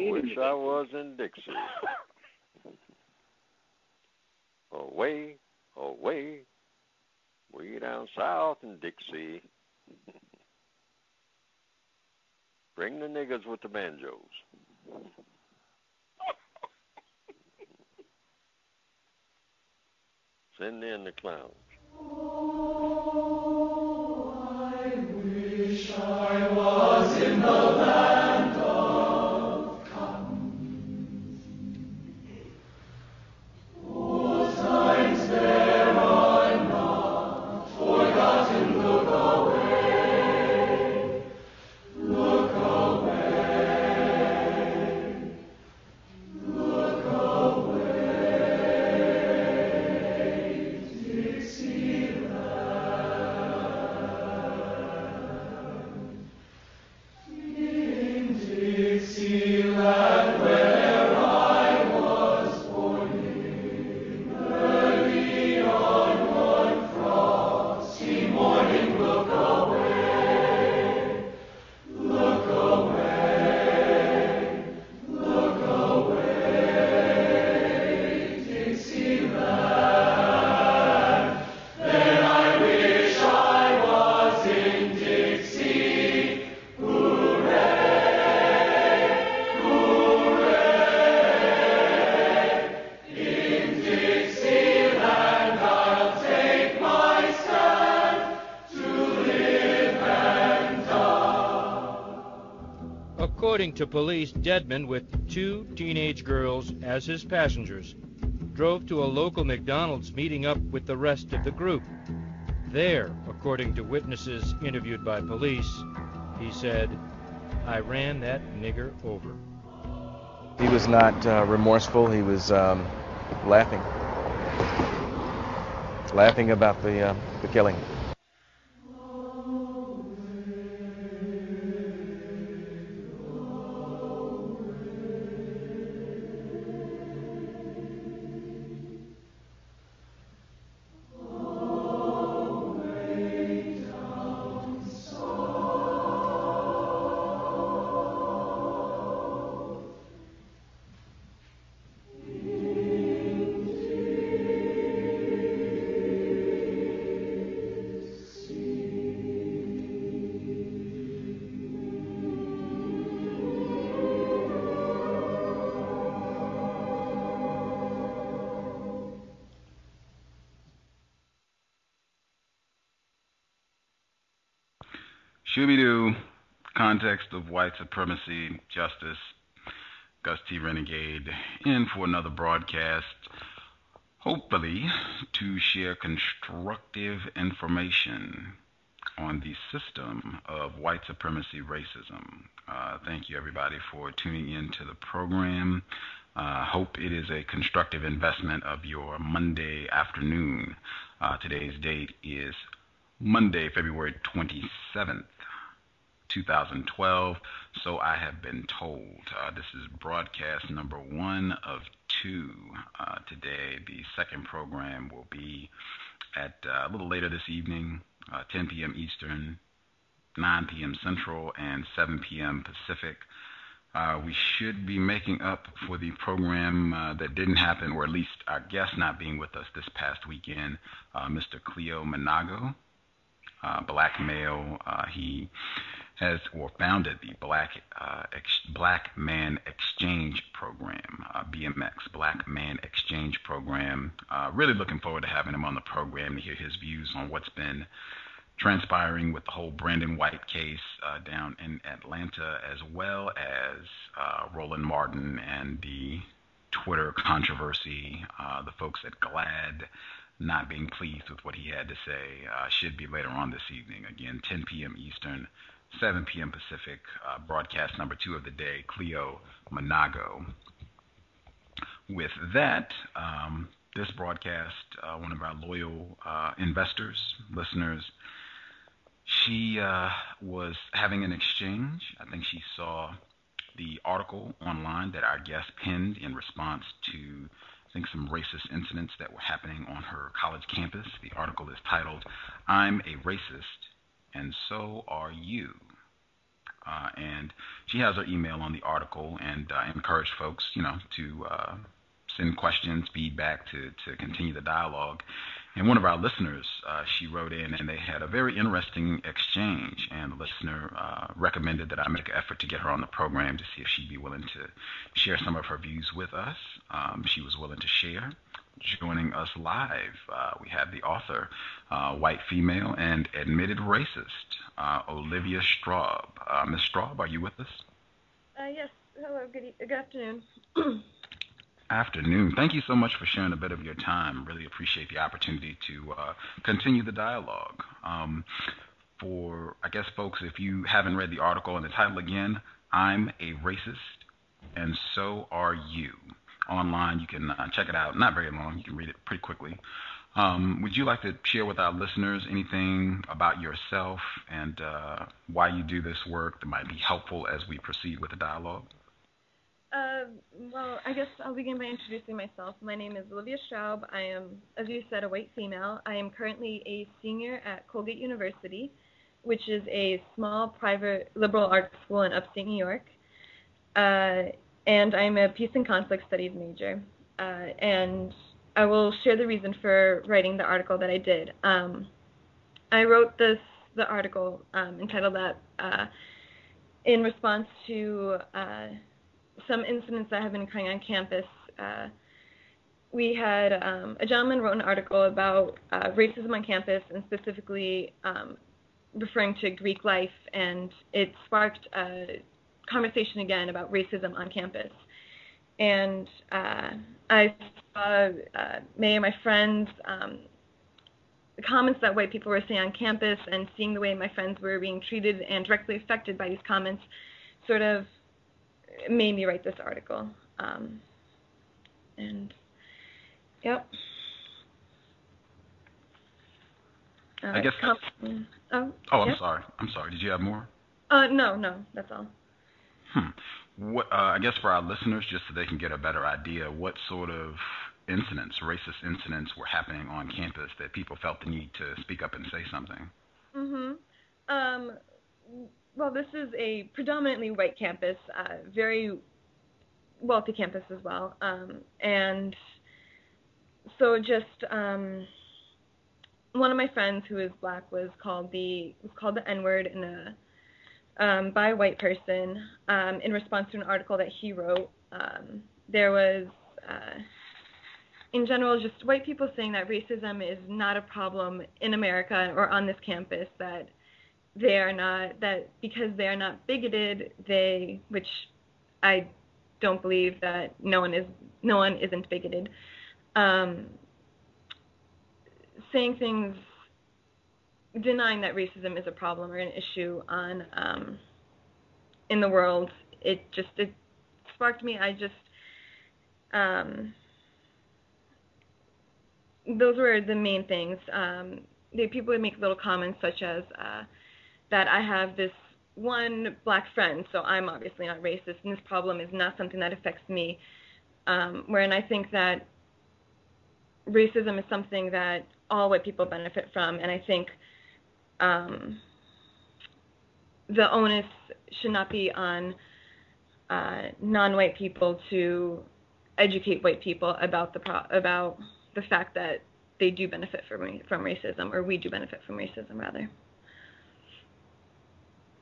need wish anything. I was in Dixie. away, away, way down south in Dixie. Bring the niggas with the banjos. Send in the clowns. According to police, Dedmon, with two teenage girls as his passengers, drove to a local McDonald's meeting up with the rest of the group. There, according to witnesses interviewed by police, he said, I ran that nigger over. He was not uh, remorseful. He was um, laughing, laughing about the uh, the killing. Of white supremacy, justice, Gus T. Renegade, in for another broadcast, hopefully to share constructive information on the system of white supremacy racism. Uh, thank you, everybody, for tuning in to the program. Uh, hope it is a constructive investment of your Monday afternoon. Uh, today's date is Monday, February 27th. 2012. So I have been told. Uh, this is broadcast number one of two. Uh, today, the second program will be at uh, a little later this evening, uh, 10 p.m. Eastern, 9 p.m. Central, and 7 p.m. Pacific. Uh, we should be making up for the program uh, that didn't happen, or at least our guest not being with us this past weekend, Mr. Cleo Manago, black male. he has or founded the Black uh, Ex- Black Man Exchange Program, uh, BMX Black Man Exchange Program. Uh, really looking forward to having him on the program to hear his views on what's been transpiring with the whole Brandon White case uh, down in Atlanta, as well as uh, Roland Martin and the Twitter controversy. Uh, the folks at GLAAD not being pleased with what he had to say should be later on this evening. Again, 10 p.m. Eastern. 7 p.m. Pacific, uh, broadcast number two of the day, Cleo Manago. With that, um, this broadcast, uh, one of our loyal uh, investors, listeners, she uh, was having an exchange. I think she saw the article online that our guest penned in response to, I think, some racist incidents that were happening on her college campus. The article is titled, I'm a Racist and so are you. Uh, and she has her email on the article and uh, encourage folks, you know, to uh, send questions, feedback to, to continue the dialogue. And one of our listeners, uh, she wrote in and they had a very interesting exchange. And the listener uh, recommended that I make an effort to get her on the program to see if she'd be willing to share some of her views with us. Um, she was willing to share. Joining us live, uh, we have the author, uh, white female and admitted racist, uh, Olivia Straub. Uh, Ms. Straub, are you with us? yes. Hello. Good, good afternoon. afternoon. Thank you so much for sharing a bit of your time. Really appreciate the opportunity to uh, continue the dialogue. Um, for, I guess, folks, if you haven't read the article and the title again, I'm a racist, and so are you. Online, you can uh, check it out. Not very long, you can read it pretty quickly. Um, would you like to share with our listeners anything about yourself and uh, why you do this work that might be helpful as we proceed with the dialogue? Uh, well, I guess I'll begin by introducing myself. My name is Olivia Straub. I am, as you said, a white female. I am currently a senior at Colgate University, which is a small private liberal arts school in upstate New York. Uh, and I'm a peace and conflict studies major. Uh, and I will share the reason for writing the article that I did. Um, I wrote this the article um, entitled that uh, in response to uh, some incidents that have been occurring on campus. Uh, we had um, a gentleman wrote an article about uh, racism on campus and specifically um, referring to Greek life, and it sparked a conversation again about racism on campus. And uh, I saw uh, many of my friends, um, the comments that white people were saying on campus, and seeing the way my friends were being treated and directly affected by these comments, sort of made me write this article. Um, and yep. Uh, I guess. Com- oh. Oh, I'm sorry. I'm sorry. Did you have more? Uh, no, no, that's all. Hmm. What? Uh, I guess for our listeners, just so they can get a better idea, what sort of incidents, racist incidents, were happening on campus that people felt the need to speak up and say something? Mm-hmm. Um, well, this is a predominantly white campus, uh, very wealthy campus as well, um, and so just um, one of my friends who is black was called the was called the N word in a um, by a white person um, in response to an article that he wrote. Um, there was, uh, in general, just white people saying that racism is not a problem in America or on this campus. That they are not that because they are not bigoted, they which I don't believe that no one is no one isn't bigoted. Um, saying things denying that racism is a problem or an issue on um, in the world, it just it sparked me. I just um, those were the main things. Um, they, people would make little comments such as uh, that I have this one black friend, so I'm obviously not racist, and this problem is not something that affects me. Um, wherein I think that racism is something that all white people benefit from, and I think um, the onus should not be on uh, non-white people to educate white people about the pro- about the fact that they do benefit from from racism, or we do benefit from racism, rather.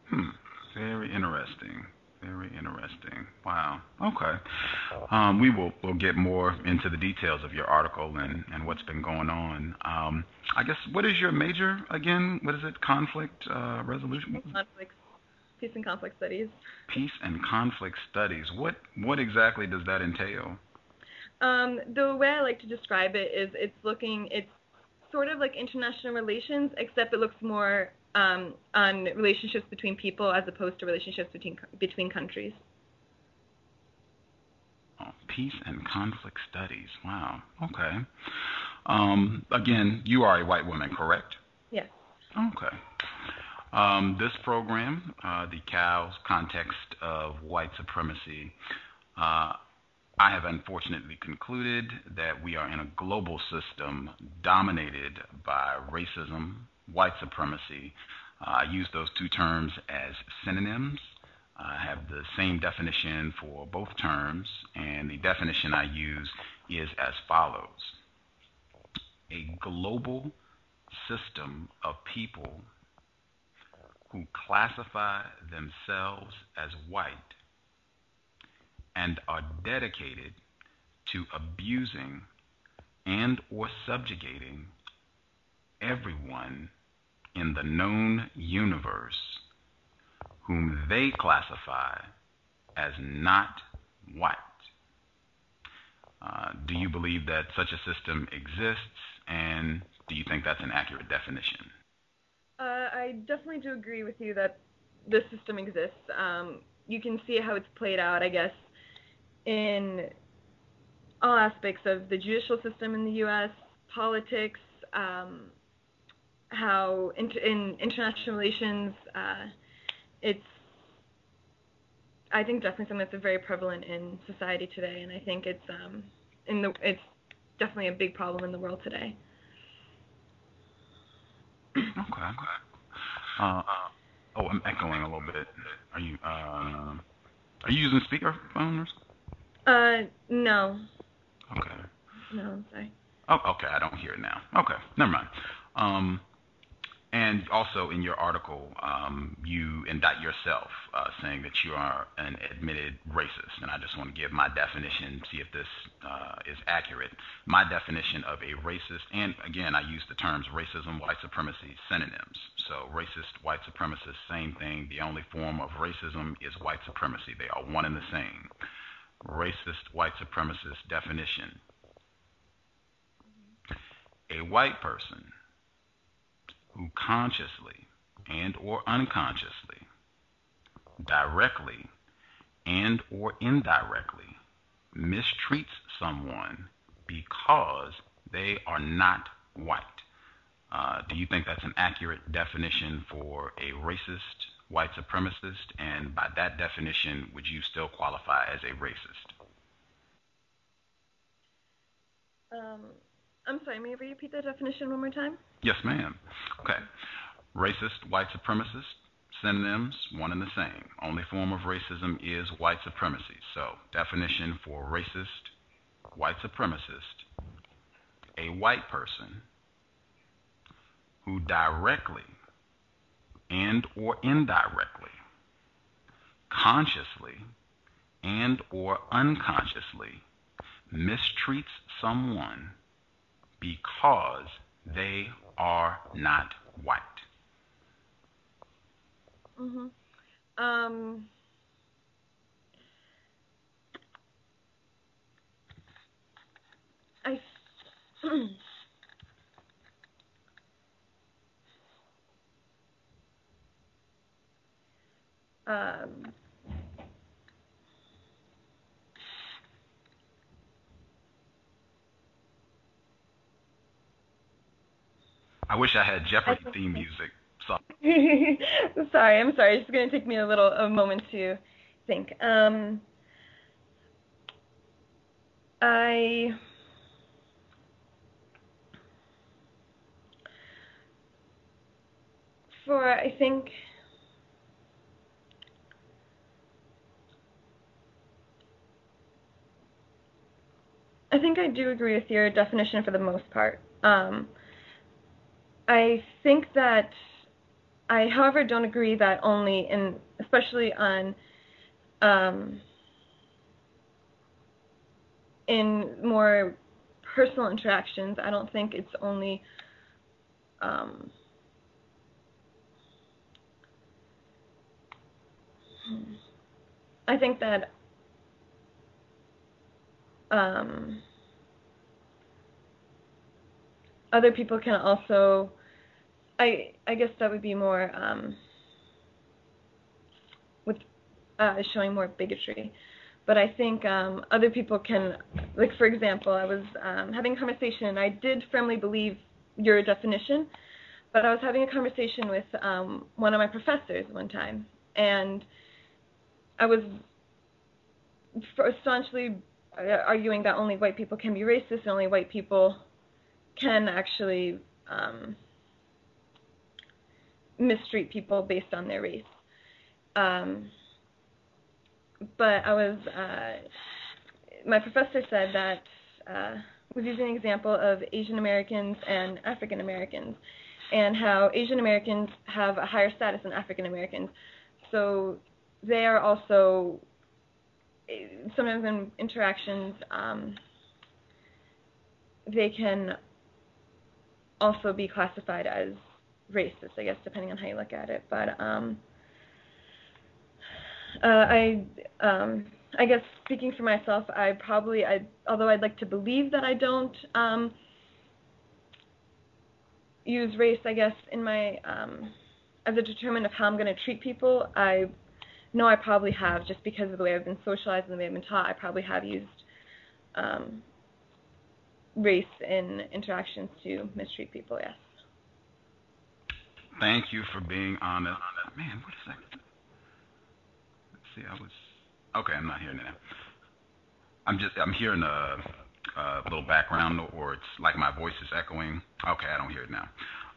Hmm. Very interesting. Very interesting. Wow. Okay. Um, we will we'll get more into the details of your article and, and what's been going on. Um, I guess what is your major again? What is it? Conflict uh, resolution. Conflict. Peace and conflict studies. Peace and conflict studies. What what exactly does that entail? Um, the way I like to describe it is it's looking it's sort of like international relations, except it looks more um, on relationships between people as opposed to relationships between between countries. Oh, peace and conflict studies. Wow. Okay. Um, again, you are a white woman, correct? Yes. Okay. Um, this program, uh, the COWS context of white supremacy, uh, I have unfortunately concluded that we are in a global system dominated by racism, white supremacy. Uh, I use those two terms as synonyms I have the same definition for both terms, and the definition I use is as follows A global system of people who classify themselves as white and are dedicated to abusing and or subjugating everyone in the known universe whom they classify as not white. Uh, do you believe that such a system exists, and do you think that's an accurate definition? Uh, I definitely do agree with you that this system exists. Um, you can see how it's played out, I guess, in all aspects of the judicial system in the U.S., politics, um, how in, in international relations, uh, it's I think definitely something that's very prevalent in society today, and I think it's um, in the it's definitely a big problem in the world today. Okay. Okay. Uh, oh, I'm echoing a little bit. Are you uh, are you using speakerphone? or? Uh, no. Okay. No, I'm sorry. Oh, okay. I don't hear it now. Okay, never mind. Um, and also in your article, um, you indict yourself, uh, saying that you are an admitted racist. And I just want to give my definition, see if this uh, is accurate. My definition of a racist, and again, I use the terms racism, white supremacy, synonyms. So racist, white supremacist, same thing. The only form of racism is white supremacy. They are one and the same. Racist, white supremacist definition. A white person consciously and or unconsciously directly and or indirectly mistreats someone because they are not white. Uh, do you think that's an accurate definition for a racist white supremacist? And by that definition, would you still qualify as a racist? Um, I'm sorry, may you repeat the definition one more time? Yes, ma'am. Okay. Racist, white supremacist, synonyms, one and the same. Only form of racism is white supremacy. So, definition for racist, white supremacist, a white person who directly and or indirectly, consciously and or unconsciously mistreats someone because they are not white. Mhm. Um. I. um. I wish I had Jeopardy theme music. So, sorry, I'm sorry. It's going to take me a little a moment to think. Um, I for I think I think I do agree with your definition for the most part. Um, I think that I, however, don't agree that only in, especially on, um, in more personal interactions. I don't think it's only, um, I think that, um, other people can also I I guess that would be more um, with uh, showing more bigotry. But I think um, other people can, like for example, I was um, having a conversation. And I did firmly believe your definition, but I was having a conversation with um, one of my professors one time, and I was staunchly uh, arguing that only white people can be racist, and only white people can actually um, mistreat people based on their race. Um, but I was uh, my professor said that uh, was using an example of Asian Americans and African Americans, and how Asian Americans have a higher status than African Americans. So they are also sometimes in interactions um, they can also be classified as racist, I guess, depending on how you look at it. But um, uh, I, um, I guess speaking for myself, I probably, I, although I'd like to believe that I don't um, use race, I guess, in my um, as a determinant of how I'm going to treat people, I know I probably have just because of the way I've been socialized and the way I've been taught. I probably have used um, race in interactions to mistreat people. Yes. Thank you for being honest. Man, what is that? Let's see. I was okay. I'm not hearing it now. I'm just I'm hearing a, a little background, or it's like my voice is echoing. Okay, I don't hear it now.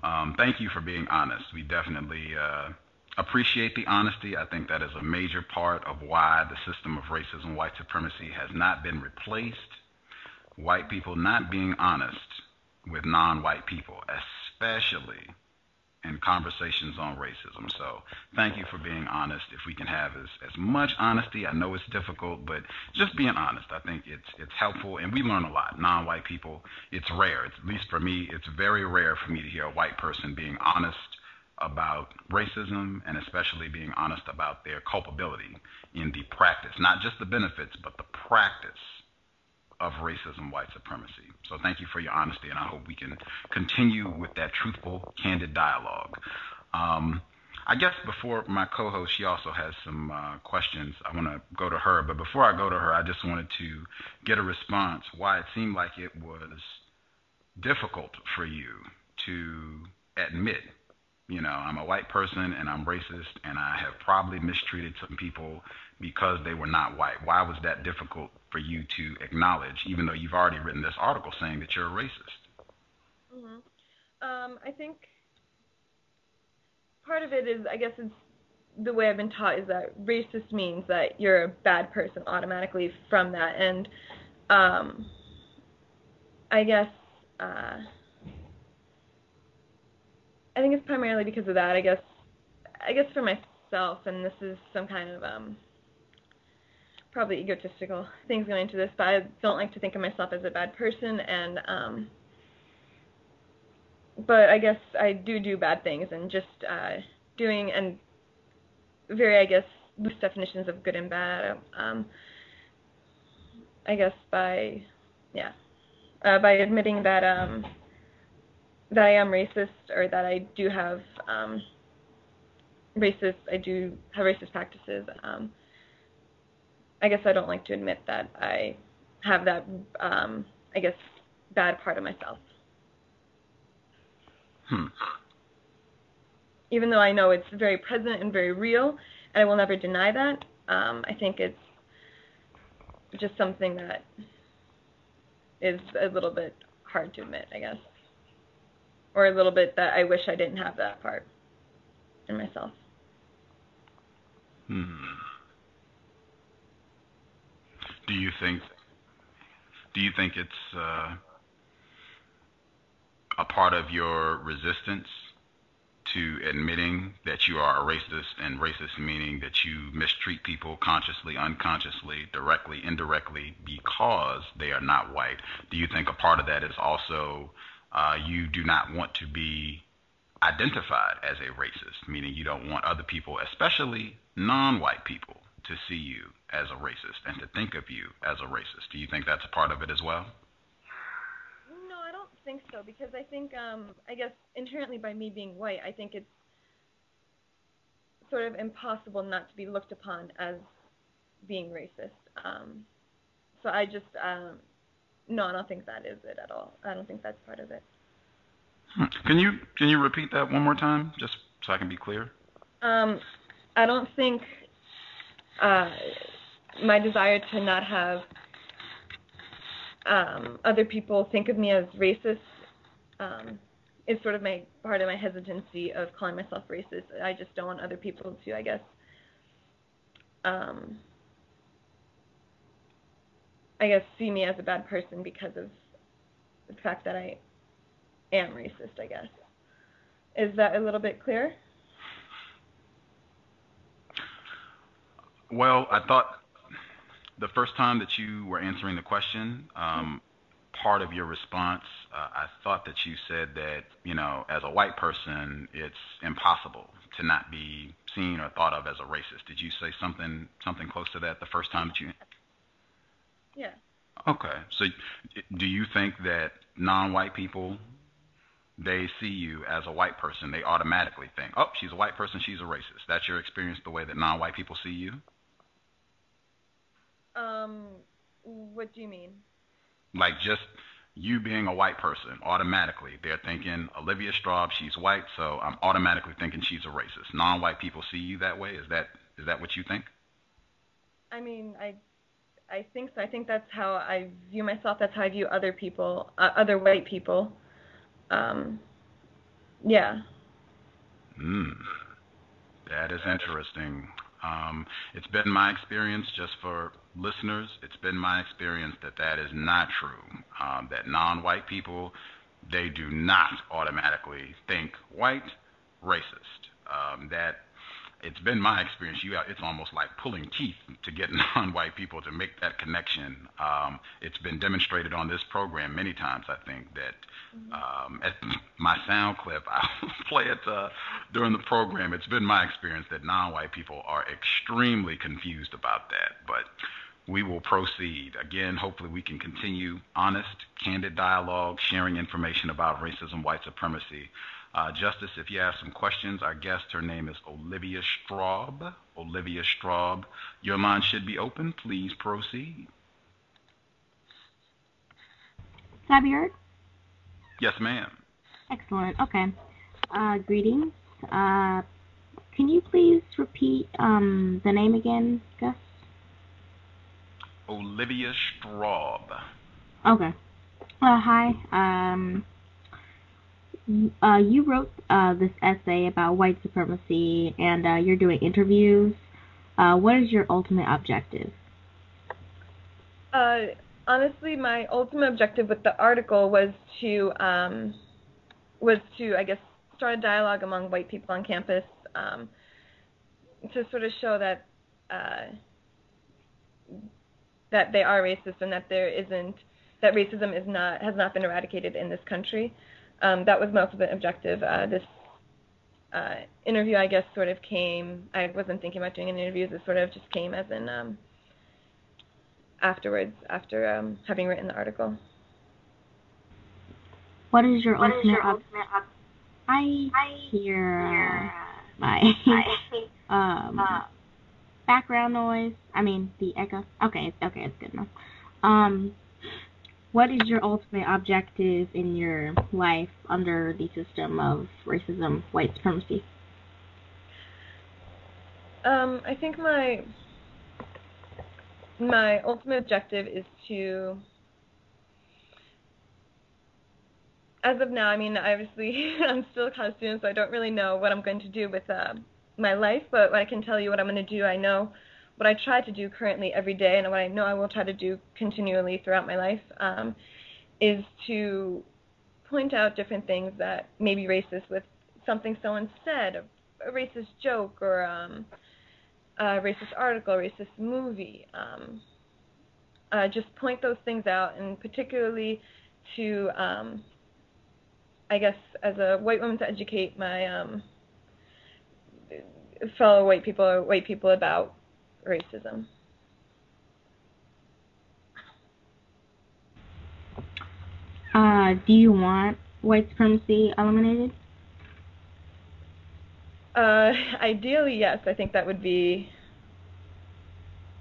Um, thank you for being honest. We definitely uh, appreciate the honesty. I think that is a major part of why the system of racism, white supremacy has not been replaced. White people not being honest with non white people, especially in conversations on racism. So thank you for being honest. If we can have as, as much honesty, I know it's difficult, but just being honest, I think it's it's helpful and we learn a lot. Non white people, it's rare. It's, at least for me, it's very rare for me to hear a white person being honest about racism and especially being honest about their culpability in the practice, not just the benefits, but the practice of racism, white supremacy. So thank you for your honesty, and I hope we can continue with that truthful, candid dialogue. Um, I guess before my co-host, she also has some uh, questions. I want to go to her, but before I go to her, I just wanted to get a response why it seemed like it was difficult for you to admit you know, I'm a white person and I'm racist and I have probably mistreated some people because they were not white. Why was that difficult for you to acknowledge, even though you've already written this article saying that you're a racist? Mm-hmm. Um, I think part of it is, I guess, it's the way I've been taught is that racist means that you're a bad person automatically from that, and um, I guess. Uh, I think it's primarily because of that. I guess I guess for myself, and this is some kind of um, probably egotistical things going into this, but I don't like to think of myself as a bad person, and um, but I guess I do do bad things, and just uh, doing and very I guess loose definitions of good and bad. Um, I guess by yeah, uh, by admitting that um, that I am racist or that I do have um, racist, I do have racist practices. Um, I guess I don't like to admit that I have that, um, I guess, bad part of myself. Hmm. Even though I know it's very present and very real, and I will never deny that, um, I think it's just something that is a little bit hard to admit, I guess or a little bit that I wish I didn't have that part in myself. Hmm. Do you think? Do you think it's uh, a part of your resistance to admitting that you are a racist, and racist meaning that you mistreat people consciously, unconsciously, directly, indirectly, because they are not white? Do you think a part of that is also uh, you do not want to be identified as a racist, meaning you don't want other people, especially non-white people, to see you as a racist and to think of you as a racist. Do you think that's a part of it as well? No, I don't think so because I think um, I guess inherently by me being white, I think it's sort of impossible not to be looked upon as being racist. Um, so I just um, no, I don't think that is it at all. I don't think that's part of it. Hmm. Can you can you repeat that one more time, just so I can be clear? Um, I don't think uh, my desire to not have um, other people think of me as racist um, is sort of my part of my hesitancy of calling myself racist. I just don't want other people to, I guess, um, I guess, see me as a bad person because of the fact that I am racist, I guess. Is that a little bit clear? Well, I thought the first time that you were answering the question, um, part of your response, uh, I thought that you said that, you know, as a white person, it's impossible to not be seen or thought of as a racist. Did you say something something close to that the first time that you? Yeah. Okay. So, do you think that non-white people they see you as a white person, they automatically think, "Oh, she's a white person, she's a racist." That's your experience, the way that non-white people see you. Um, what do you mean? Like just you being a white person, automatically they're thinking Olivia Straub, she's white, so I'm automatically thinking she's a racist. Non-white people see you that way. Is that is that what you think? I mean, I I think so. I think that's how I view myself. That's how I view other people, uh, other white people. Um, yeah. Hmm. That is interesting. Um, it's been my experience, just for listeners, it's been my experience that that is not true. Um, that non-white people, they do not automatically think white, racist. Um, that it's been my experience. You, it's almost like pulling teeth to get non-white people to make that connection. Um, it's been demonstrated on this program many times. I think that um, at my sound clip, I'll play it uh, during the program. It's been my experience that non-white people are extremely confused about that, but. We will proceed. Again, hopefully, we can continue honest, candid dialogue, sharing information about racism, white supremacy, uh, Justice, if you have some questions, our guest, her name is Olivia Straub. Olivia Straub, your line should be open. Please proceed. Can I be heard? Yes, ma'am. Excellent. Okay. Uh, greetings. Uh, can you please repeat um, the name again, Gus? Olivia Straub. Okay. Uh, hi. Um, uh, you wrote uh, this essay about white supremacy, and uh, you're doing interviews. Uh, what is your ultimate objective? Uh, honestly, my ultimate objective with the article was to um, was to, I guess, start a dialogue among white people on campus um, to sort of show that uh, that they are racist and that there isn't that racism is not has not been eradicated in this country um, that was most of the objective. Uh, this uh, interview, I guess, sort of came. I wasn't thinking about doing an interview. It sort of just came as in um, afterwards, after um, having written the article. What is your what ultimate? Is your ultimate op- I, I hear uh, my um, uh, background noise. I mean the echo. Okay, okay. It's good enough. Um, what is your ultimate objective in your life under the system of racism, white supremacy? Um, I think my my ultimate objective is to as of now, I mean, obviously, I'm still a college student, so I don't really know what I'm going to do with uh, my life. But I can tell you what I'm going to do. I know what I try to do currently every day, and what I know I will try to do continually throughout my life, um, is to point out different things that may be racist with something someone said, a, a racist joke, or um, a racist article, a racist movie. Um, uh, just point those things out, and particularly to, um, I guess, as a white woman, to educate my um, fellow white people or white people about racism. Uh, do you want white supremacy eliminated? Uh, ideally, yes. I think that would be.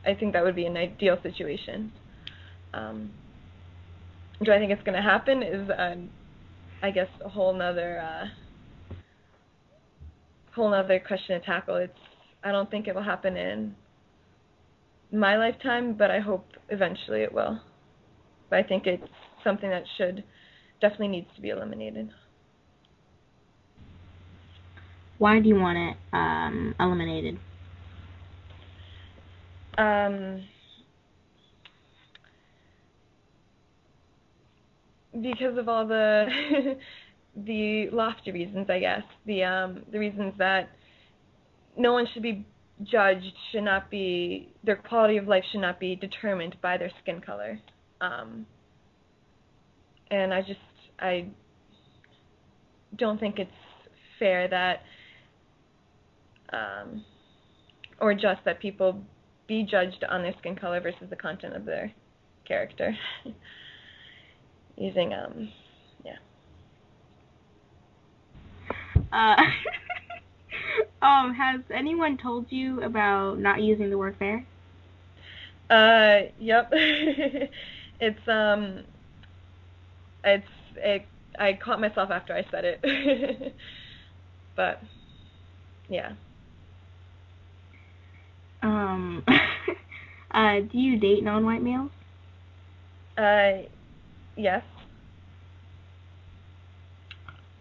I think that would be an ideal situation. Um, do I think it's going to happen? Is uh, I guess a whole nother uh, whole nother question to tackle. It's I don't think it will happen in my lifetime, but I hope eventually it will. But I think it's something that should definitely needs to be eliminated. Why do you want it um, eliminated? Um, because of all the the lofty reasons, I guess. The um the reasons that no one should be judged, should not be their quality of life should not be determined by their skin color. Um and I just I don't think it's fair that um or just that people be judged on their skin color versus the content of their character. Using um yeah. Uh, um, has anyone told you about not using the word fair? Uh, yep. it's um, it's it. I caught myself after I said it, but yeah. Um, uh, do you date non-white males? Uh, yes.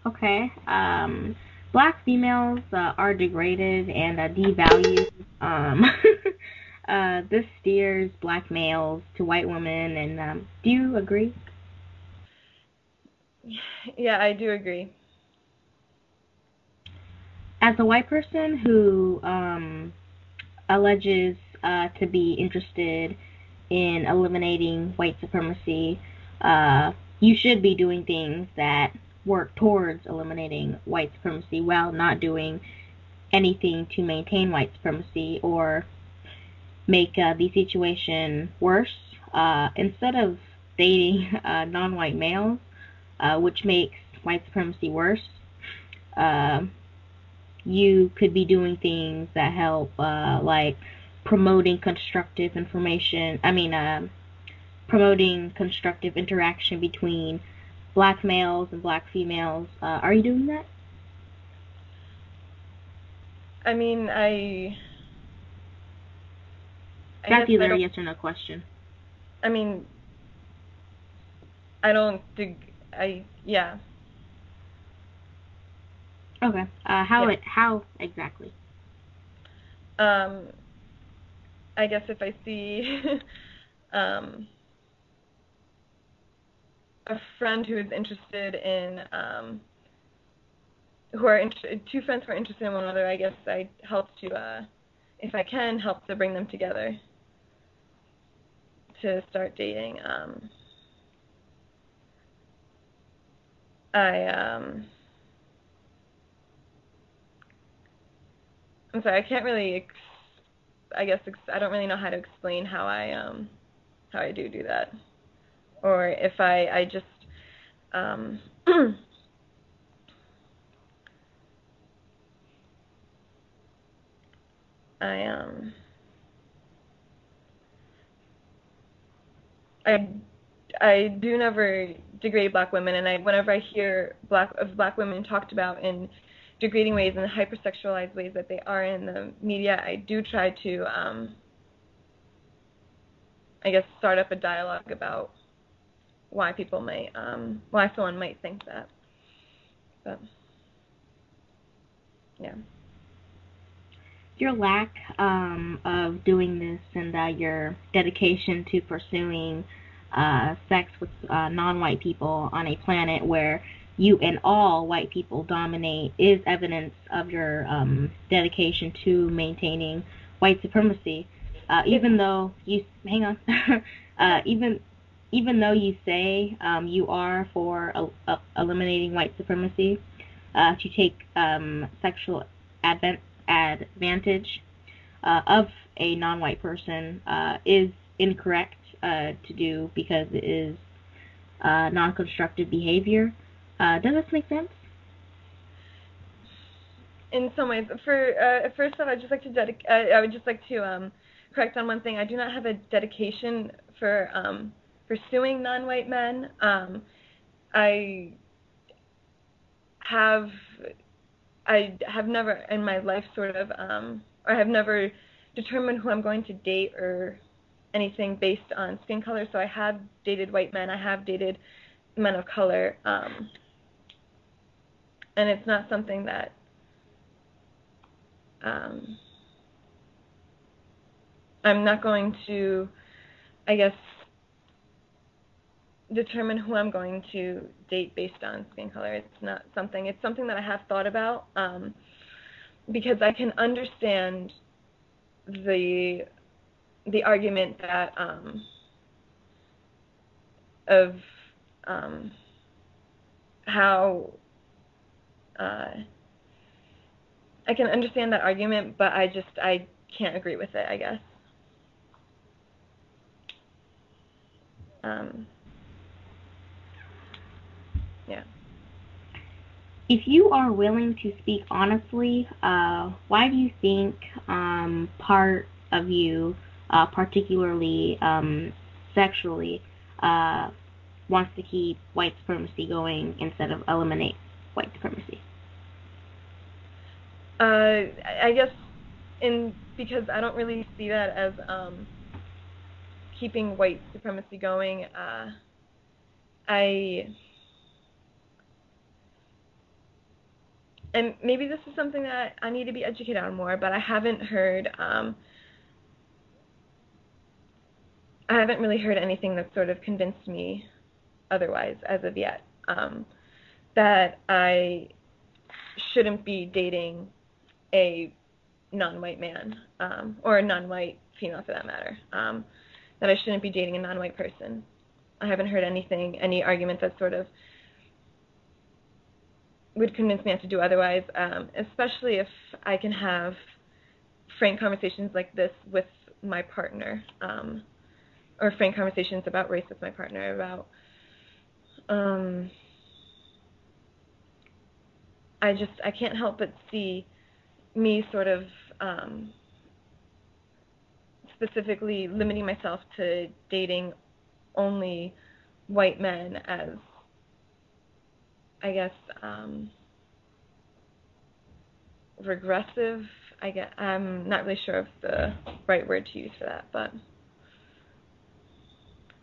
Okay. Um, black females uh, are degraded and uh, devalued. Um, uh, this steers black males to white women, and um, do you agree? Yeah, I do agree. As a white person who um, alleges uh, to be interested in eliminating white supremacy, uh, you should be doing things that work towards eliminating white supremacy while not doing anything to maintain white supremacy or make uh, the situation worse. Uh, instead of dating uh, non-white males, uh, which makes white supremacy worse, uh, you could be doing things that help, uh, like promoting constructive information. I mean, promoting constructive interaction between black males and black females. Uh, are you doing that? I mean, I. I That's either a yes or no question. I mean, I don't think I yeah. Okay. Uh, how yeah. it how exactly? Um, I guess if I see um a friend who is interested in um, who are inter- two friends who are interested in one another. I guess I help to, uh, if I can, help to bring them together to start dating. Um, I um, I'm sorry, I can't really. Ex- I guess ex- I don't really know how to explain how I um, how I do do that or if I I just um, I um I I do never degrade black women and I whenever I hear black of black women talked about in degrading ways and hypersexualized ways that they are in the media, I do try to um I guess start up a dialogue about why people might um why someone might think that. But yeah. Your lack um, of doing this and uh, your dedication to pursuing uh, sex with uh, non-white people on a planet where you and all white people dominate is evidence of your um, dedication to maintaining white supremacy. Uh, even though you hang on, uh, even even though you say um, you are for uh, eliminating white supremacy, uh, to take um, sexual advent- advantage uh, of a non-white person uh, is incorrect uh, to do because it is uh, non-constructive behavior. does this make sense? In some ways, for first off, I'd just like to dedic- I would just like to um, correct on one thing. I do not have a dedication for um, pursuing non-white men. Um, I have I have never in my life sort of um, or have never determined who I'm going to date or anything based on skin color. So I have dated white men. I have dated men of color. Um, and it's not something that um, I'm not going to, I guess, determine who I'm going to date based on skin color. It's not something. It's something that I have thought about um, because I can understand the the argument that um, of um, how uh, I can understand that argument, but I just I can't agree with it. I guess. Um, yeah. If you are willing to speak honestly, uh, why do you think um, part of you, uh, particularly um, sexually, uh, wants to keep white supremacy going instead of eliminate white supremacy? Uh, I guess in because I don't really see that as um, keeping white supremacy going. Uh, I and maybe this is something that I need to be educated on more, but I haven't heard um, I haven't really heard anything that sort of convinced me otherwise as of yet. Um, that I shouldn't be dating a non-white man um, or a non-white female for that matter. Um, that I shouldn't be dating a non-white person. I haven't heard anything, any argument that sort of would convince me not to do otherwise. Um, especially if I can have frank conversations like this with my partner, um, or frank conversations about race with my partner, about um, I just I can't help but see me sort of um, specifically limiting myself to dating only white men as I guess um, regressive. I get I'm not really sure of the right word to use for that, but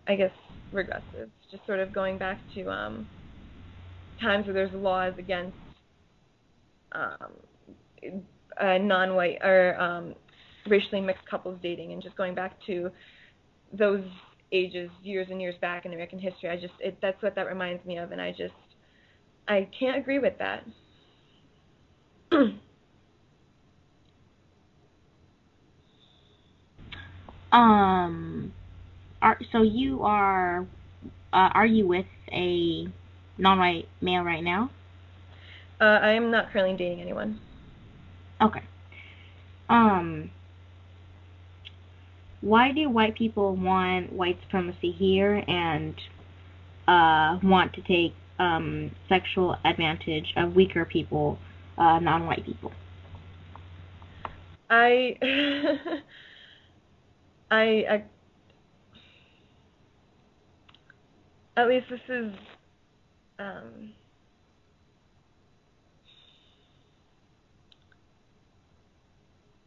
I guess regressive. Just sort of going back to um, times where there's laws against um, non-white or um, racially mixed couples dating, and just going back to those ages, years and years back in American history. I just it, that's what that reminds me of, and I just I can't agree with that. um, are so you are uh, are you with a non-white male right now? Uh, I am not currently dating anyone. Okay. Um, why do white people want white supremacy here and uh, want to take um, sexual advantage of weaker people, uh, non-white people? I, I, I, at least this is, um,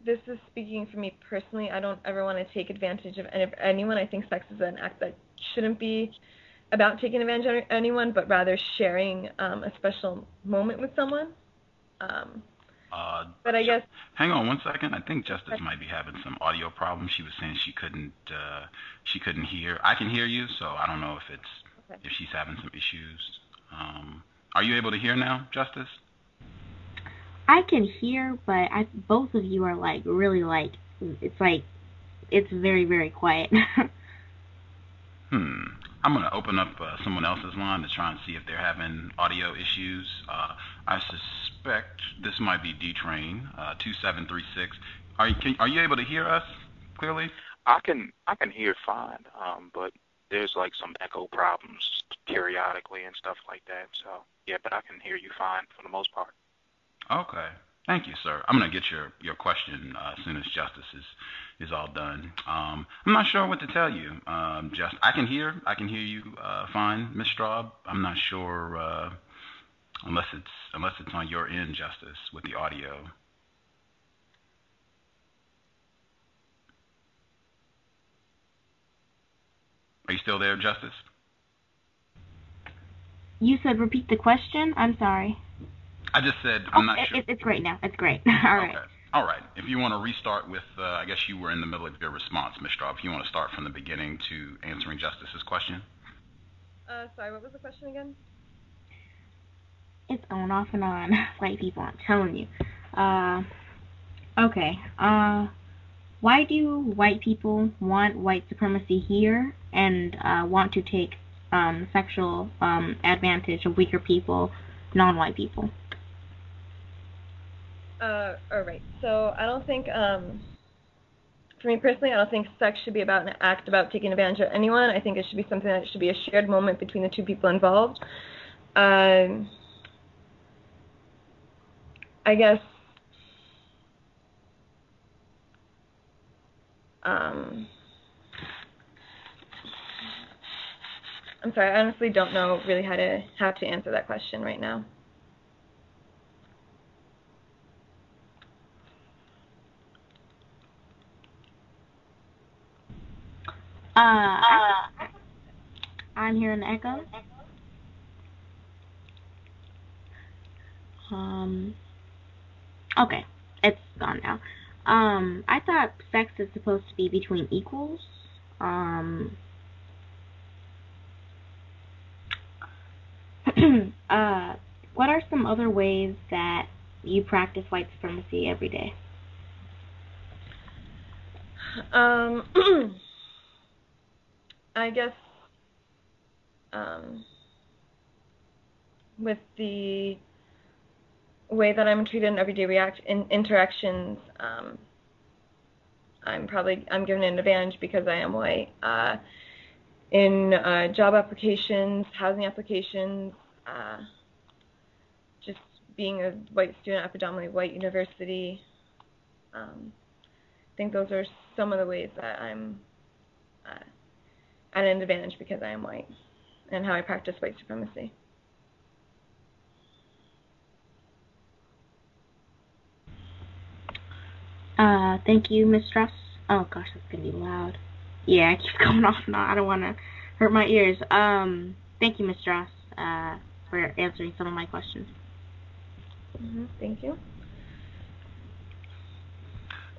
this is speaking for me personally. I don't ever want to take advantage of anyone. I think sex is an act that shouldn't be about taking advantage of anyone, but rather sharing um, a special moment with someone. Um, uh, but I guess. Hang on one second. I think Justice might be having some audio problems. She was saying she couldn't. Uh, she couldn't hear. I can hear you, so I don't know if it's okay. if she's having some issues. Um, are you able to hear now, Justice? I can hear, but I both of you are like really like it's like it's very very quiet. hmm. I'm going to open up uh, someone else's line to try and see if they're having audio issues. Uh, I suspect this might be D-Train, uh, 2736. Are you, can, are you able to hear us clearly? I can I can hear fine, um, but there's like some echo problems periodically and stuff like that. So yeah, but I can hear you fine for the most part. Okay. Thank you, sir. I'm going to get your, your question uh, as soon as justice is, is all done. Um, I'm not sure what to tell you. Um, just I can hear I can hear you uh, fine, Miss Straub. I'm not sure uh, unless it's unless it's on your end, Justice, with the audio. Are you still there, Justice? You said repeat the question. I'm sorry. I just said I'm oh, not it, sure. It's great now. It's great. All right. Okay. All right. If you want to restart with, uh, I guess you were in the middle of your response, Ms. Straub. If you want to start from the beginning to answering Justice's question. Uh, sorry, what was the question again? It's going off and on. White people, I'm telling you. Uh, okay. Uh, why do white people want white supremacy here and uh, want to take um, sexual um, advantage of weaker people, non-white people? Uh, all right. So I don't think, um, for me personally, I don't think sex should be about an act about taking advantage of anyone. I think it should be something that should be a shared moment between the two people involved. Um, I guess. Um, I'm sorry. I honestly don't know really how to how to answer that question right now. Uh, I, I'm hearing the echo. Um, okay, it's gone now. Um, I thought sex is supposed to be between equals. Um, uh, what are some other ways that you practice white supremacy every day? Um, I guess um, with the way that I'm treated in everyday react in interactions, um, I'm probably I'm given an advantage because I am white. Uh, in uh, job applications, housing applications, uh, just being a white student at a predominantly white university. Um, I think those are some of the ways that I'm uh, at an advantage because I am white and how I practice white supremacy. Uh, thank you, Miss Strauss. Oh gosh, that's gonna be loud. Yeah, I keep going off now. I don't want to hurt my ears. Um, thank you, Miss Strauss, uh, for answering some of my questions. Mm-hmm. Thank you.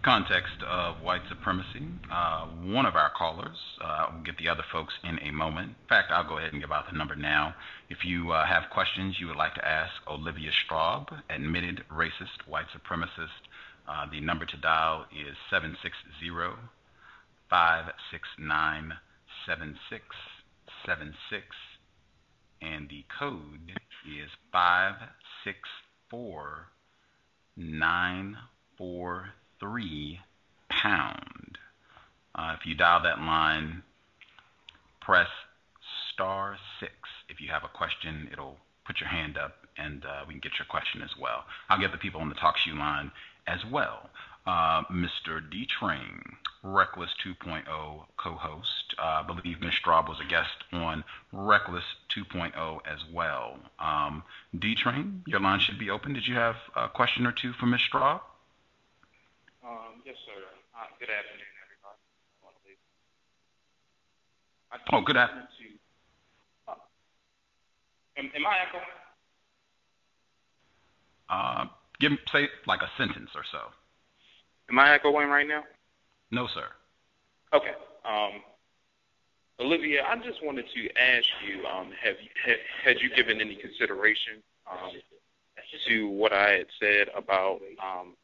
Context of white supremacy. Uh, one of our callers, uh, we'll get the other folks in a moment. In fact, I'll go ahead and give out the number now. If you uh, have questions you would like to ask Olivia Straub, admitted racist white supremacist, uh, the number to dial is 760 569 7676, and the code is 564943 pound. Uh, if you dial that line, press star six. If you have a question, it'll put your hand up and uh, we can get your question as well. I'll get the people on the TalkShoe line as well. Uh, Mr. D Train, Reckless 2.0 co-host. Uh, I believe Ms. Straub was a guest on Reckless 2.0 as well. Um, D Train, your line should be open. Did you have a question or two for Ms. Straub? Um, yes, sir. Uh, good afternoon, everybody. Oh, good afternoon. To, uh, am, am I echoing? Uh, give say like a sentence or so. Am I echoing right now? No, sir. Okay. Um, Olivia, I just wanted to ask you, um, have you had, had you given any consideration um, to what I had said about um,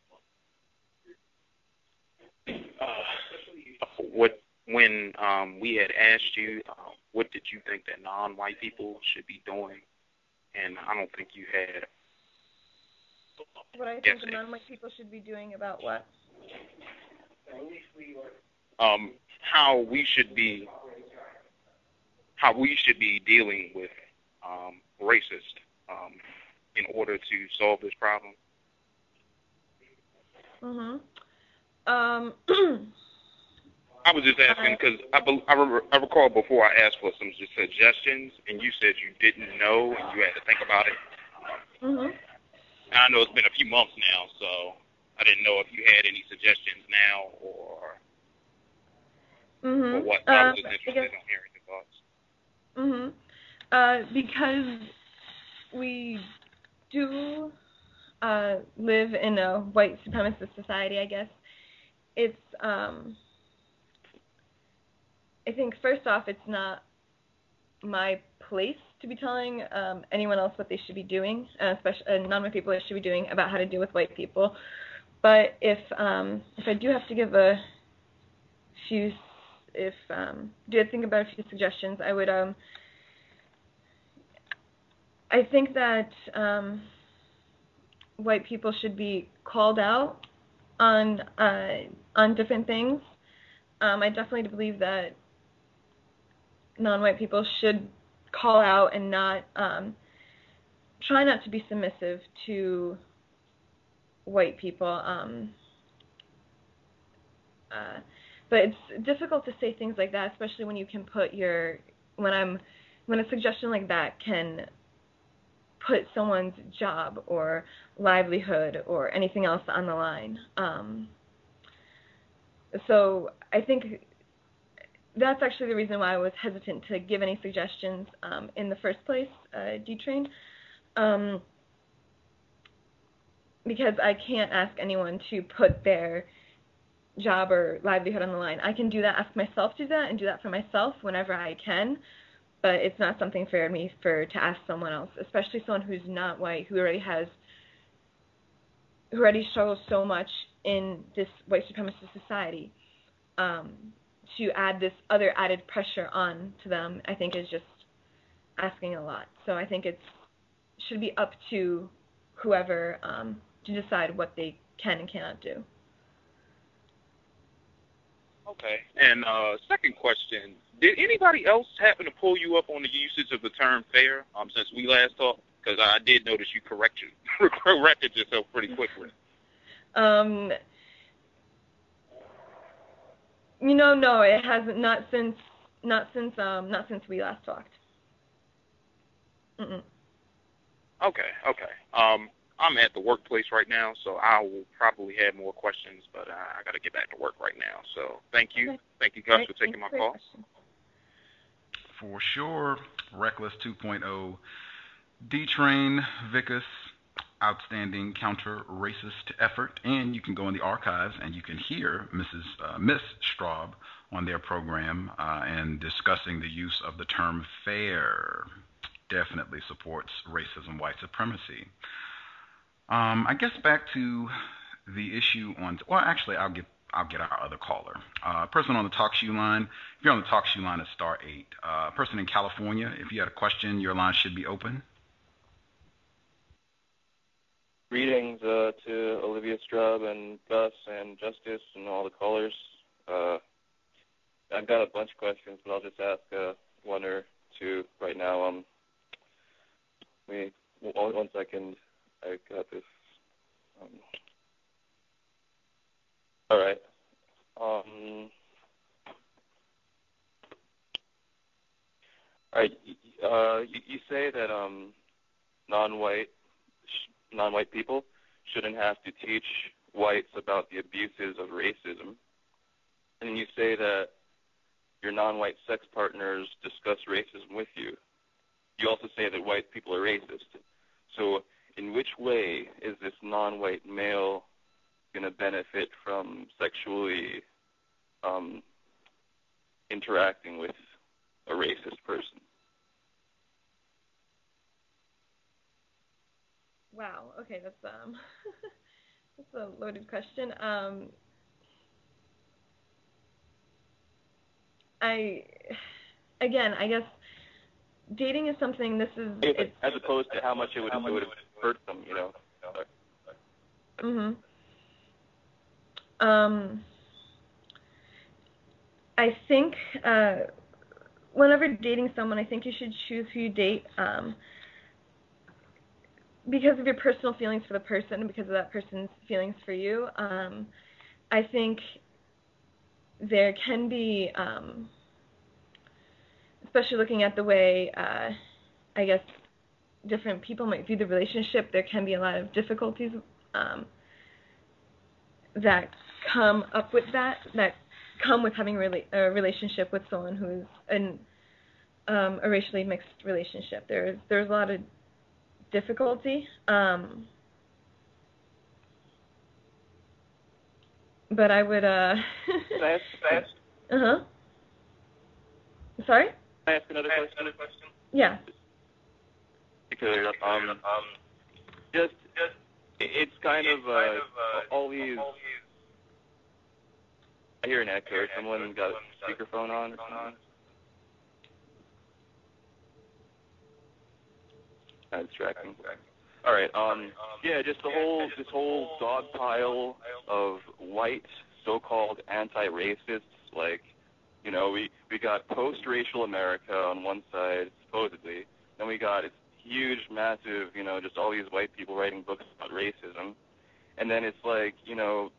uh, what when um, we had asked you uh, what did you think that non-white people should be doing, and I don't think you had. What I think non-white people should be doing about what? um, how we should be how we should be dealing with um, racist um, in order to solve this problem. Mhm. Um. I was just asking because I, I, re- I recall before I asked for some suggestions, and you said you didn't know and you had to think about it. mhm. And I know it's been a few months now, so I didn't know if you had any suggestions now or, Mhm. or what. I Um, was just interested guess- in hearing your thoughts. Mhm. Uh, because we do uh, live in a white supremacist society, I guess it's. Um, I think first off, it's not my place to be telling um, anyone else what they should be doing, uh, especially uh, non-white people what should be doing about how to deal with white people. But if um, if I do have to give a few, if um, do think about a few suggestions, I would um, I think that um, white people should be called out on uh, on different things. Um, I definitely believe that non-white people should call out and not um, try not to be submissive to white people. Um, uh, but it's difficult to say things like that, especially when you can put your when I'm when a suggestion like that can put someone's job or livelihood or anything else on the line. Um, so I think that's actually the reason why I was hesitant to give any suggestions um, in the first place, uh, D-Train, um, because I can't ask anyone to put their job or livelihood on the line. I can do that, ask myself to do that, and do that for myself whenever I can, but it's not something for me for to ask someone else, especially someone who's not white, who already has, who already struggles so much in this white supremacist society. Um, to add this other added pressure on to them, I think is just asking a lot. So I think it's should be up to whoever um, to decide what they can and cannot do. Okay. And uh, second question: Did anybody else happen to pull you up on the usage of the term "fair" um, since we last talked? Because I did notice you corrected corrected yourself pretty quickly. Um, you know, no, it hasn't. Not since, not since, um, not since we last talked. Mm-mm. Okay, okay. Um, I'm at the workplace right now, so I will probably have more questions, but uh, I got to get back to work right now. So thank you, Okay. thank you, Gus, Great, for taking thanks my call. question. For sure, Reckless 2.0, D-Train, Vickiss, outstanding counter-racist effort, and you can go in the archives and you can hear Mrs. Uh, Miss Straub on their program uh, and discussing the use of the term fair. Definitely supports racism, white supremacy. Um, I guess back to the issue on. Well, actually, I'll get I'll get our other caller. Uh, person on the TalkShoe line. If you're on the TalkShoe line, it's star eight. Uh, person in California. If you had a question, your line should be open. Greetings uh, to Olivia Strub and Gus and Justice and all the callers. Uh, I've got a bunch of questions, but I'll just ask uh, one or two right now. Um, we one, one second. I got this. Um, all right. Um, all right. Uh, you, you say that um, non-white sh- non-white people shouldn't have to teach whites about the abuses of racism. And you say that your non-white sex partners discuss racism with you. You also say that white people are racist. So in which way is this non-white male going to benefit from sexually um, interacting with a racist person? Wow. Okay, that's um, that's a loaded question. Um, I, again, I guess dating is something. This is it's As opposed to how much it would, it would hurt them, you know. Mhm. Um, I think uh, whenever dating someone, I think you should choose who you date um, because of your personal feelings for the person because of that person's feelings for you. Um, I think there can be, um, especially looking at the way, uh, I guess, different people might view the relationship, there can be a lot of difficulties um, that come up with that, that come with having a relationship with someone who's in um, a racially mixed relationship. There's there's a lot of difficulty, um, but I would uh. Can I ask, can I ask uh huh. Sorry. I ask another question? Yeah. Because um, just it's kind of uh, these. I hear an echo. Someone got a speakerphone on or something. That's distracting. All right. Um. Yeah. Just the whole this whole dog pile of white so-called anti-racists. Like, you know, we we got post-racial America on one side supposedly. Then we got it's huge, massive, you know, just all these white people writing books about racism. And then it's like, you know,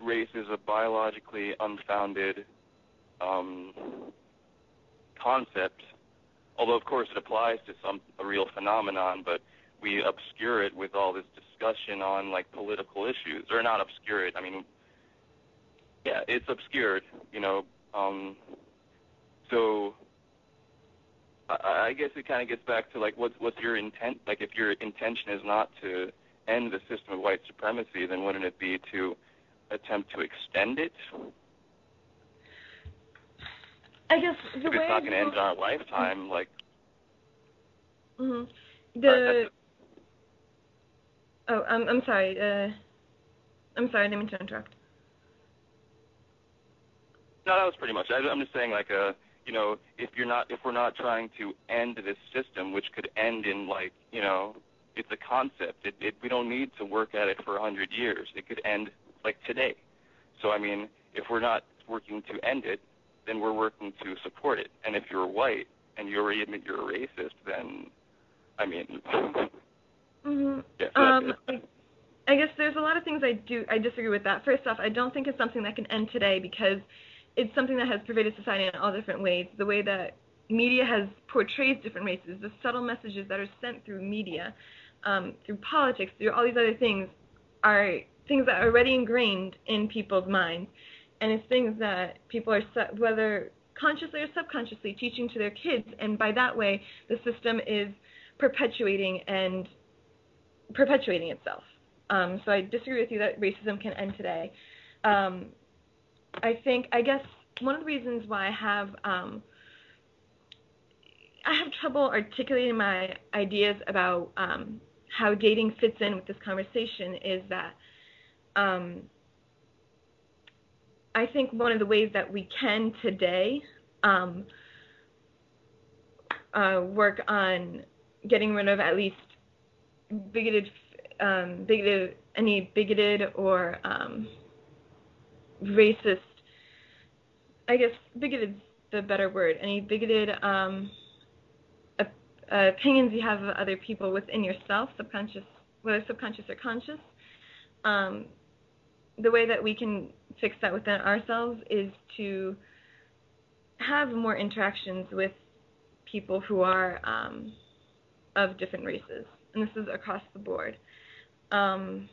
race is a biologically unfounded um, concept. Although of course it applies to some a real phenomenon, but we obscure it with all this discussion on like political issues, or not obscure it. I mean, yeah, it's obscured, you know. Um, so I, guess it kind of gets back to like what's what's your intent? Like if your intention is not to end the system of white supremacy, then wouldn't it be to attempt to extend it? I guess the if way it's not going to end in our lifetime, like hmm Sorry, The oh, I'm I'm sorry. Uh, I'm sorry. I didn't mean to interrupt. No, that was pretty much. I, I'm just saying, like, uh, you know, if you're not, if we're not trying to end this system, which could end in like, you know, it's a concept. It, it we don't need to work at it for a hundred years. It could end like today. So I mean, if we're not working to end it, then we're working to support it. And if you're white and you already admit you're a racist, then, I mean, hmm yeah. So Um, that's it. I, I guess there's a lot of things I do I disagree with that. First off, I don't think it's something that can end today because it's something that has pervaded society in all different ways. The way that media has portrays different races, the subtle messages that are sent through media, um, through politics, through all these other things, are things that are already ingrained in people's minds, and it's things that people are whether consciously or subconsciously teaching to their kids, and by that way, the system is perpetuating and perpetuating itself. Um, so I disagree with you that racism can end today. Um, I think, I guess, one of the reasons why I have um, I have trouble articulating my ideas about um, how dating fits in with this conversation is that um, I think one of the ways that we can today um, uh, work on getting rid of at least bigoted, um, bigoted, any bigoted or um, racist. I guess bigoted the better word. Any bigoted um, op- opinions you have of other people within yourself, subconscious, whether subconscious or conscious. Um, the way that we can fix that within ourselves is to have more interactions with people who are um, of different races, and this is across the board. Um,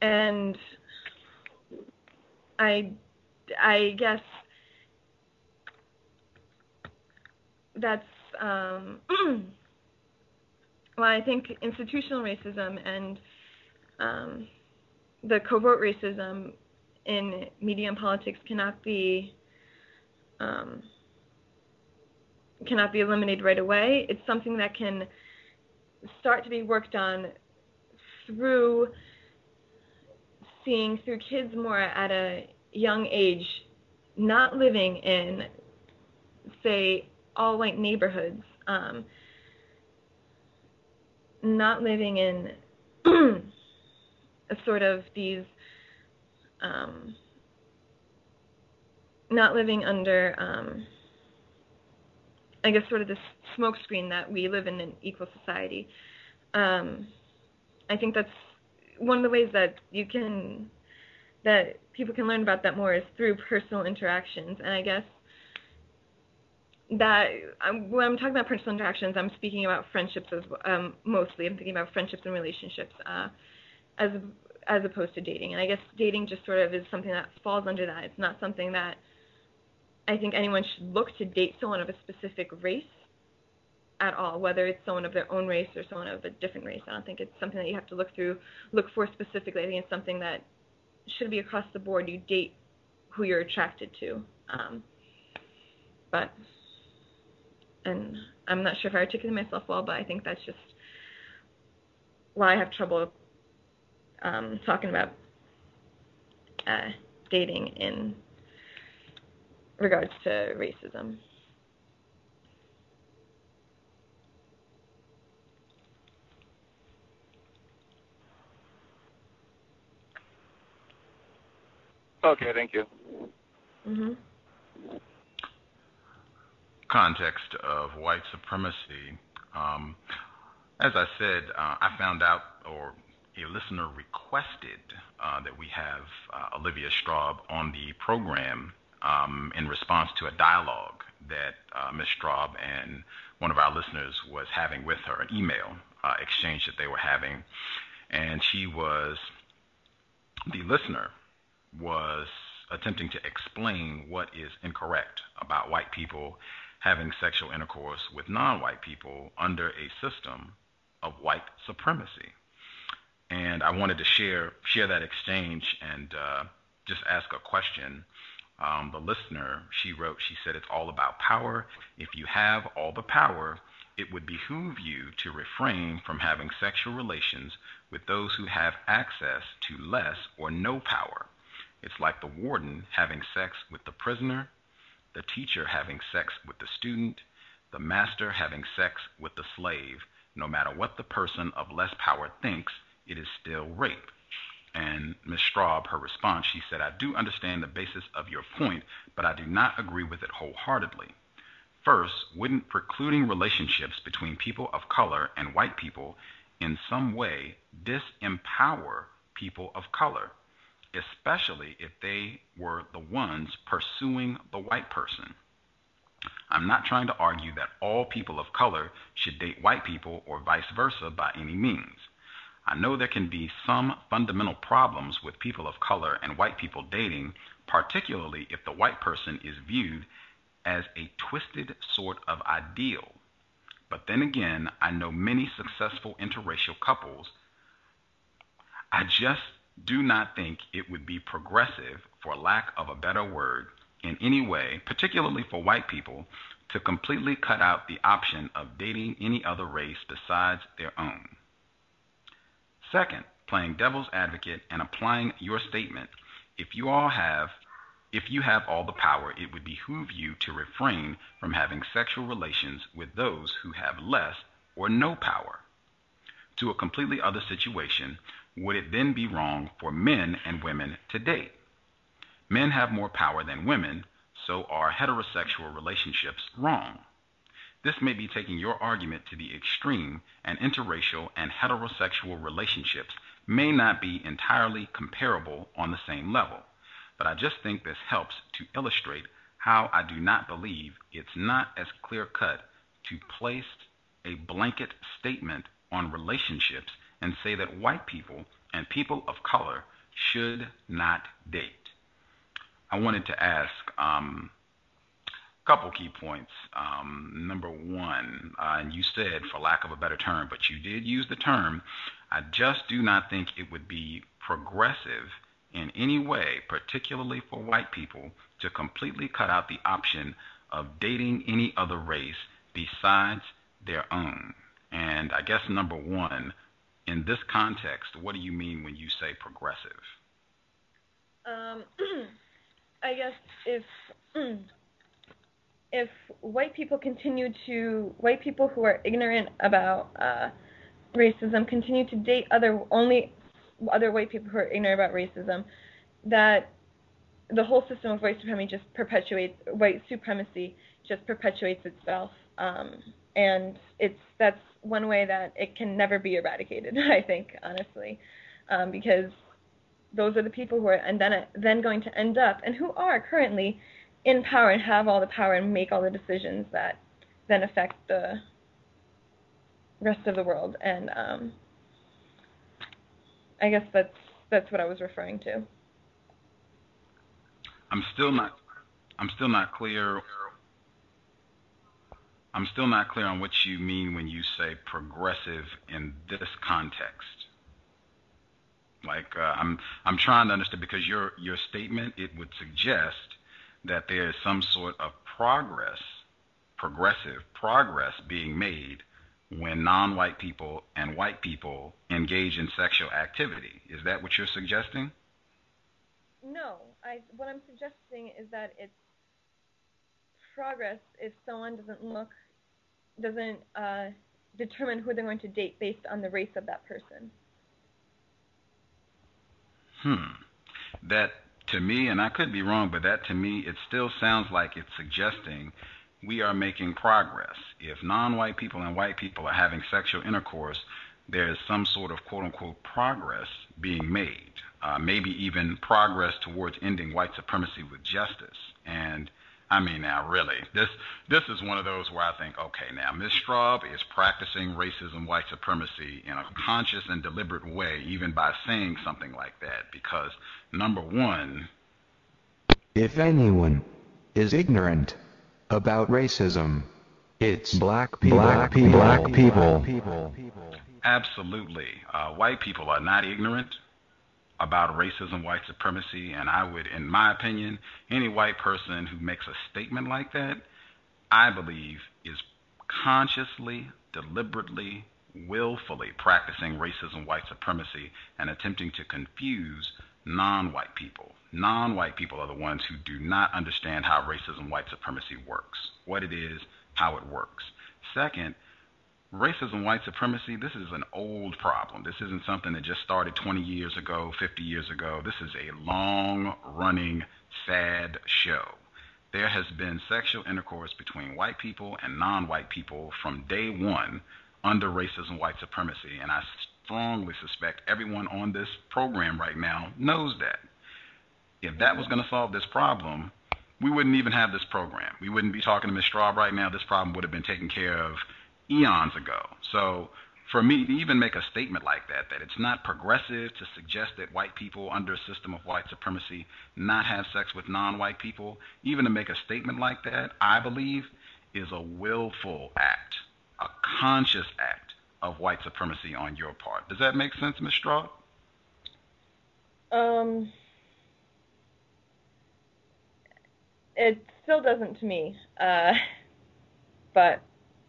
and I, I guess that's um, well, I think institutional racism and um, the covert racism in media and politics cannot be um, cannot be eliminated right away. It's something that can start to be worked on through seeing through kids more at a young age, not living in, say, all white neighborhoods, um, not living in a sort of these, um, not living under, um, I guess, sort of this smokescreen that we live in an equal society. Um, I think that's one of the ways that you can that people can learn about that more is through personal interactions and i guess that um, when i'm talking about personal interactions i'm speaking about friendships as um, mostly i'm thinking about friendships and relationships uh, as as opposed to dating and i guess dating just sort of is something that falls under that it's not something that i think anyone should look to date someone of a specific race at all, whether it's someone of their own race or someone of a different race. I don't think it's something that you have to look through, look for specifically. I think it's something that should be across the board. You date who you're attracted to. Um, but and I'm not sure if I articulate myself well, but I think that's just why I have trouble um, talking about uh, dating in regards to racism. Okay, thank you. Mhm. Context of white supremacy. Um, as I said, uh, I found out, or a listener requested uh, that we have uh, Olivia Straub on the program um, in response to a dialogue that uh, Ms. Straub and one of our listeners was having with her, an email uh, exchange that they were having. And she was, the listener was attempting to explain what is incorrect about white people having sexual intercourse with non white people under a system of white supremacy. And I wanted to share share that exchange and uh, just ask a question. Um, the listener, she wrote, she said, it's all about power. If you have all the power, it would behoove you to refrain from having sexual relations with those who have access to less or no power. It's like the warden having sex with the prisoner, the teacher having sex with the student, the master having sex with the slave. No matter what the person of less power thinks, it is still rape. And Ms. Straub, her response, she said, I do understand the basis of your point, but I do not agree with it wholeheartedly. First, wouldn't precluding relationships between people of color and white people in some way disempower people of color, especially if they were the ones pursuing the white person? I'm not trying to argue that all people of color should date white people or vice versa by any means. I know there can be some fundamental problems with people of color and white people dating, particularly if the white person is viewed as a twisted sort of ideal. But then again, I know many successful interracial couples. I just do not think it would be progressive, for lack of a better word, in any way, particularly for white people, to completely cut out the option of dating any other race besides their own. Second, playing devil's advocate and applying your statement, if you all have if you have all the power, it would behoove you to refrain from having sexual relations with those who have less or no power. To a completely other situation, would it then be wrong for men and women to date? Men have more power than women, so are heterosexual relationships wrong? This may be taking your argument to the extreme, and interracial and heterosexual relationships may not be entirely comparable on the same level. But I just think this helps to illustrate how I do not believe it's not as clear cut to place a blanket statement on relationships and say that white people and people of color should not date. I wanted to ask um, couple key points. Um, number one, uh, and you said, for lack of a better term, but you did use the term, I just do not think it would be progressive in any way, particularly for white people, to completely cut out the option of dating any other race besides their own. And I guess number one, in this context, what do you mean when you say progressive? Um, I guess if if white people continue to white people who are ignorant about uh, racism continue to date other only other white people who are ignorant about racism, that the whole system of white supremacy just perpetuates white supremacy just perpetuates itself, um, and it's that's one way that it can never be eradicated. I think honestly, um, because those are the people who are and then then going to end up and who are currently in power and have all the power and make all the decisions that then affect the rest of the world. And um, I guess that's that's what I was referring to. I'm still not I'm still not clear I'm still not clear on what you mean when you say progressive in this context. Like uh, I'm I'm trying to understand because your your statement it would suggest that there is some sort of progress, progressive progress being made when non-white people and white people engage in sexual activity. Is that what you're suggesting? No, I what I'm suggesting is that it's progress if someone doesn't look doesn't uh, determine who they're going to date based on the race of that person. Hmm. That to me, and I could be wrong, but that to me, it still sounds like it's suggesting we are making progress. If non white people and white people are having sexual intercourse, there is some sort of quote unquote progress being made. Uh, maybe even progress towards ending white supremacy with justice. And I mean, now really, this this is one of those where I think, okay, now Ms. Straub is practicing racism, white supremacy in a conscious and deliberate way, even by saying something like that. Because number one, if anyone is ignorant about racism, it's black people. Black people. Black people. Absolutely, uh, white people are not ignorant about racism, white supremacy, and I would, in my opinion, any white person who makes a statement like that, I believe, is consciously, deliberately, willfully practicing racism, white supremacy, and attempting to confuse non white people. Non white people are the ones who do not understand how racism, white supremacy works, what it is, how it works. Second, racism, white supremacy, this is an old problem. This isn't something that just started 20 years ago, 50 years ago. This is a long running, sad show. There has been sexual intercourse between white people and non white people from day one under racism, white supremacy, and I strongly suspect everyone on this program right now knows that. If that was going to solve this problem, we wouldn't even have this program. We wouldn't be talking to Ms. Straub right now. This problem would have been taken care of eons ago. So for me to even make a statement like that, that it's not progressive to suggest that white people under a system of white supremacy not have sex with non-white people, even to make a statement like that, I believe is a willful act, a conscious act of white supremacy on your part. Does that make sense, Ms. Straub? Um, it still doesn't to me. Uh, but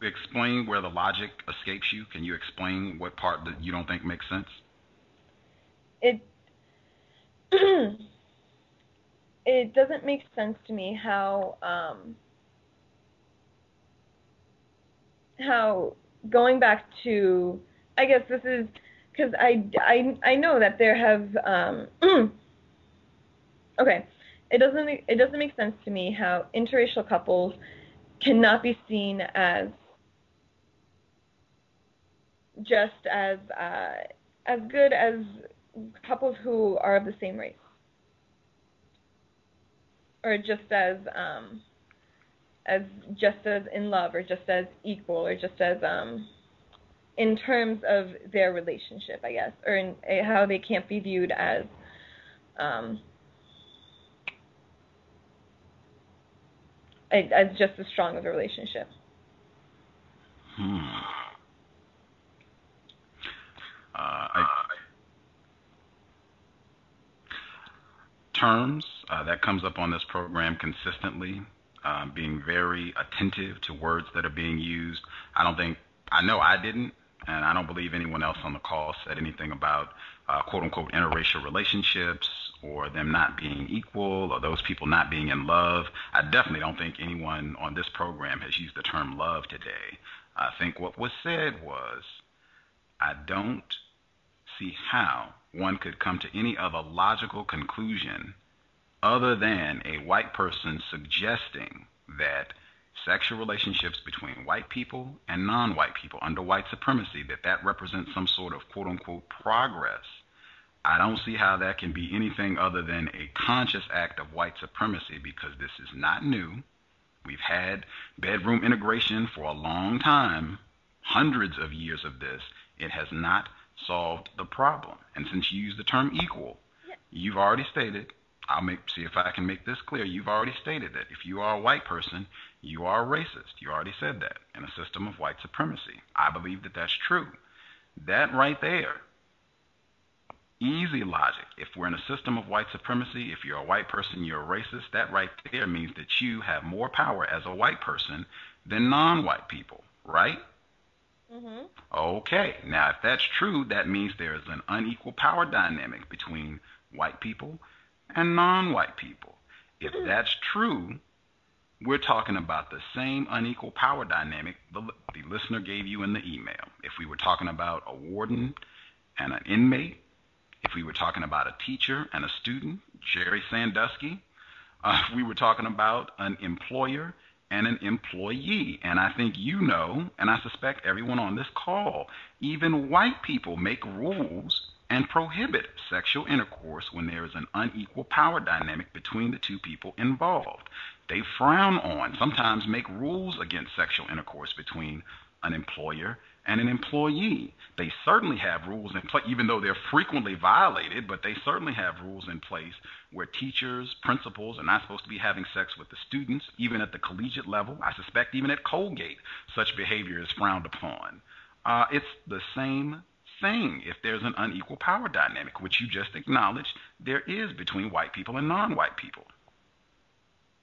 explain where the logic escapes you? Can you explain what part that you don't think makes sense? It it doesn't make sense to me how um, how going back to I guess this is because I, I I know that there have um, okay it doesn't it doesn't make sense to me how interracial couples cannot be seen as just as uh, as good as couples who are of the same race, or just as um, as just as in love, or just as equal, or just as um, in terms of their relationship, I guess, or in uh, how they can't be viewed as um, as just as strong of a relationship. Hmm. Uh, I, terms uh, that comes up on this program consistently, uh, being very attentive to words that are being used. I don't think I know I didn't, and I don't believe anyone else on the call said anything about uh, quote unquote interracial relationships or them not being equal or those people not being in love. I definitely don't think anyone on this program has used the term love today. I think what was said was, I don't see how one could come to any other logical conclusion other than a white person suggesting that sexual relationships between white people and non-white people under white supremacy that that represents some sort of quote unquote progress. I don't see how that can be anything other than a conscious act of white supremacy because this is not new. We've had bedroom integration for a long time hundreds of years of this. It has not solved the problem. And since you use the term equal, you've already stated, I'll make see if I can make this clear. You've already stated that if you are a white person, you are a racist. You already said that in a system of white supremacy. I believe that that's true. That right there, Easy logic. If we're in a system of white supremacy, if you're a white person, you're a racist, that right there means that you have more power as a white person than non white people, right? Mhm. Okay, now if that's true, that means there is an unequal power dynamic between white people and non white people. If that's true, we're talking about the same unequal power dynamic the, the listener gave you in the email. If we were talking about a warden and an inmate, if we were talking about a teacher and a student, Jerry Sandusky, uh, if we were talking about an employer and an employee. And I think you know, and I suspect everyone on this call, even white people make rules and prohibit sexual intercourse when there is an unequal power dynamic between the two people involved. They frown on, sometimes make rules against sexual intercourse between an employer and an employee. They certainly have rules in place, even though they're frequently violated, but they certainly have rules in place where teachers, principals are not supposed to be having sex with the students, even at the collegiate level. I suspect even at Colgate, such behavior is frowned upon. Uh, it's the same thing if there's an unequal power dynamic, which you just acknowledged there is between white people and non white people.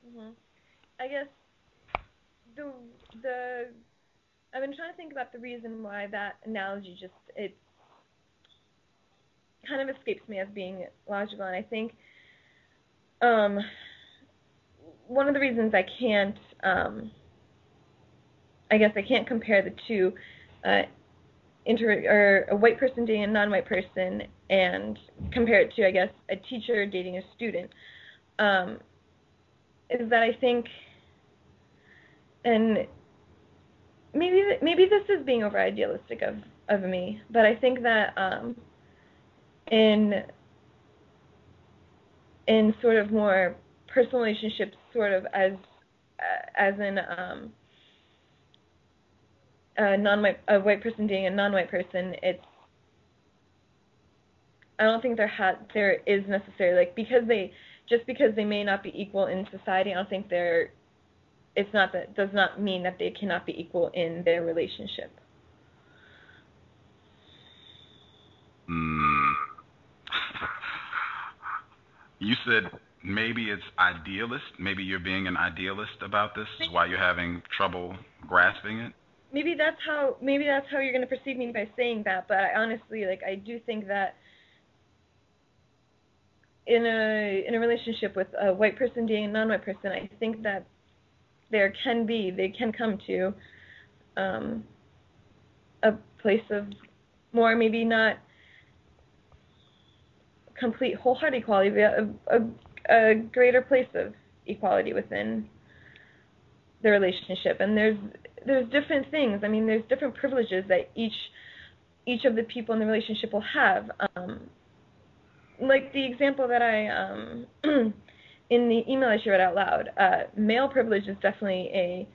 Mhm. I guess the the I've been trying to think about the reason why that analogy just it kind of escapes me as being logical, and I think um, one of the reasons I can't um, I guess I can't compare the two uh, inter or a white person dating a non-white person and compare it to I guess a teacher dating a student um, is that I think and maybe maybe this is being over idealistic of of me, but I think that um, in in sort of more personal relationships, sort of as as in um, a non-white a white person dating a non-white person, it's I don't think there ha- there is necessarily like because they just because they may not be equal in society, I don't think they're it's not that does not mean that they cannot be equal in their relationship. Mm. you said maybe it's idealist. Maybe you're being an idealist about this. Is why you're having trouble grasping it. Maybe that's how maybe that's how you're going to perceive me by saying that. But I honestly like I do think that in a in a relationship with a white person dating a non-white person, I think that there can be they can come to um, a place of more maybe not complete wholehearted equality, but a, a, a greater place of equality within the relationship. And there's there's different things. I mean, there's different privileges that each each of the people in the relationship will have. Um, like the example that I um, in the email I read out loud, uh, male privilege is definitely a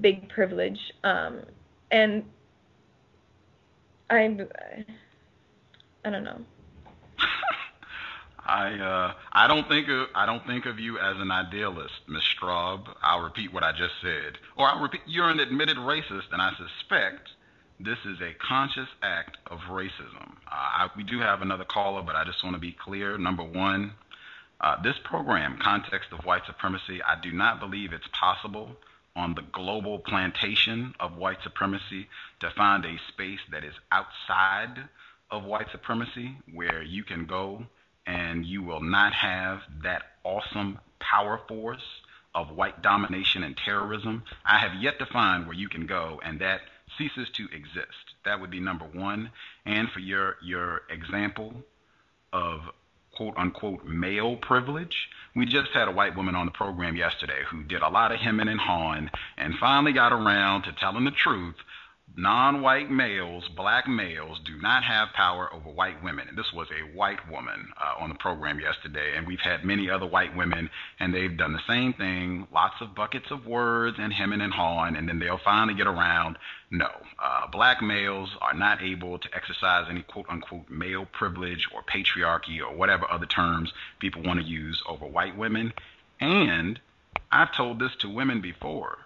big privilege, um, and I I don't know. I uh, I don't think of I don't think of you as an idealist, Miss Straub. I'll repeat what I just said, or I'll repeat. You're an admitted racist, and I suspect this is a conscious act of racism. Uh, I, we do have another caller, but I just want to be clear. Number one, uh, this program, Context of White Supremacy, I do not believe it's possible on the global plantation of white supremacy to find a space that is outside of white supremacy where you can go and you will not have that awesome power force of white domination and terrorism. I have yet to find where you can go and that ceases to exist. That would be number one. And for your your example of quote unquote male privilege, we just had a white woman on the program yesterday who did a lot of hemming and hawing and finally got around to telling the truth non-white males, black males, do not have power over white women. And this was a white woman uh, on the program yesterday, and we've had many other white women, and they've done the same thing, lots of buckets of words and hemming and hawing, and then they'll finally get around. No, uh, black males are not able to exercise any quote-unquote male privilege or patriarchy or whatever other terms people want to use over white women. And I've told this to women before.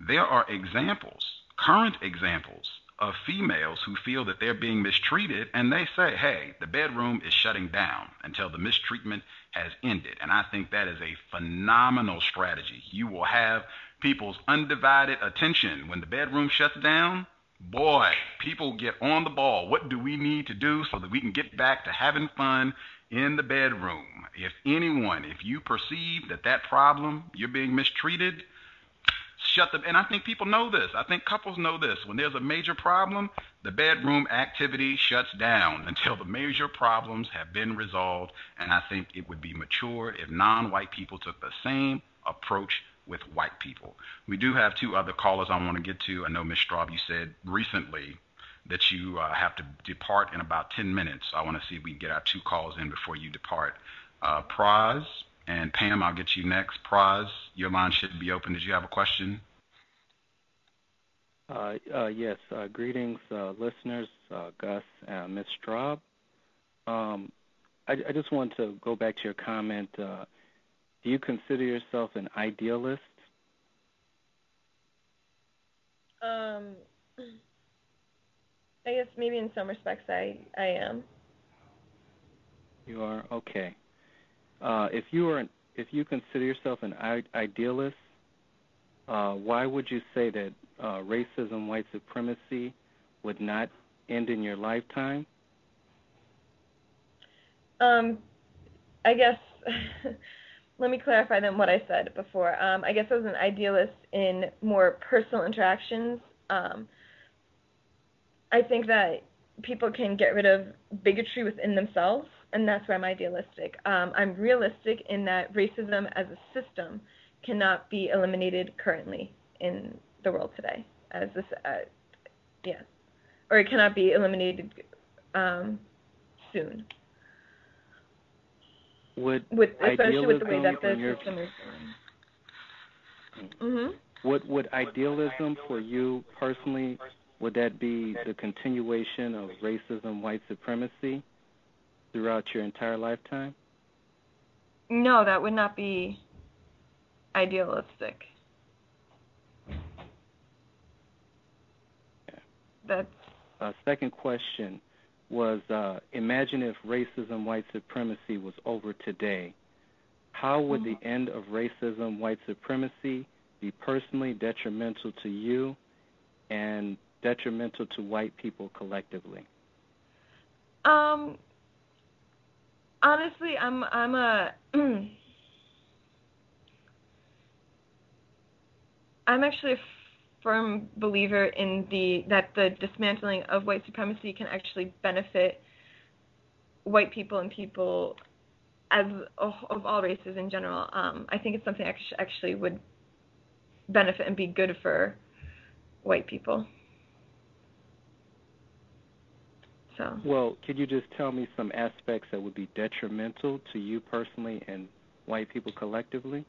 There are examples current examples of females who feel that they're being mistreated and they say, hey, the bedroom is shutting down until the mistreatment has ended. And I think that is a phenomenal strategy. You will have people's undivided attention when the bedroom shuts down. Boy, people get on the ball. What do we need to do so that we can get back to having fun in the bedroom? If anyone, if you perceive that that problem, you're being mistreated, shut them. And I think people know this. I think couples know this. When there's a major problem, the bedroom activity shuts down until the major problems have been resolved. And I think it would be mature if non white people took the same approach with white people. We do have two other callers I want to get to. I know, Ms. Straub, you said recently that you uh, have to depart in about 10 minutes. I want to see if we can get our two calls in before you depart. Uh, Praz, and Pam, I'll get you next. Praz, your line should be open. Did you have a question? Uh, uh, yes. Uh, greetings, uh, listeners, uh, Gus, uh, Ms. Straub. Um, I, I, just want to go back to your comment. do you consider yourself an idealist? Um, I guess maybe in some respects I I am. You are okay. Uh, if you are, an, if you consider yourself an idealist, uh, why would you say that uh, racism, white supremacy, would not end in your lifetime? Um, I guess. let me clarify then what I said before. Um, I guess I was an idealist in more personal interactions. Um, I think that people can get rid of bigotry within themselves and that's why I'm idealistic. Um, I'm realistic in that racism as a system cannot be eliminated currently in the world today, as this, uh, yeah, or it cannot be eliminated um, soon. Would with especially with the way that the system is going. Mhm. Would would idealism for you personally? Would that be the continuation of racism, white supremacy? Throughout your entire lifetime? No, that would not be idealistic. That's uh, second question was uh, imagine if racism, white supremacy was over today. How would mm-hmm. the end of racism, white supremacy be personally detrimental to you and detrimental to white people collectively? Um, honestly, I'm I'm a I'm actually a firm believer in the that the dismantling of white supremacy can actually benefit white people and people as of all races in general. Um, I think it's something actually would benefit and be good for white people. So. Well, could you just tell me some aspects that would be detrimental to you personally and white people collectively?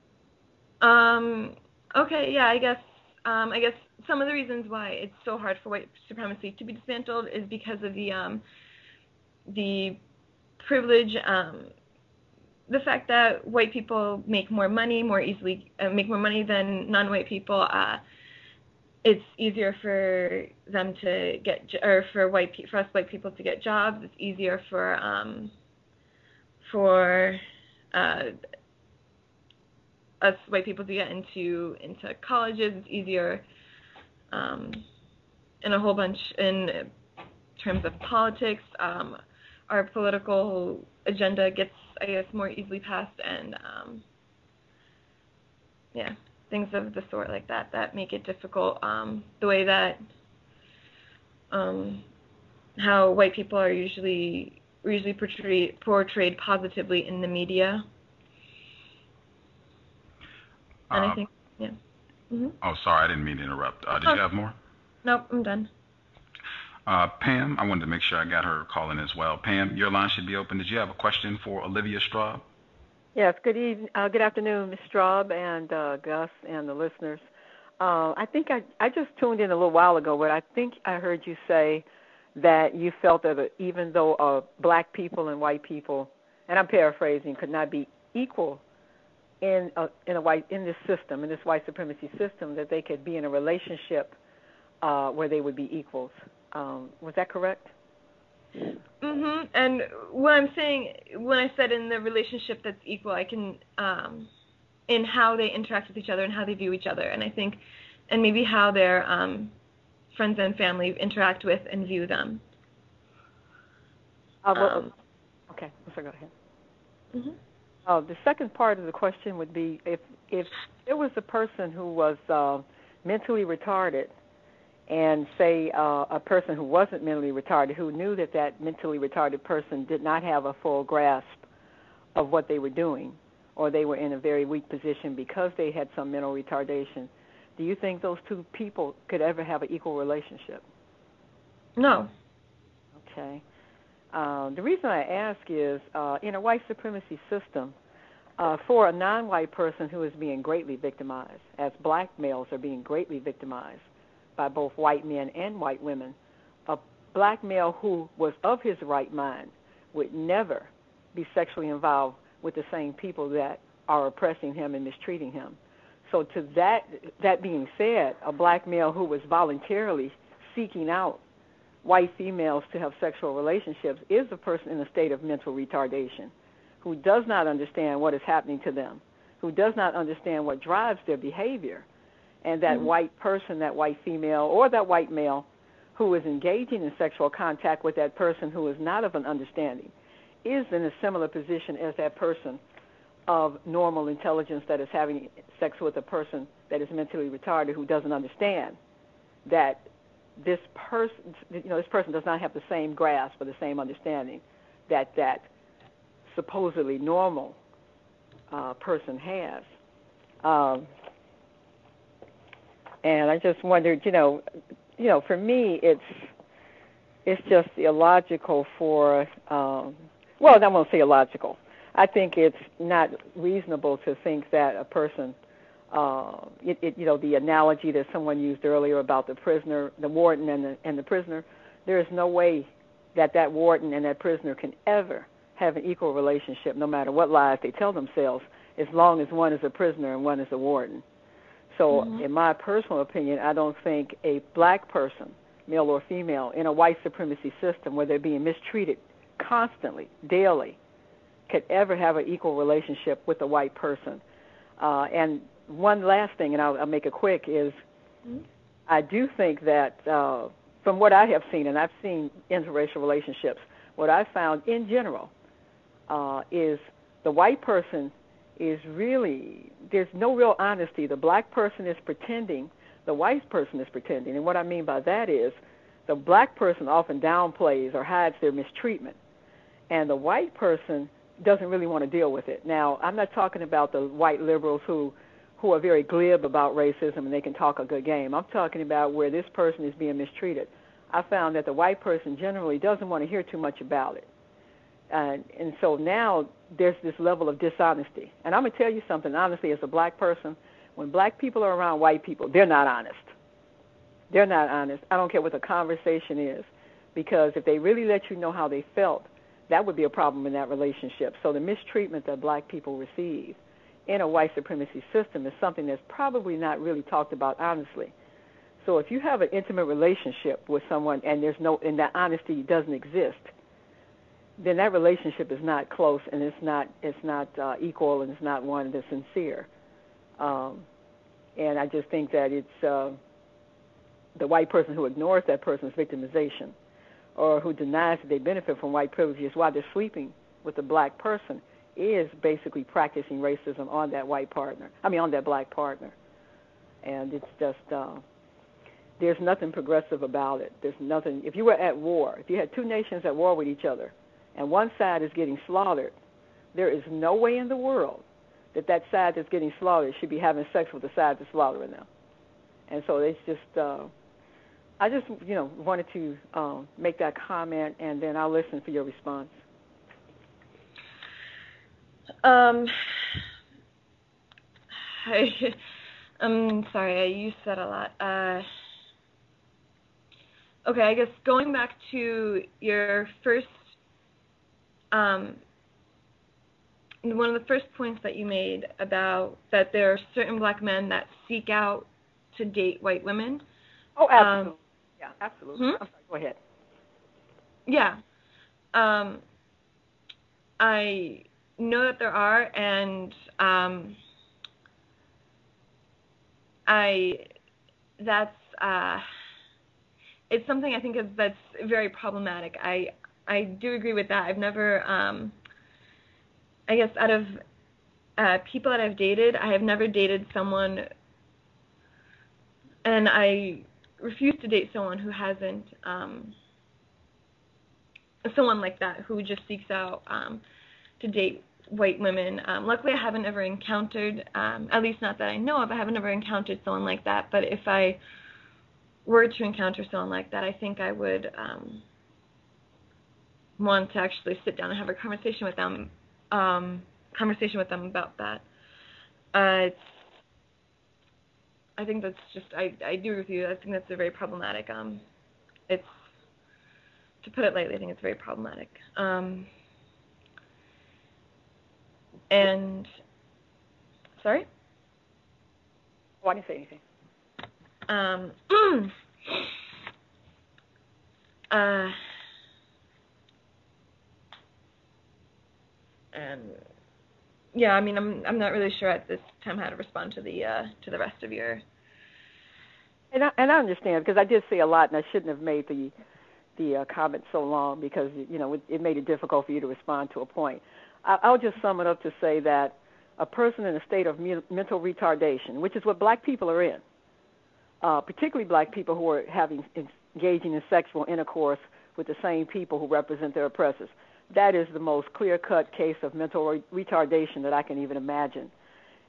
Um. Okay. Yeah. I guess. Um. I guess some of the reasons why it's so hard for white supremacy to be dismantled is because of the um. The privilege. Um. The fact that white people make more money more easily, uh, make more money than non-white people. Uh it's easier for them to get or for white for us white people to get jobs. It's easier for um, for uh, us white people to get into into colleges. It's easier um, in a whole bunch in terms of politics. Um, our political agenda gets, I guess, more easily passed, and um, yeah things of the sort like that that make it difficult. Um, the way that um, how white people are usually usually portrayed portrayed positively in the media. And uh, I think, yeah. Mm-hmm. Oh, sorry, I didn't mean to interrupt. Uh, did oh. you have more? Nope, I'm done. Uh, Pam, I wanted to make sure I got her calling as well. Pam, your line should be open. Did you have a question for Olivia Straub? Yes, good evening, uh, good afternoon, Ms. Straub and uh, Gus and the listeners. Uh, I think I I just tuned in a little while ago, but I think I heard you say that you felt that uh, even though uh, black people and white people, and I'm paraphrasing, could not be equal in a, in a white in this system, in this white supremacy system, that they could be in a relationship uh, where they would be equals. Um, was that correct? Mhm. And what I'm saying when I said in the relationship that's equal, I can um in how they interact with each other and how they view each other, and I think, and maybe how their um friends and family interact with and view them. Uh, well, Um, okay, so go ahead. mhm. Uh, the second part of the question would be if if there was a person who was uh, mentally retarded, and say uh, a person who wasn't mentally retarded, who knew that that mentally retarded person did not have a full grasp of what they were doing, or they were in a very weak position because they had some mental retardation, do you think those two people could ever have an equal relationship? No. Okay. Uh, the reason I ask is uh, in a white supremacy system, uh, for a non white person who is being greatly victimized, as black males are being greatly victimized by both white men and white women, a black male who was of his right mind would never be sexually involved with the same people that are oppressing him and mistreating him. So to that that being said, a black male who was voluntarily seeking out white females to have sexual relationships is a person in a state of mental retardation who does not understand what is happening to them, who does not understand what drives their behavior. And that Mhm. white person, that white female, or that white male who is engaging in sexual contact with that person who is not of an understanding is in a similar position as that person of normal intelligence that is having sex with a person that is mentally retarded who doesn't understand that this person you know this person does not have the same grasp or the same understanding that that supposedly normal uh, person has um, and I just wondered you know you know for me it's it's just illogical for um, well I won't say illogical I think it's not reasonable to think that a person, uh, it, it, you know, the analogy that someone used earlier about the prisoner, the warden, and the and the prisoner. There is no way that that warden and that prisoner can ever have an equal relationship, no matter what lies they tell themselves, as long as one is a prisoner and one is a warden. So, Mhm. in my personal opinion, I don't think a black person, male or female, in a white supremacy system where they're being mistreated constantly, daily, could ever have an equal relationship with a white person. Uh, and one last thing, and I'll, I'll make it quick, is Mhm. I do think that uh, from what I have seen, and I've seen interracial relationships, what I found in general uh, is the white person is really there's no real honesty. The black person is pretending, the white person is pretending, and what I mean by that is the black person often downplays or hides their mistreatment, and the white person doesn't really want to deal with it. Now, I'm not talking about the white liberals who who are very glib about racism and they can talk a good game. I'm talking about where this person is being mistreated. I found that the white person generally doesn't want to hear too much about it. And and so now there's this level of dishonesty. And I'm going to tell you something honestly as a black person, when black people are around white people, they're not honest. They're not honest. I don't care what the conversation is because if they really let you know how they felt, that would be a problem in that relationship. So the mistreatment that black people receive in a white supremacy system is something that's probably not really talked about honestly. So if you have an intimate relationship with someone and there's no and that honesty doesn't exist, then that relationship is not close and it's not it's not uh, equal and it's not one that's sincere. Um, and I just think that it's uh, the white person who ignores that person's victimization or who denies that they benefit from white privileges while they're sleeping with a black person is basically practicing racism on that white partner. I mean, on that black partner. And it's just uh, there's nothing progressive about it. There's nothing. If you were at war, if you had two nations at war with each other, and one side is getting slaughtered, there is no way in the world that that side that's getting slaughtered should be having sex with the side that's slaughtering them. And so it's just. Uh, I just, you know, wanted to um, make that comment, and then I'll listen for your response. Um, I, I'm sorry, I used that a lot. Uh, okay, I guess going back to your first, um, one of the first points that you made about that there are certain black men that seek out to date white women. Oh, absolutely. Um, Yeah, absolutely. Hmm? Sorry, go ahead. Yeah. Um, I know that there are, and um, I that's uh, it's something I think is that's very problematic. I I do agree with that. I've never um, I guess out of uh, people that I've dated, I have never dated someone, and I refuse to date someone who hasn't um, someone like that who just seeks out um, to date white women. Um, luckily, I haven't ever encountered, um, at least not that I know of, I haven't ever encountered someone like that. But if I were to encounter someone like that, I think I would um, want to actually sit down and have a conversation with them, um, conversation with them about that. Uh, I think that's just I I do agree with you. I think that's a very problematic. Um, it's to put it lightly, I think it's very problematic. Um, and sorry. I didn't say anything. Um, uh, and yeah, I mean, I'm I'm not really sure at this time how to respond to the uh, to the rest of your. And I, and I understand because I did say a lot, and I shouldn't have made the the uh, comment so long because you know it, made it difficult for you to respond to a point. I, I'll just sum it up to say that a person in a state of me- mental retardation, which is what black people are in, uh, particularly black people who are having engaging in sexual intercourse with the same people who represent their oppressors. That is the most clear-cut case of mental re- retardation that I can even imagine.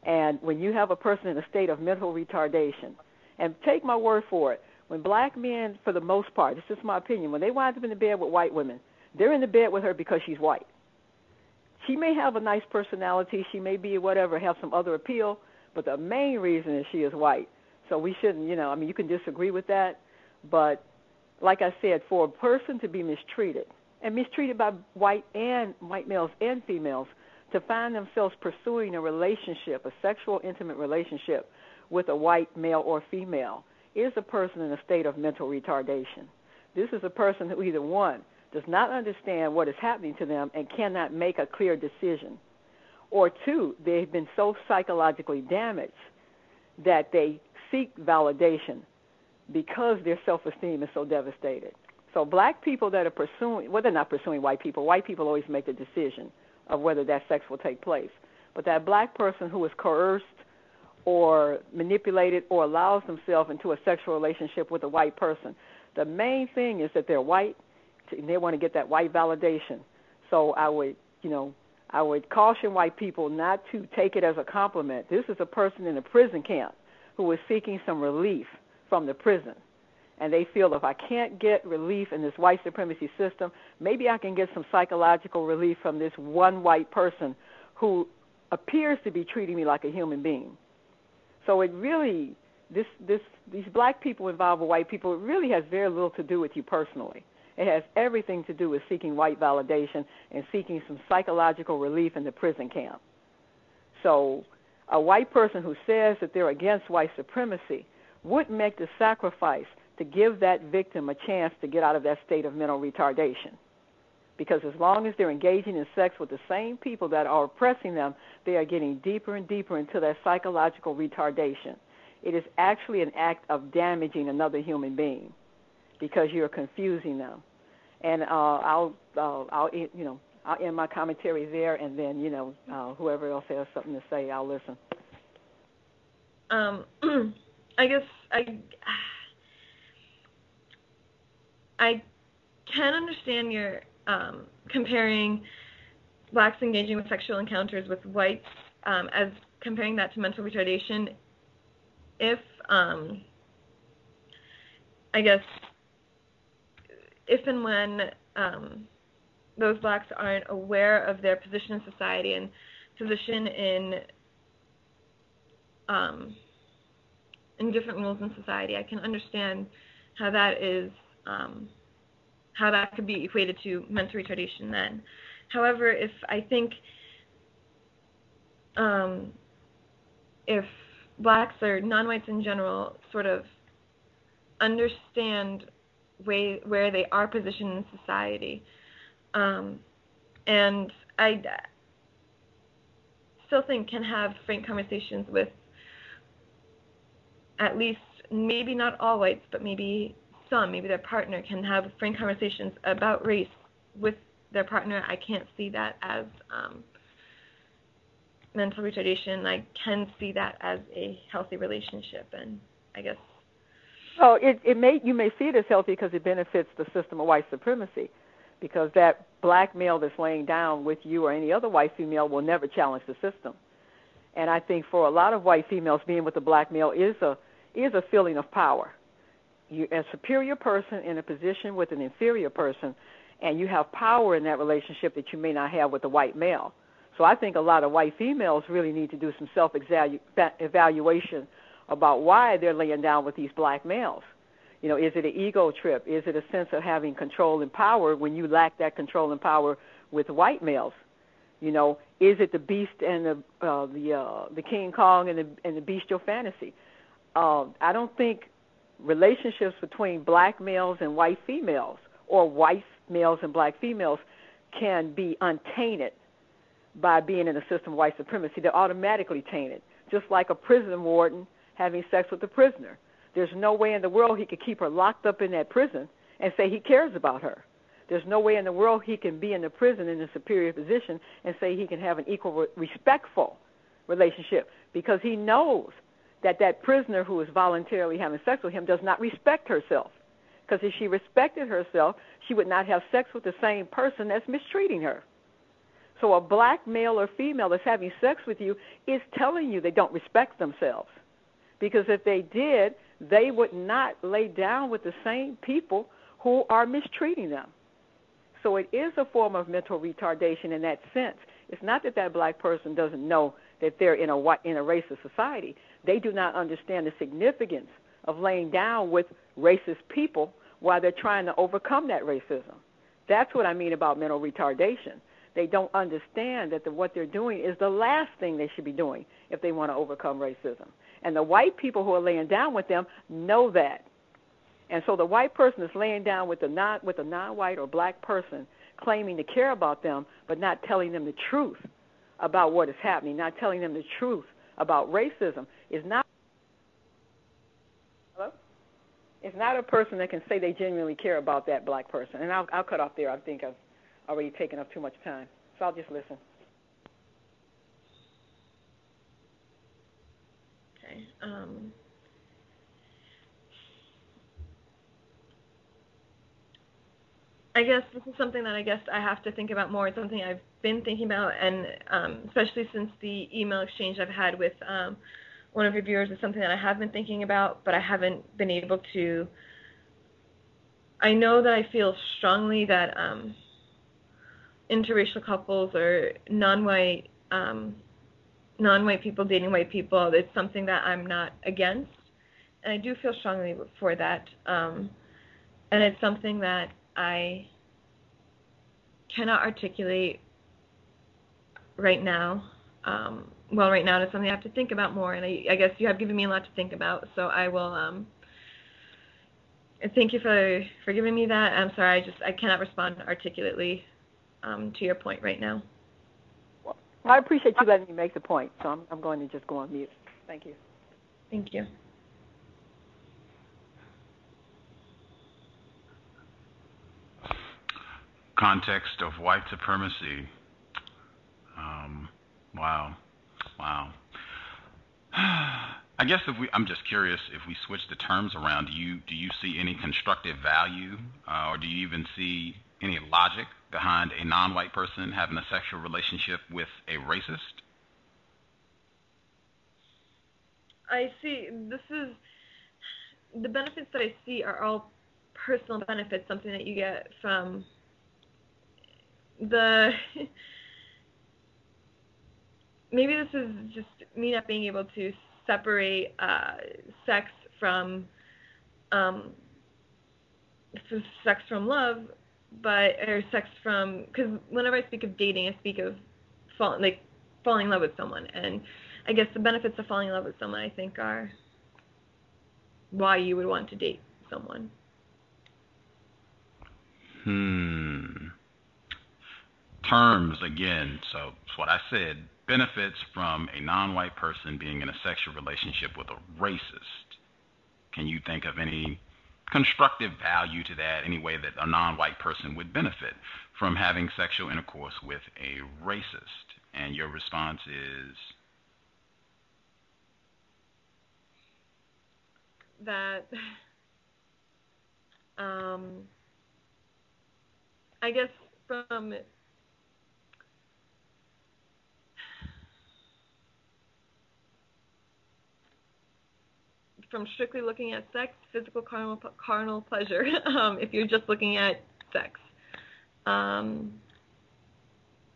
And when you have a person in a state of mental retardation, and take my word for it, when black men, for the most part, this is my opinion, when they wind up in the bed with white women, they're in the bed with her because she's white. She may have a nice personality, she may be whatever, have some other appeal, but the main reason is she is white. So we shouldn't, you know, I mean, you can disagree with that, but like I said, for a person to be mistreated, and mistreated by white and white males and females, to find themselves pursuing a relationship, a sexual intimate relationship with a white male or female, is a person in a state of mental retardation. This is a person who either one does not understand what is happening to them and cannot make a clear decision, or two, they've been so psychologically damaged that they seek validation because their self-esteem is so devastated. So black people that are pursuing, well, they're not pursuing white people. White people always make the decision of whether that sex will take place. But that black person who is coerced or manipulated or allows themselves into a sexual relationship with a white person, the main thing is that they're white and they want to get that white validation. So I would, you know, I would caution white people not to take it as a compliment. This is a person in a prison camp who is seeking some relief from the prison. And they feel if I can't get relief in this white supremacy system, maybe I can get some psychological relief from this one white person who appears to be treating me like a human being. So it really this this these black people involved with white people it really has very little to do with you personally. It has everything to do with seeking white validation and seeking some psychological relief in the prison camp. So a white person who says that they're against white supremacy would make the sacrifice to give that victim a chance to get out of that state of mental retardation. Because as long as they're engaging in sex with the same people that are oppressing them, they are getting deeper and deeper into that psychological retardation. It is actually an act of damaging another human being because you're confusing them. And uh, I'll, uh, I'll, you know, I'll end my commentary there, and then you know, uh, whoever else has something to say, I'll listen. Um, I guess I, I can understand your um, comparing blacks engaging with sexual encounters with whites um, as comparing that to mental retardation. If um, I guess if and when um, those blacks aren't aware of their position in society and position in um, in different roles in society, I can understand how that is um, how that could be equated to mental retardation. Then, however, if I think um, if blacks or non-whites in general sort of understand way where they are positioned in society. Um, and I still think can have frank conversations with at least maybe not all whites, but maybe some, maybe their partner can have frank conversations about race with their partner. I can't see that as um, mental retardation. I can see that as a healthy relationship, and I guess. Oh, it it may you may see it as healthy because it benefits the system of white supremacy, because that black male that's laying down with you or any other white female will never challenge the system. And I think for a lot of white females, being with a black male is a is a feeling of power. You're a superior person in a position with an inferior person, and you have power in that relationship that you may not have with a white male. So I think a lot of white females really need to do some self evaluation about why they're laying down with these black males. You know, is it an ego trip? Is it a sense of having control and power when you lack that control and power with white males? You know, is it the beast and the uh, the uh, the King Kong and the and the bestial fantasy? Uh, I don't think relationships between black males and white females, or white males and black females, can be untainted by being in a system of white supremacy. They're automatically tainted, just like a prison warden having sex with a prisoner. There's no way in the world he could keep her locked up in that prison and say he cares about her. There's no way in the world he can be in the prison in a superior position and say he can have an equal, respectful relationship because he knows that that prisoner who is voluntarily having sex with him does not respect herself. Because if she respected herself, she would not have sex with the same person that's mistreating her. So a black male or female that's having sex with you is telling you they don't respect themselves. Because if they did, they would not lay down with the same people who are mistreating them. So it is a form of mental retardation in that sense. It's not that that black person doesn't know that they're in a in a racist society. They do not understand the significance of laying down with racist people while they're trying to overcome that racism. That's what I mean about mental retardation. They don't understand that the, what they're doing is the last thing they should be doing if they want to overcome racism. And the white people who are laying down with them know that. And so the white person is laying down with a non with a non-white or black person claiming to care about them but not telling them the truth about what is happening, not telling them the truth about racism is not Hello? It's not a person that can say they genuinely care about that black person. And I'll I'll cut off there. I think I've already taken up too much time. So I'll just listen. Okay. Um, I guess this is something that I guess I have to think about more. It's something I've been thinking about, and um, especially since the email exchange I've had with um, one of your viewers is something that I have been thinking about, but I haven't been able to. I know that I feel strongly that um, interracial couples or non-white um, non-white people dating white people it's something that I'm not against, and I do feel strongly for that. Um, and it's something that I cannot articulate right now. Um, well, right now it's something I have to think about more, and I, I guess you have given me a lot to think about. So I will. Um, thank you for for giving me that. I'm sorry, I just I cannot respond articulately um, to your point right now. Well, I appreciate you letting me make the point, so I'm I'm going to just go on mute. Thank you. Thank you. Context of white supremacy. Um, wow, wow. I guess if we, I'm just curious if we switch the terms around, do you do you see any constructive value, uh, or do you even see any logic behind a non-white person having a sexual relationship with a racist? I see. This is the benefits that I see are all personal benefits, something that you get from the. maybe this is just me not being able to separate uh, sex from um, sex from love, but or sex from because whenever I speak of dating, I speak of fall, like falling in love with someone, and I guess the benefits of falling in love with someone I think are why you would want to date someone. Hmm. Terms again. So it's what I said. Benefits from a non-white person being in a sexual relationship with a racist. Can you think of any constructive value to that? Any way that a non-white person would benefit from having sexual intercourse with a racist? And your response is. that um, I guess from from strictly looking at sex, physical carnal carnal pleasure. Um, if you're just looking at sex, um,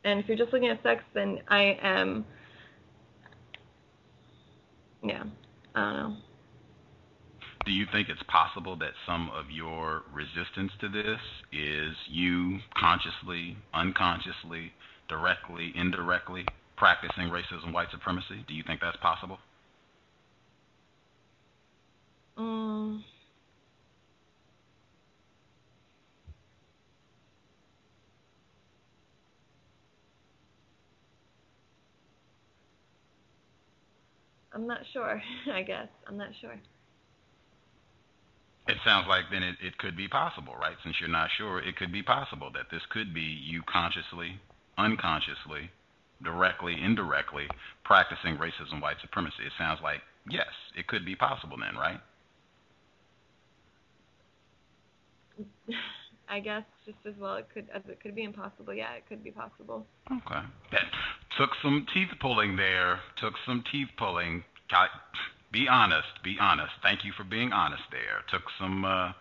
and if you're just looking at sex, then I am, yeah, I don't know. Do you think it's possible that some of your resistance to this is you consciously, unconsciously, directly, indirectly practicing racism, white supremacy? Do you think that's possible? Um, I'm not sure, I guess. I'm not sure. It sounds like then it, it could be possible, right? Since you're not sure, it could be possible that this could be you consciously, unconsciously, directly, indirectly practicing racism, white supremacy. It sounds like, yes, it could be possible then, right? I guess just as well it could as it could be impossible. Yeah, it could be possible. Okay. That took some teeth pulling there. Took some teeth pulling. Got, be honest. Be honest. Thank you for being honest there. Took some uh,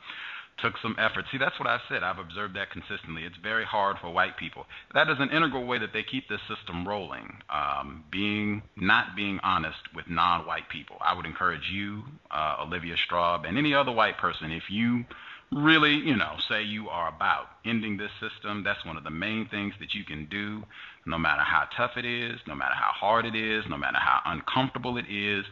took some effort. See, that's what I've said. I've observed that consistently. It's very hard for white people. That is an integral way that they keep this system rolling. Um, being not being honest with non-white people. I would encourage you, uh, Olivia Straub, and any other white person, if you really, you know, say you are about ending this system, that's one of the main things that you can do, no matter how tough it is, no matter how hard it is, no matter how uncomfortable it is.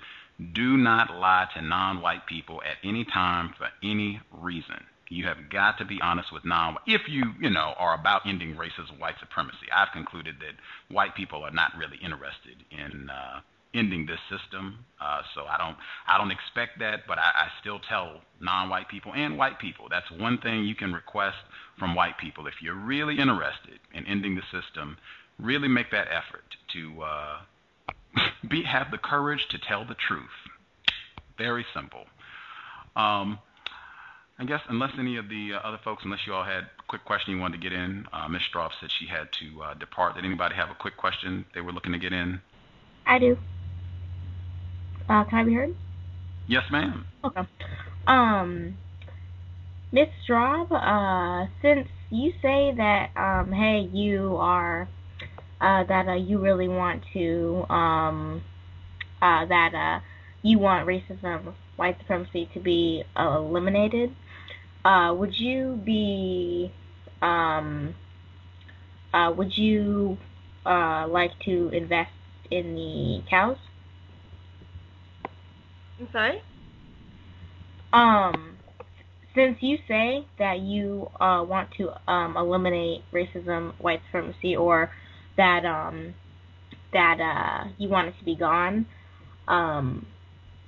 Do not lie to non white people at any time for any reason. You have got to be honest with non if you, you know, are about ending racism, white supremacy. I've concluded that white people are not really interested in uh, ending this system. Uh, so I don't I don't expect that, but I, I still tell non-white people and white people that's one thing you can request from white people if you're really interested in ending the system. Really make that effort to uh, be have the courage to tell the truth. Very simple. Um, I guess unless any of the uh, other folks, unless you all had a quick question you wanted to get in, uh, Ms. Straub said she had to uh, depart. Did anybody have a quick question they were looking to get in? I do. Uh, can I be heard? Yes, ma'am. Okay. Um, Miss Straub, uh, since you say that, um, hey, you are, uh, that, uh, you really want to, um, uh, that, uh, you want racism, white supremacy to be uh, eliminated, uh, would you be, um, uh, would you, uh, like to invest in the cows? I'm sorry? Um, since you say that you uh, want to um, eliminate racism, white supremacy, or that um, that uh, you want it to be gone, um,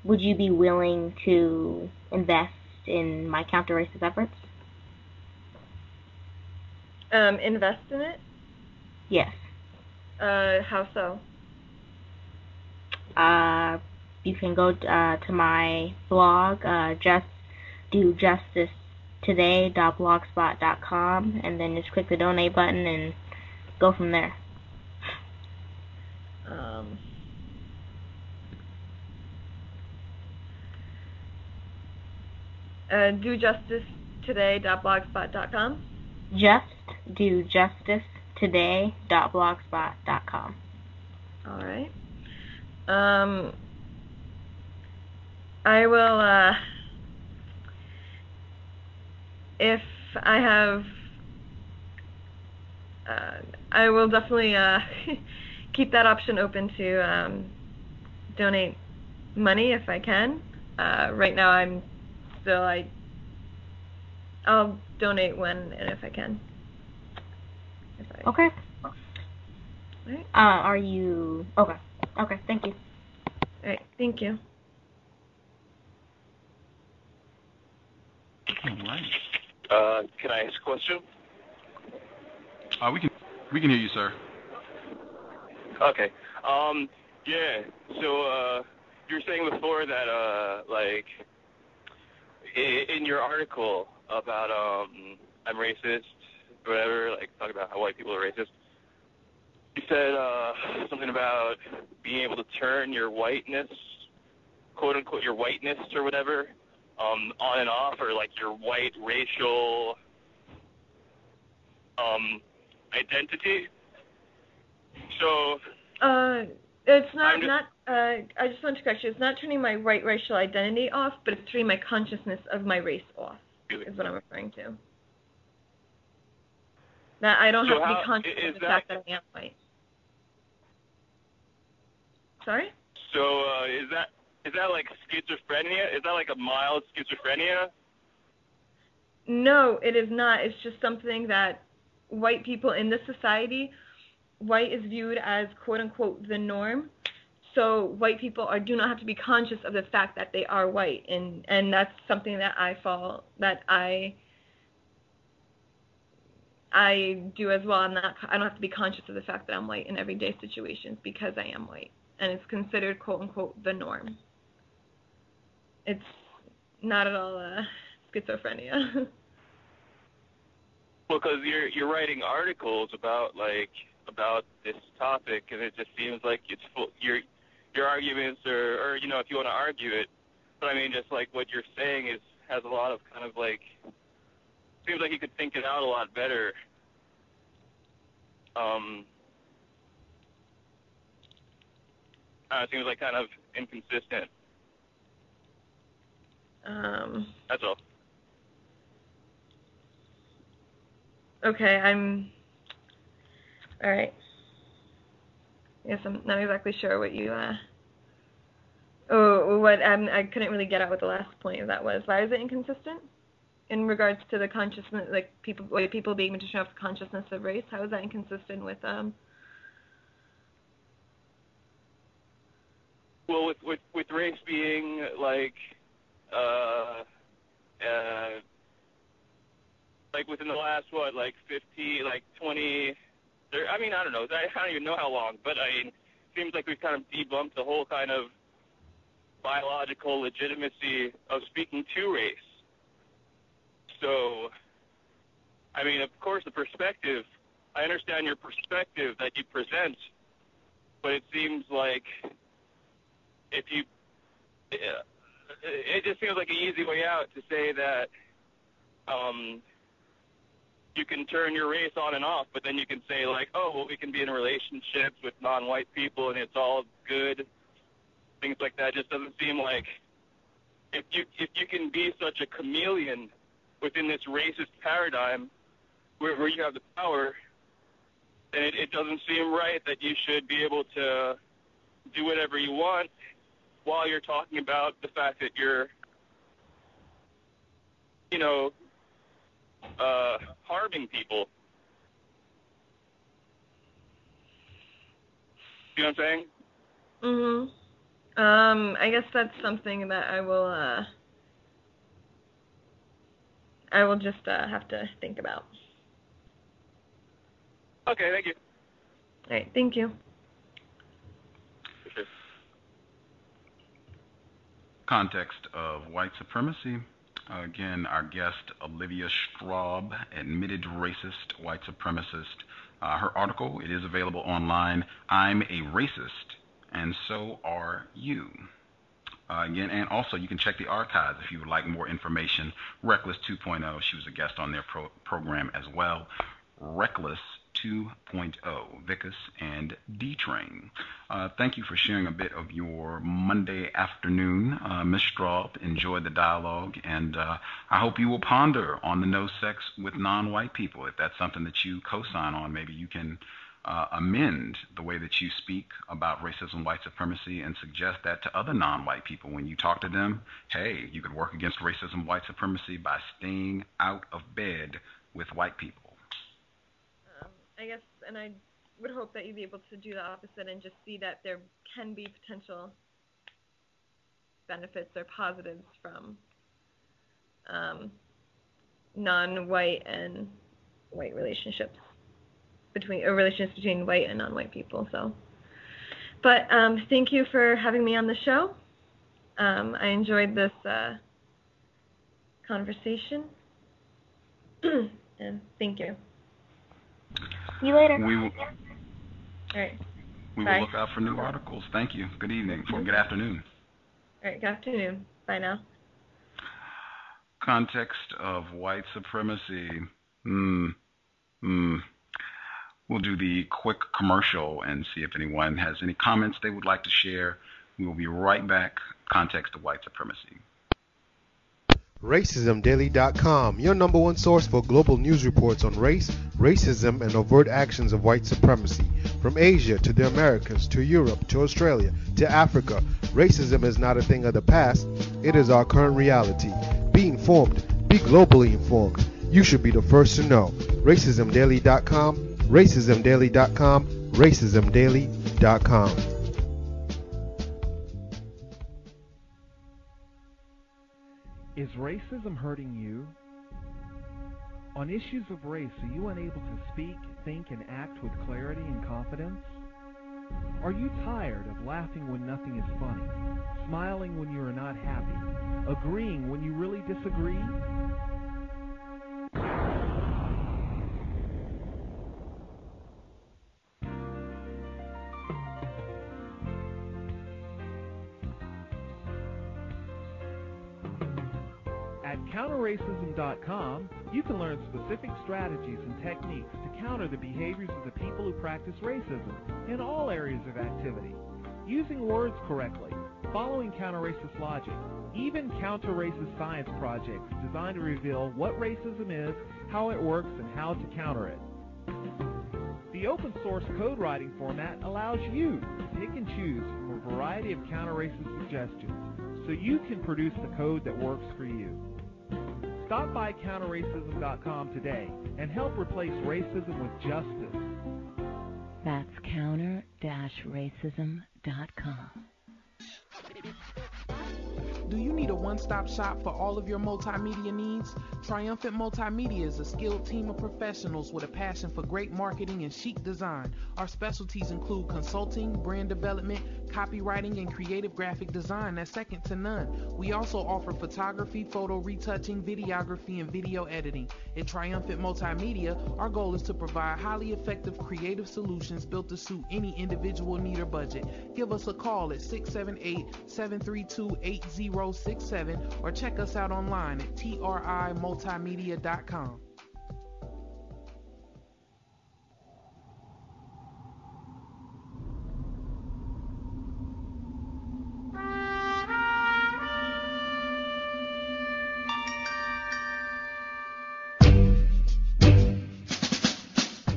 would you be willing to invest in my counter-racist efforts? Um, invest in it? Yes. Uh, how so? Uh, you can go uh, to my blog, uh, just do justice today.blogspot.com, and then just click the donate button and go from there. Um, uh, do justice today.blogspot.com. Just do justice today.blogspot.com. All right. Um, I will, uh, if I have, uh, I will definitely uh, keep that option open to um, donate money if I can. Uh, right now, I'm still I I'll donate when and if I can. If I, Okay. Alright. Uh, are you okay? Okay, thank you. All right. Thank you. All right. Uh, can I ask a question? Uh, we can we can hear you, sir. Okay. Um, yeah. So, uh, you were saying before that, uh, like, in your article about, um, I'm racist, whatever, like, talking about how white people are racist, you said, uh, something about being able to turn your whiteness, quote unquote, your whiteness or whatever, um, on and off, or like your white racial, um, identity. So, Uh, it's not just- not. Uh, I just want to correct you. It's not turning my white racial identity off, but it's turning my consciousness of my race off. Is what I'm referring to. That I don't So have to be conscious of the that- fact that I am white. Sorry. So uh, is that is that like schizophrenia? Is that like a mild schizophrenia? No, it is not. It's just something that white people in this society, white is viewed as quote unquote the norm. So white people are do not have to be conscious of the fact that they are white, and and that's something that I fall that I I do as well. I'm not. I don't have to be conscious of the fact that I'm white in everyday situations because I am white, and it's considered quote unquote the norm. It's not at all uh, schizophrenia. Well, because you're you're writing articles about like about this topic, and it just seems like it's full. Your your arguments, or or you know, if you want to argue it, but I mean, just like what you're saying is has a lot of kind of like seems like you could think it out a lot better. Um, uh, seems like kind of inconsistent. Um, That's all. Okay, I'm. All right. Yes, I'm not exactly sure what you. Uh... Oh, what um, I couldn't really get out what the last point of that was. Why is it inconsistent? In regards to the consciousness, like people, white people being able to show off the consciousness of race, how is that inconsistent with um? Well, with with with race being like, uh, uh, like within the last what, like fifty, like twenty, there, I mean, I don't know. I, I don't even know how long, but I mean, it seems like we've kind of debunked the whole kind of biological legitimacy of speaking to race. So, I mean, of course, the perspective. I understand your perspective that you present, but it seems like if you, yeah, it just seems like an easy way out to say that um, you can turn your race on and off, but then you can say like, oh, well, we can be in relationships with non-white people and it's all good. Things like that just doesn't seem like if you if you can be such a chameleon within this racist paradigm where, where you have the power, then it, it doesn't seem right that you should be able to do whatever you want while you're talking about the fact that you're, you know, uh, harming people. You know what I'm saying? Mm-hmm. Um, I guess that's something that I will uh I will just uh, have to think about. Okay, thank you. All right, thank you. Context of white supremacy. Again, our guest, Olivia Straub, admitted racist, white supremacist. Uh, her article, it is available online. I'm a racist, and so are you. Uh, again, and also you can check the archives if you would like more information. Reckless 2.0, she was a guest on their pro- program as well. Reckless 2.0, Vickiss and D Train. Uh, thank you for sharing a bit of your Monday afternoon, uh, Ms. Straub. Enjoy the dialogue, and uh, I hope you will ponder on the no sex with non-white people. If that's something that you co-sign on, maybe you can uh, amend the way that you speak about racism, white supremacy, and suggest that to other non-white people when you talk to them? Hey, you could work against racism, white supremacy by staying out of bed with white people. I guess, and I would hope that you'd be able to do the opposite and just see that there can be potential benefits or positives from um, non-white and white relationships between or relationships between white and non-white people. So, but um, thank you for having me on the show. Um, I enjoyed this uh, conversation, and thank you. See you later. We will, All right. we Bye. will look out for new articles. Thank you. Good evening. Or good afternoon. All right. Good afternoon. Bye now. Context of white supremacy. Hmm. Hmm. We'll do the quick commercial and see if anyone has any comments they would like to share. We will be right back. Context of white supremacy. RacismDaily.com, your number one source for global news reports on race, racism, and overt actions of white supremacy. From Asia to the Americas to Europe to Australia to Africa, racism is not a thing of the past, it is our current reality. Be informed, be globally informed. You should be the first to know. RacismDaily.com, RacismDaily.com, RacismDaily.com. Is racism hurting you? On issues of race, are you unable to speak, think, and act with clarity and confidence? Are you tired of laughing when nothing is funny, smiling when you are not happy, agreeing when you really disagree? counterracism.com, you can learn specific strategies and techniques to counter the behaviors of the people who practice racism in all areas of activity. Using words correctly, following counter-racist logic, even counter-racist science projects designed to reveal what racism is, how it works, and how to counter it. The open source code writing format allows you to pick and choose from a variety of counter-racist suggestions so you can produce the code that works for you. Stop by counterracism.com today and help replace racism with justice. That's counter-racism.com. Do you need a one-stop shop for all of your multimedia needs? Triumphant Multimedia is a skilled team of professionals with a passion for great marketing and chic design. Our specialties include consulting, brand development, copywriting, and creative graphic design that's second to none. We also offer photography, photo retouching, videography, and video editing. At Triumphant Multimedia, our goal is to provide highly effective creative solutions built to suit any individual need or budget. Give us a call at 678-732-8067 or check us out online at trimultimedia.com.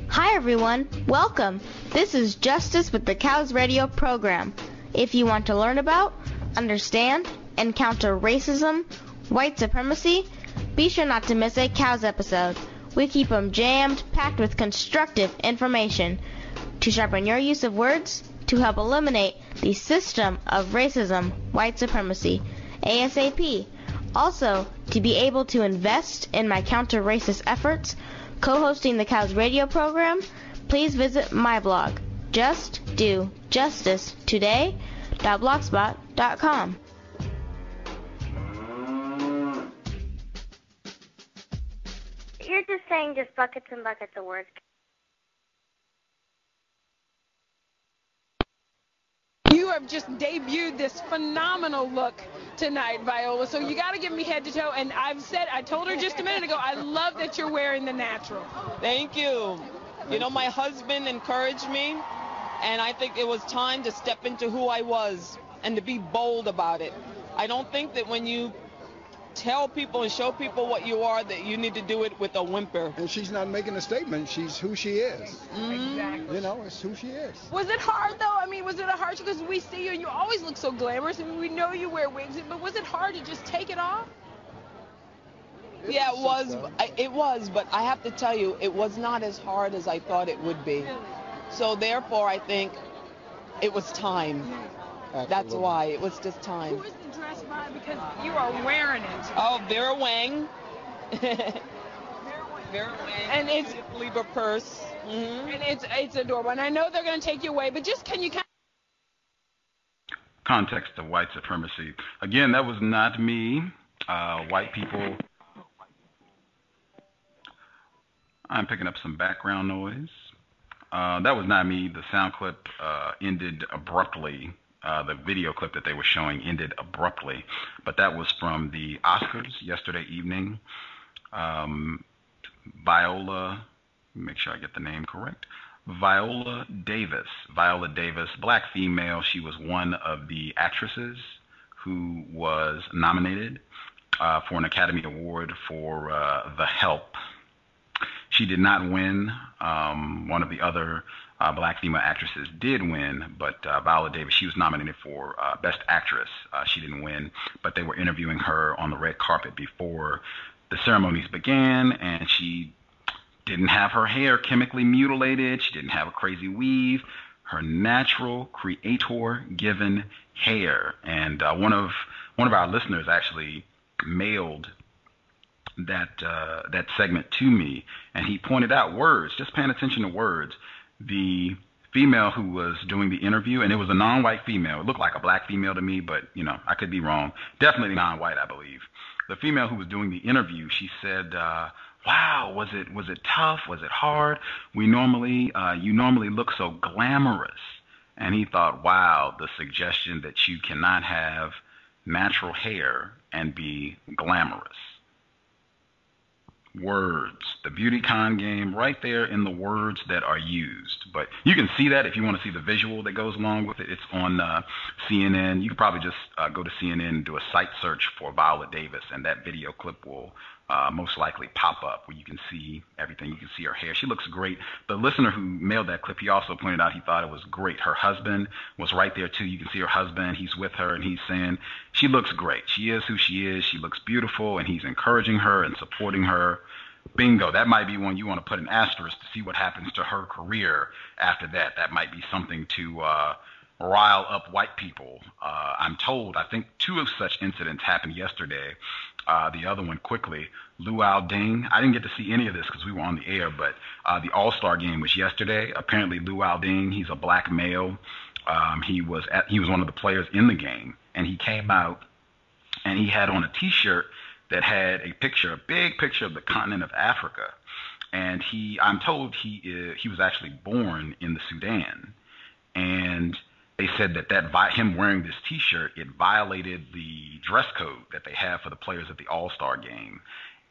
Hi everyone, welcome. This is Justice with the Cows Radio program. If you want to learn about, understand, and counter racism, white supremacy, be sure not to miss a Cows episode. We keep them jammed, packed with constructive information to sharpen your use of words to help eliminate the system of racism, white supremacy, ASAP. Also, to be able to invest in my counter racist efforts, co-hosting the Cows Radio program, please visit my blog, justdojustice.today.blogspot.com. You're just saying just buckets and buckets of words. You have just debuted this phenomenal look tonight, Viola. So you got to give me head to toe. And I've said, I told her just a minute ago, I love that you're wearing the natural. Thank you. You know, my husband encouraged me, and I think it was time to step into who I was and to be bold about it. I don't think that when you tell people and show people what you are, that you need to do it with a whimper. And she's not making a statement. She's who she is. Exactly. You know, it's who she is. Was it hard though? I mean, was it a hard because we see you and you always look so glamorous. I mean, we know you wear wigs, but was it hard to just take it off? Yeah, it was. I- It was, but I have to tell you, it was not as hard as I thought it would be. So therefore, I think it was time. That's why it was just time. Who is the? Because you are wearing it. Oh, Vera Wang. Vera Wang. And it's Libra purse. Mm-hmm. and it's it's adorable. And I know they're going to take you away, but just can you kind of context of white supremacy. Again, that was not me. Uh, white people. I'm picking up some background noise. Uh, that was not me. The sound clip uh, ended abruptly. Uh, the video clip that they were showing ended abruptly, but that was from the Oscars yesterday evening. Um, Viola, make sure I get the name correct. Viola Davis. Viola Davis, black female. She was one of the actresses who was nominated uh, for an Academy Award for uh, The Help. She did not win. Um, one of the other uh, black female actresses did win, but uh, Viola Davis, she was nominated for uh, Best Actress. Uh, she didn't win, but they were interviewing her on the red carpet before the ceremonies began, and she didn't have her hair chemically mutilated. She didn't have a crazy weave. Her natural, creator-given hair. And uh, one of one of our listeners actually mailed that uh, that segment to me, and he pointed out words. Just paying attention to words. The female who was doing the interview, and it was a non-white female. It looked like a black female to me, but you know I could be wrong. Definitely non-white, I believe. The female who was doing the interview, she said, uh, "Wow, was it was it tough? Was it hard? We normally uh, you normally look so glamorous." And he thought, "Wow, the suggestion that you cannot have natural hair and be glamorous." Words. The beauty con game right there in the words that are used. But you can see that if you want to see the visual that goes along with it. It's on uh, CNN. You could probably just uh, go to CNN and do a site search for Viola Davis, and that video clip will uh, most likely pop up where you can see everything. You can see her hair. She looks great. The listener who mailed that clip, he also pointed out he thought it was great. Her husband was right there too. You can see her husband. He's with her, and he's saying she looks great. She is who she is. She looks beautiful, and he's encouraging her and supporting her. Bingo. That might be one you want to put an asterisk to see what happens to her career after that. That might be something to uh, rile up white people. Uh, I'm told, I think two of such incidents happened yesterday. Uh, the other one quickly, Luol Deng. I didn't get to see any of this because we were on the air, but uh, the All Star game was yesterday. Apparently, Luol Deng, he's a black male. Um, he was at, he was one of the players in the game, and he came out and he had on a T-shirt that had a picture, a big picture of the continent of Africa. And he, I'm told he is, he was actually born in the Sudan, and they said that that vi- him wearing this T-shirt it violated the dress code that they have for the players at the All Star game.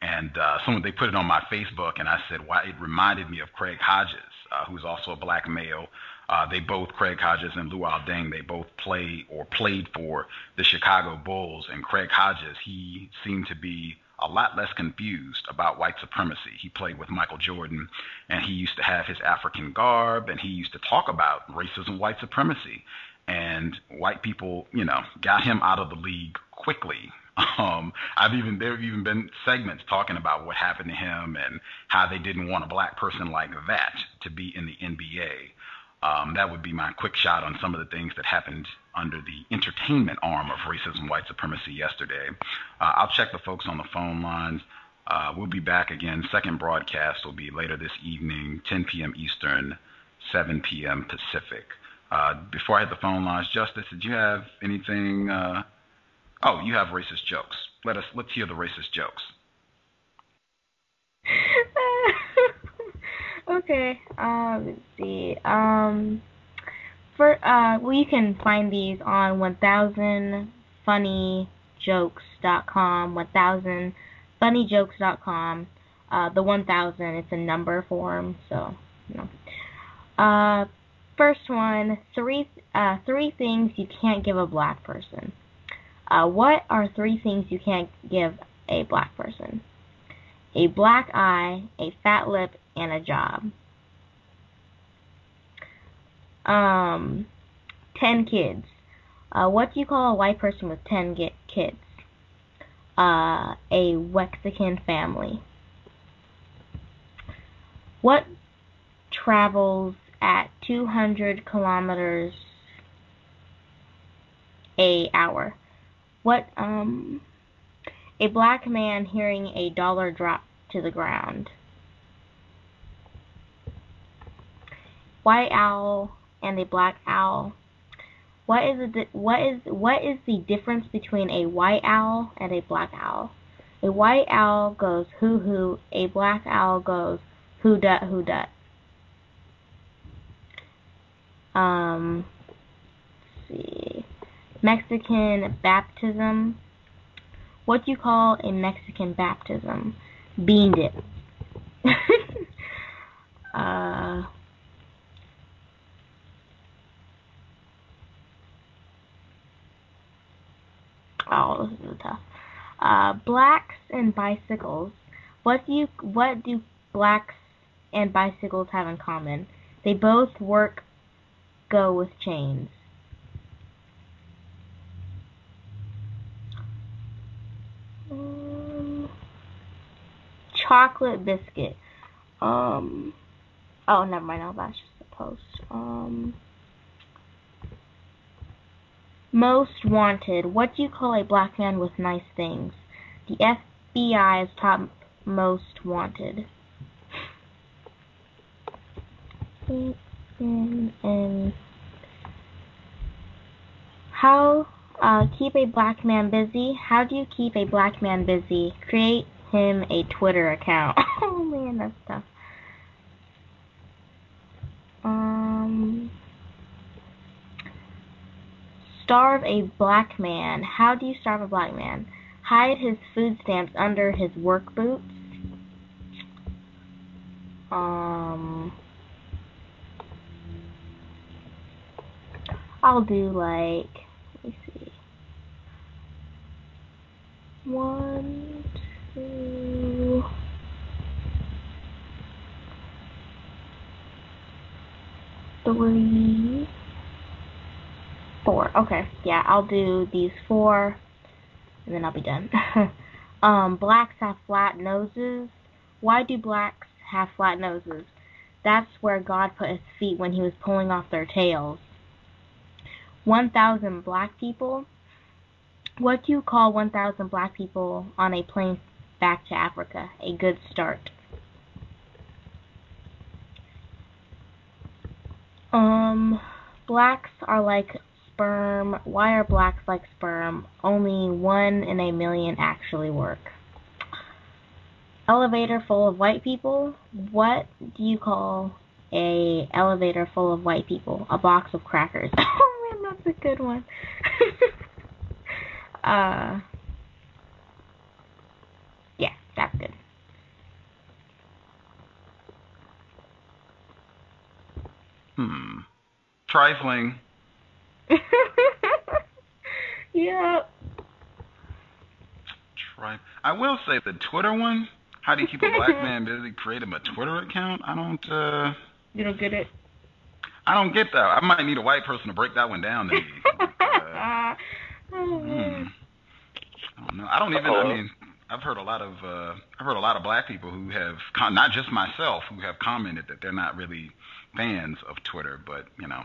And uh, someone they put it on my Facebook, and I said, "Why?" It reminded me of Craig Hodges, uh, who's also a black male. Uh, they both, Craig Hodges and Luol Deng, they both play or played for the Chicago Bulls. And Craig Hodges, he seemed to be a lot less confused about white supremacy. He played with Michael Jordan, and he used to have his African garb, and he used to talk about racism, white supremacy. And white people, you know, got him out of the league quickly. Um, I've even there have even been segments talking about what happened to him and how they didn't want a black person like that to be in the NBA. Um, that would be my quick shot on some of the things that happened under the entertainment arm of racism, white supremacy yesterday. Uh, I'll check the folks on the phone lines. Uh, we'll be back again. Second broadcast will be later this evening, 10 p.m. Eastern, 7 p.m. Pacific. Uh, before I hit the phone lines, Justice, did you have anything? Uh, oh, you have racist jokes. Let us let's hear the racist jokes. okay. Um, let's see. Um, for uh, well, you can find these on 1000funnyjokes.com. 1000funnyjokes.com. Uh, the 1000, it's a number form, so. Uh, first one: three uh three things you can't give a black person. Uh, what are three things you can't give a black person? A black eye, a fat lip, and a job. Um, ten kids. Uh, what do you call a white person with ten kids? Uh, a Mexican family. What travels at 200 kilometers a hour? What um a black man hearing a dollar drop to the ground. White owl and a black owl. What is the what is what is the difference between a white owl and a black owl? A white owl goes hoo hoo, a black owl goes who dut who dut. Um see. Mexican baptism. What do you call a Mexican baptism? Bean dip. uh Oh, this is tough. Uh, blacks and bicycles. What do you what do blacks and bicycles have in common? They both work go with chains. Um, chocolate biscuit. Um. Oh, never mind. No, that's just a post. Um. Most wanted. What do you call a black man with nice things? The FBI is top most wanted. And how uh, keep a black man busy? How do you keep a black man busy? Create him a Twitter account. oh man, that's tough. Um starve a black man. How do you starve a black man? Hide his food stamps under his work boots. Um, I'll do like, let me see. One, two, three, four. Okay, yeah, I'll do these four, and then I'll be done. um, blacks have flat noses. Why do blacks have flat noses? That's where God put his feet when he was pulling off their tails. 1,000 black people. What do you call 1,000 black people on a plane back to Africa? A good start. Um, blacks are like sperm. Why are blacks like sperm? Only one in a million actually work. Elevator full of white people. What do you call a elevator full of white people? A box of crackers. oh man, that's a good one. uh, yeah, that's good. Hmm. Trifling. yeah. I will say the Twitter one. How do you keep a black man busy? Create him a Twitter account. I don't. uh You don't get it. I don't get that. I might need a white person to break that one down to me. uh, hmm. I don't know. I don't even. I mean, I've heard a lot of. uh I've heard a lot of black people who have, con- not just myself, who have commented that they're not really fans of Twitter, but you know,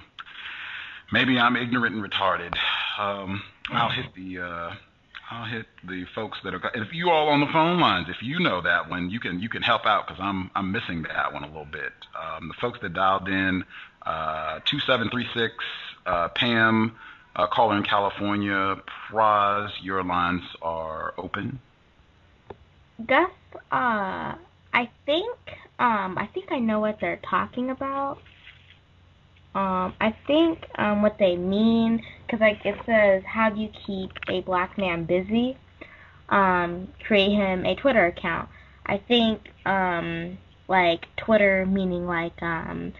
maybe I'm ignorant and retarded. Um, I'll hit the uh, I'll hit the folks that are. If you all on the phone lines, if you know that one, you can you can help out because I'm I'm missing that one a little bit. Um, the folks that dialed in, uh, two seven three six, uh, Pam, uh, caller in California, Praz, your lines are open. Gus, uh, I think um, I think I know what they're talking about. Um, I think um, what they mean, because like it says, how do you keep a black man busy? Um, create him a Twitter account. I think um, like Twitter meaning like um,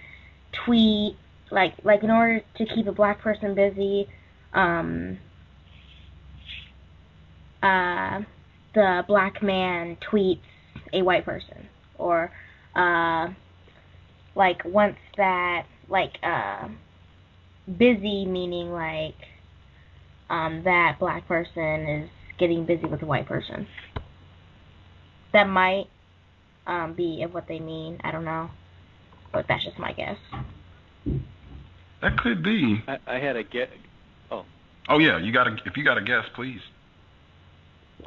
tweet, like like in order to keep a black person busy. Um, uh, the black man tweets a white person or uh like once that like uh busy meaning like um that black person is getting busy with a white person. That might um be what they mean. I don't know. But that's just my guess. That could be. I, I had a get. Oh. Oh yeah, you got to if you got a guess, please.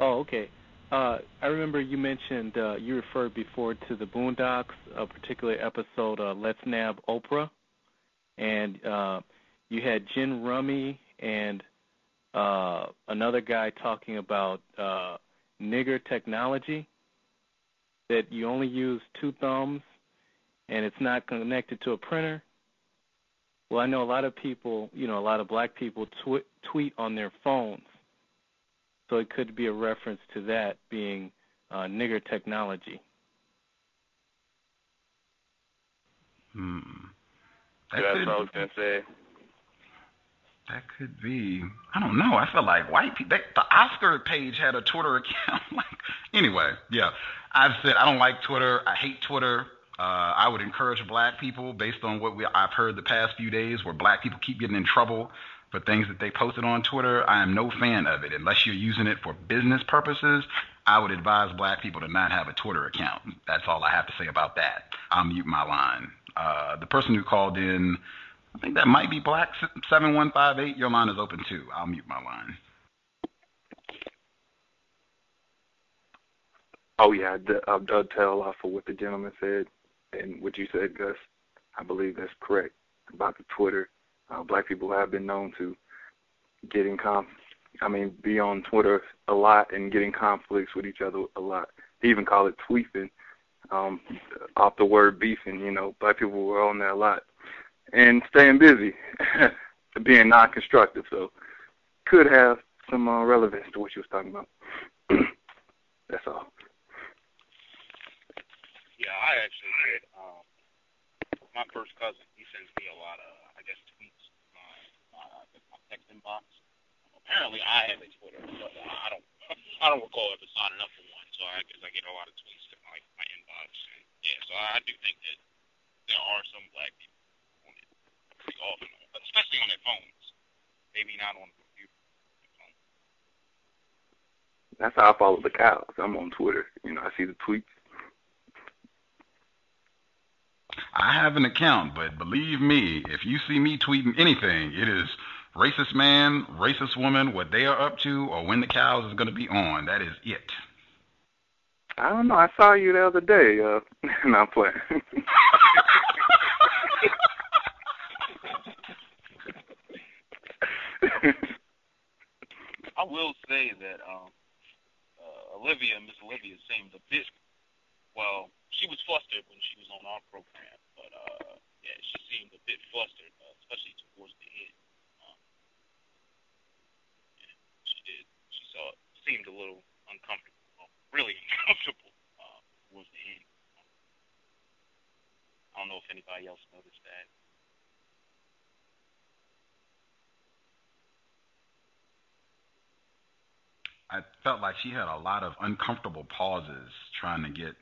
Oh, okay. Uh, I remember you mentioned uh, you referred before to the Boondocks, a particular episode, uh, Let's Nab Oprah, and uh, you had Gin Rummy and uh, another guy talking about uh, nigger technology, that you only use two thumbs and it's not connected to a printer. Well, I know a lot of people, you know, a lot of black people tw- tweet on their phones. So it could be a reference to that being uh, nigger technology. Hmm. That yeah, that's what I was gonna say. That could be. I don't know. I feel like white people. They, the Oscar page had a Twitter account. like, anyway, yeah. I've said I don't like Twitter. I hate Twitter. Uh, I would encourage black people, based on what we, I've heard the past few days, where black people keep getting in trouble for things that they posted on Twitter. I am no fan of it. Unless you're using it for business purposes, I would advise black people to not have a Twitter account. That's all I have to say about that. I'll mute my line. Uh, the person who called in, I think that might be Black 7158. Your line is open too. I'll mute my line. Oh yeah, I'll dovetail off of what the gentleman said and what you said, Gus. I believe that's correct about the Twitter. Uh, black people have been known to get in conf. I mean, be on Twitter a lot and getting conflicts with each other a lot. They even call it tweefing, um, off the word beefing. You know, black people were on there a lot and staying busy, being non-constructive. So, could have some uh, relevance to what you was talking about. That's all. Yeah, I actually did. Um, my first cousin, he sends me a lot of, I guess, tweets on uh, my text inbox. Apparently, I have a Twitter, but I don't, I don't recall ever signing up for one. So I guess I get a lot of tweets in my my inbox. And, yeah, so I do think that there are some black people on it pretty often, especially on their phones. Maybe not on the computer. That's how I follow the cows. I'm on Twitter. You know, I see the tweets I have an account, but believe me, if you see me tweeting anything, it is racist man, racist woman, what they are up to, or when the cows is going to be on. That is it. I don't know. I saw you the other day. Uh, no, I'm playing. I will say that um, uh, Olivia, Miss Olivia, seemed a bit well she was flustered when she was on our program, but uh, yeah, she seemed a bit flustered, uh, especially towards the end. Um, yeah, she did. She saw seemed a little uncomfortable, well, really uncomfortable uh, towards the end. Um, I don't know if anybody else noticed that. I felt like she had a lot of uncomfortable pauses trying to get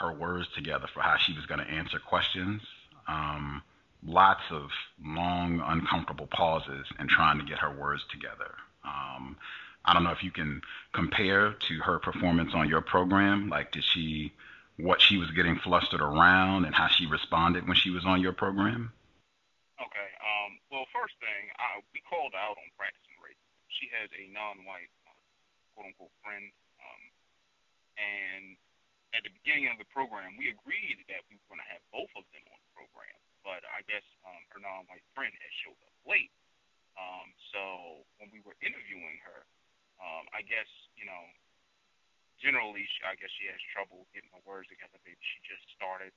her words together for how she was going to answer questions. Um, lots of long, uncomfortable pauses and trying to get her words together. Um, I don't know if you can compare to her performance on your program. Like, did she, what she was getting flustered around and how she responded when she was on your program? Okay. Um, well, first thing, I, we called out on practicing race. She has a non-white, uh, quote unquote, friend, um, and at the beginning of the program, we agreed that we were going to have both of them on the program, but I guess um, her non-white friend had showed up late. Um, so when we were interviewing her, um, I guess you know, generally, she, I guess she has trouble getting her words together. Maybe she just started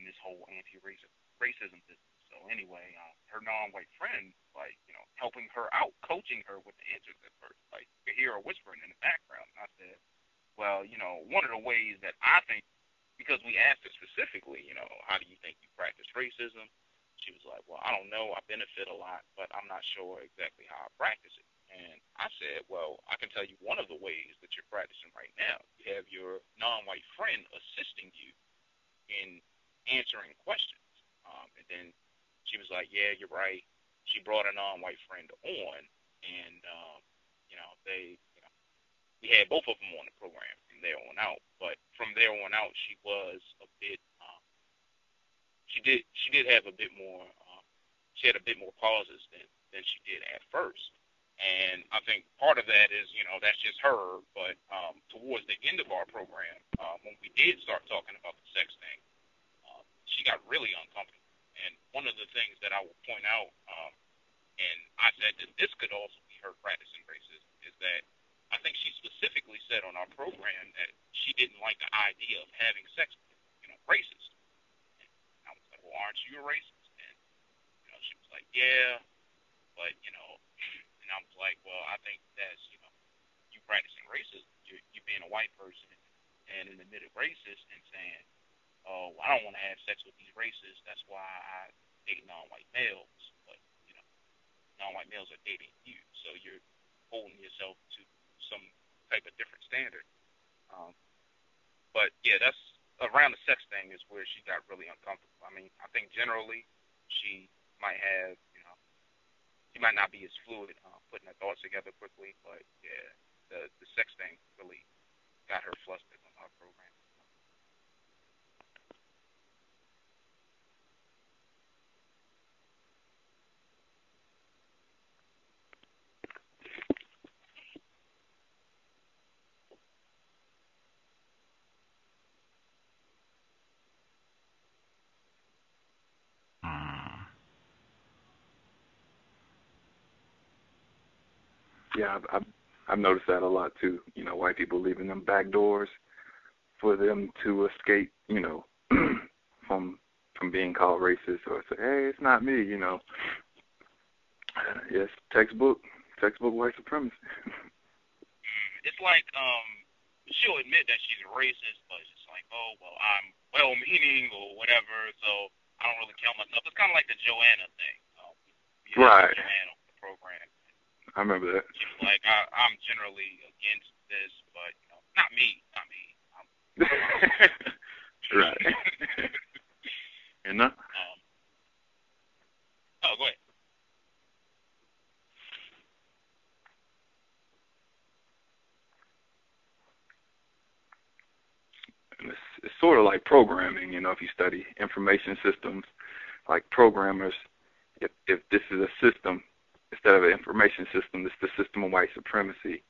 in this whole anti-racism racism business. So anyway, um, her non-white friend, like you know, helping her out, coaching her with the answers at first, like you could hear her whispering in the background. And I said, well, you know, one of the ways that I think, because we asked her specifically, you know, how do you think you practice racism? She was like, well, I don't know. I benefit a lot, but I'm not sure exactly how I practice it. And I said, well, I can tell you one of the ways that you're practicing right now. You have your non-white friend assisting you in answering questions. Um, and then she was like, yeah, you're right. She brought a non-white friend on, and um, you know they, we had both of them on the program from there on out. But from there on out, she was a bit. Um, she did. She did have a bit more. Um, she had a bit more pauses than than she did at first. And I think part of that is, you know, that's just her. But um, towards the end of our program, um, when we did start talking about the sex thing, um, she got really uncomfortable. And one of the things that I will point out, um, and I said that this could also be her practicing racism, is that I think she specifically said on our program that she didn't like the idea of having sex with, you know, racist. And I was like, well, aren't you a racist? And, you know, she was like, yeah, but, you know, and I was like, well, I think that's, you know, you practicing racism. You, you being a white person and an admitted racist and saying, oh, I don't want to have sex with these racists. That's why I date non-white males. But, you know, non-white males are dating you. So you're holding yourself to some type of different standard. Um, but, yeah, that's around the sex thing is where she got really uncomfortable. I mean, I think generally she might have, you know, she might not be as fluid uh, putting her thoughts together quickly, but yeah, the the sex thing really got her flustered on our program. Uh, Yeah, I've, I've I've noticed that a lot too. You know, white people leaving them back doors for them to escape. You know, from from being called racist or say, hey, it's not me. You know, uh, yes, textbook textbook white supremacy. It's like um, she'll admit that she's racist, but it's just like, oh well, I'm well-meaning or whatever, so I don't really count myself. It's kind of like the Joanna thing. Um, we had Right. Joanna program. I remember that. She was like, I, I'm generally against this, but you know, not me, not me. I'm, right. you know. um, oh, go ahead. It's, it's sort of like programming, you know, if you study information systems, like programmers, if if this is a system instead of an information system, it's the system of white supremacy,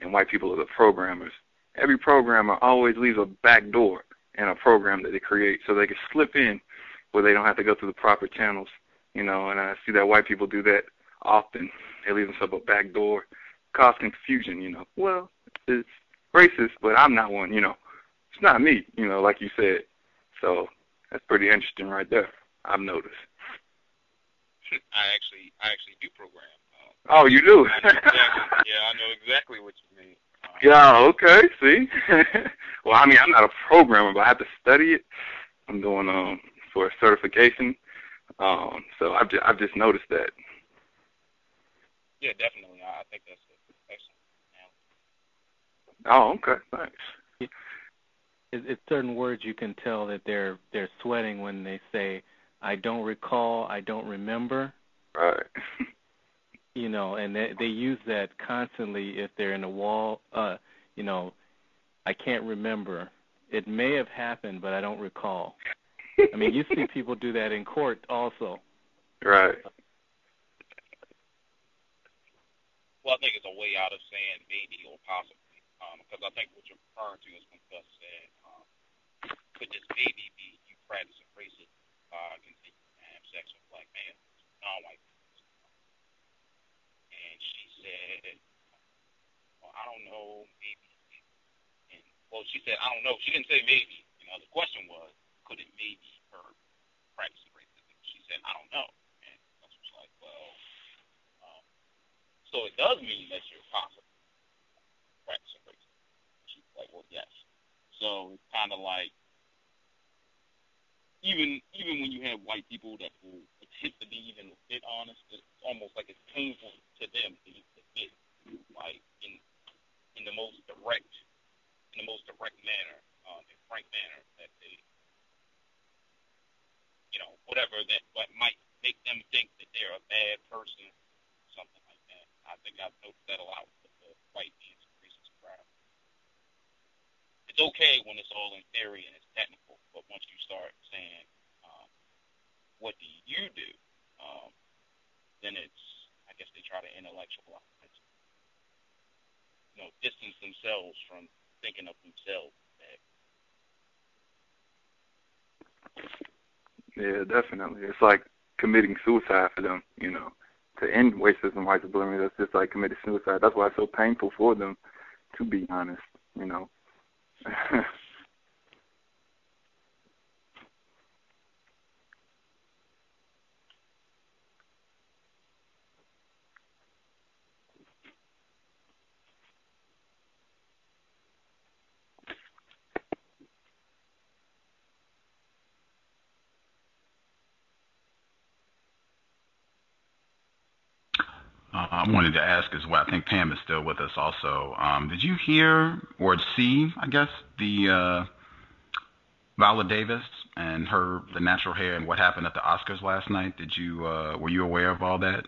and white people are the programmers. Every programmer always leaves a back door in a program that they create, so they can slip in where they don't have to go through the proper channels, you know. And I see that white people do that often. They leave themselves a back door, cause confusion, you know. Well, it's racist, but I'm not one, you know. It's not me, you know, like you said. So that's pretty interesting right there. I've noticed. I actually, I actually do program. Oh, you do? I exactly, yeah, I know exactly what you mean. yeah, okay, see. well, I mean, I'm not a programmer, but I have to study it. I'm going um for a certification. Um, so I've just, I've just noticed that. Yeah, definitely. I I think that's excellent. Oh, okay, thanks. It, it's certain words you can tell that they're they're sweating when they say, "I don't recall," "I don't remember." Right. You know, and they they use that constantly if they're in a wall. Uh, you know, I can't remember. It may have happened, but I don't recall. I mean, you see people do that in court also. Right. Well, I think it's a way out of saying maybe or possibly, um, because I think what you're referring to is when Gus said, um, could this maybe be you practicing racism by continuing to have sex with black males, non-white males? And she said, well, I don't know, maybe. And, well, she said, I don't know. She didn't say maybe. You know, the question was, could it maybe her practicing racism? She said, I don't know. And I was like, well, um, so it does mean that you're possibly practicing racism. She's like, well, yes. So it's kind of like even even when you have white people that will attempt to be even a bit honest, it's almost like it's painful to them to admit like in in the most direct in the most direct manner, um, in frank manner that they you know, whatever that what might make them think that they're a bad person, something like that. I think I've noticed that a lot with the white crowd. It's okay when it's all in theory and it's technical, once you start saying, um, what do you do? Um, then it's, I guess they try to intellectualize, you know, distance themselves from thinking of themselves. Yeah, definitely. It's like committing suicide for them, you know. To end racism, white supremacy, that's just like committing suicide. That's why it's so painful for them, to be honest, you know. Uh, I wanted to ask as well. I think Pam is still with us also. Um, did you hear or see, I guess, the uh, Viola Davis and her the natural hair and what happened at the Oscars last night? Did you uh, were you aware of all that?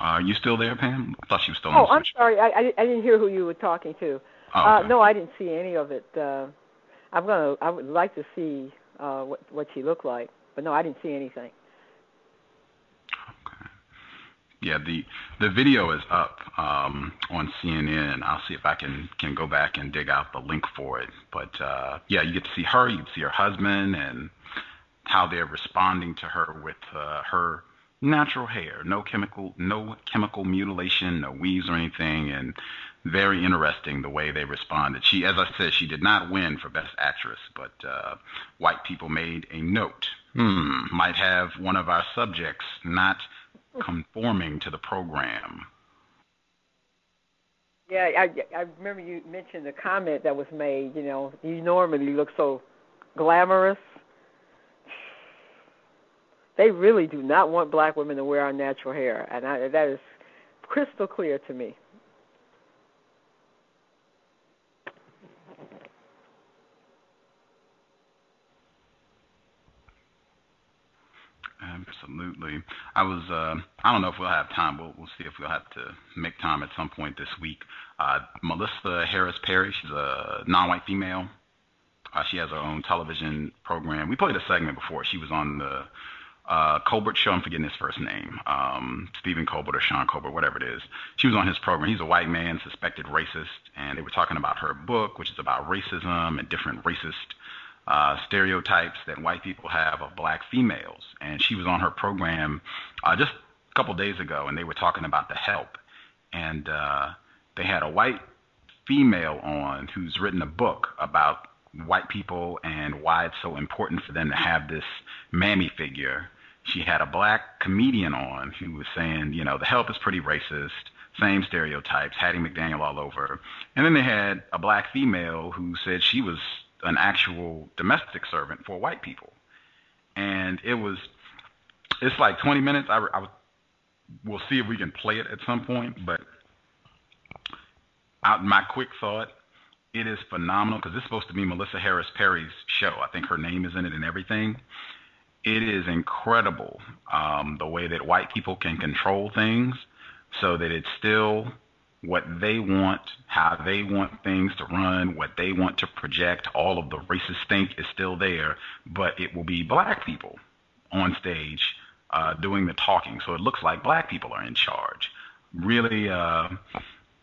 Uh, are you still there, Pam? I thought she was still. Oh, I'm sorry. I, I didn't hear who you were talking to. Oh, uh, no, I didn't see any of it. Uh, I'm gonna. I would like to see uh, what what she looked like, but no, I didn't see anything. Okay. Yeah, the the video is up um, on CNN. I'll see if I can can go back and dig out the link for it. But uh, yeah, you get to see her, you get to see her husband, and how they're responding to her with uh, her natural hair, no chemical no chemical mutilation, no weaves or anything, and very interesting the way they responded. She, as I said, she did not win for Best Actress, but uh, white people made a note. Hmm, might have one of our subjects not conforming to the program. Yeah, I I remember you mentioned the comment that was made. You know, you normally look so glamorous. They really do not want black women to wear our natural hair, and I, that is crystal clear to me. Absolutely. I was. Uh, I don't know if we'll have time. We'll, we'll see if we'll have to make time at some point this week. Uh, Melissa Harris Perry. She's a non-white female. Uh, she has her own television program. We played a segment before. She was on the uh, Colbert show. I'm forgetting his first name. Um, Stephen Colbert or Sean Colbert, whatever it is. She was on his program. He's a white man, suspected racist, and they were talking about her book, which is about racism and different racist uh, stereotypes that white people have of black females. And she was on her program uh, just a couple days ago, and they were talking about the help. And uh, they had a white female on who's written a book about white people and why it's so important for them to have this mammy figure. She had a black comedian on who was saying, you know, the help is pretty racist, same stereotypes, Hattie McDaniel all over. And then they had a black female who said she was an actual domestic servant for white people. And it was, it's like 20 minutes. I, I we'll see if we can play it at some point. But out my quick thought, it is phenomenal because it's supposed to be Melissa Harris Perry's show. I think her name is in it and everything. It is incredible um, the way that white people can control things so that it's still what they want, how they want things to run, what they want to project. All of the racist stink is still there, but it will be black people on stage uh, doing the talking. So it looks like black people are in charge. Really, uh,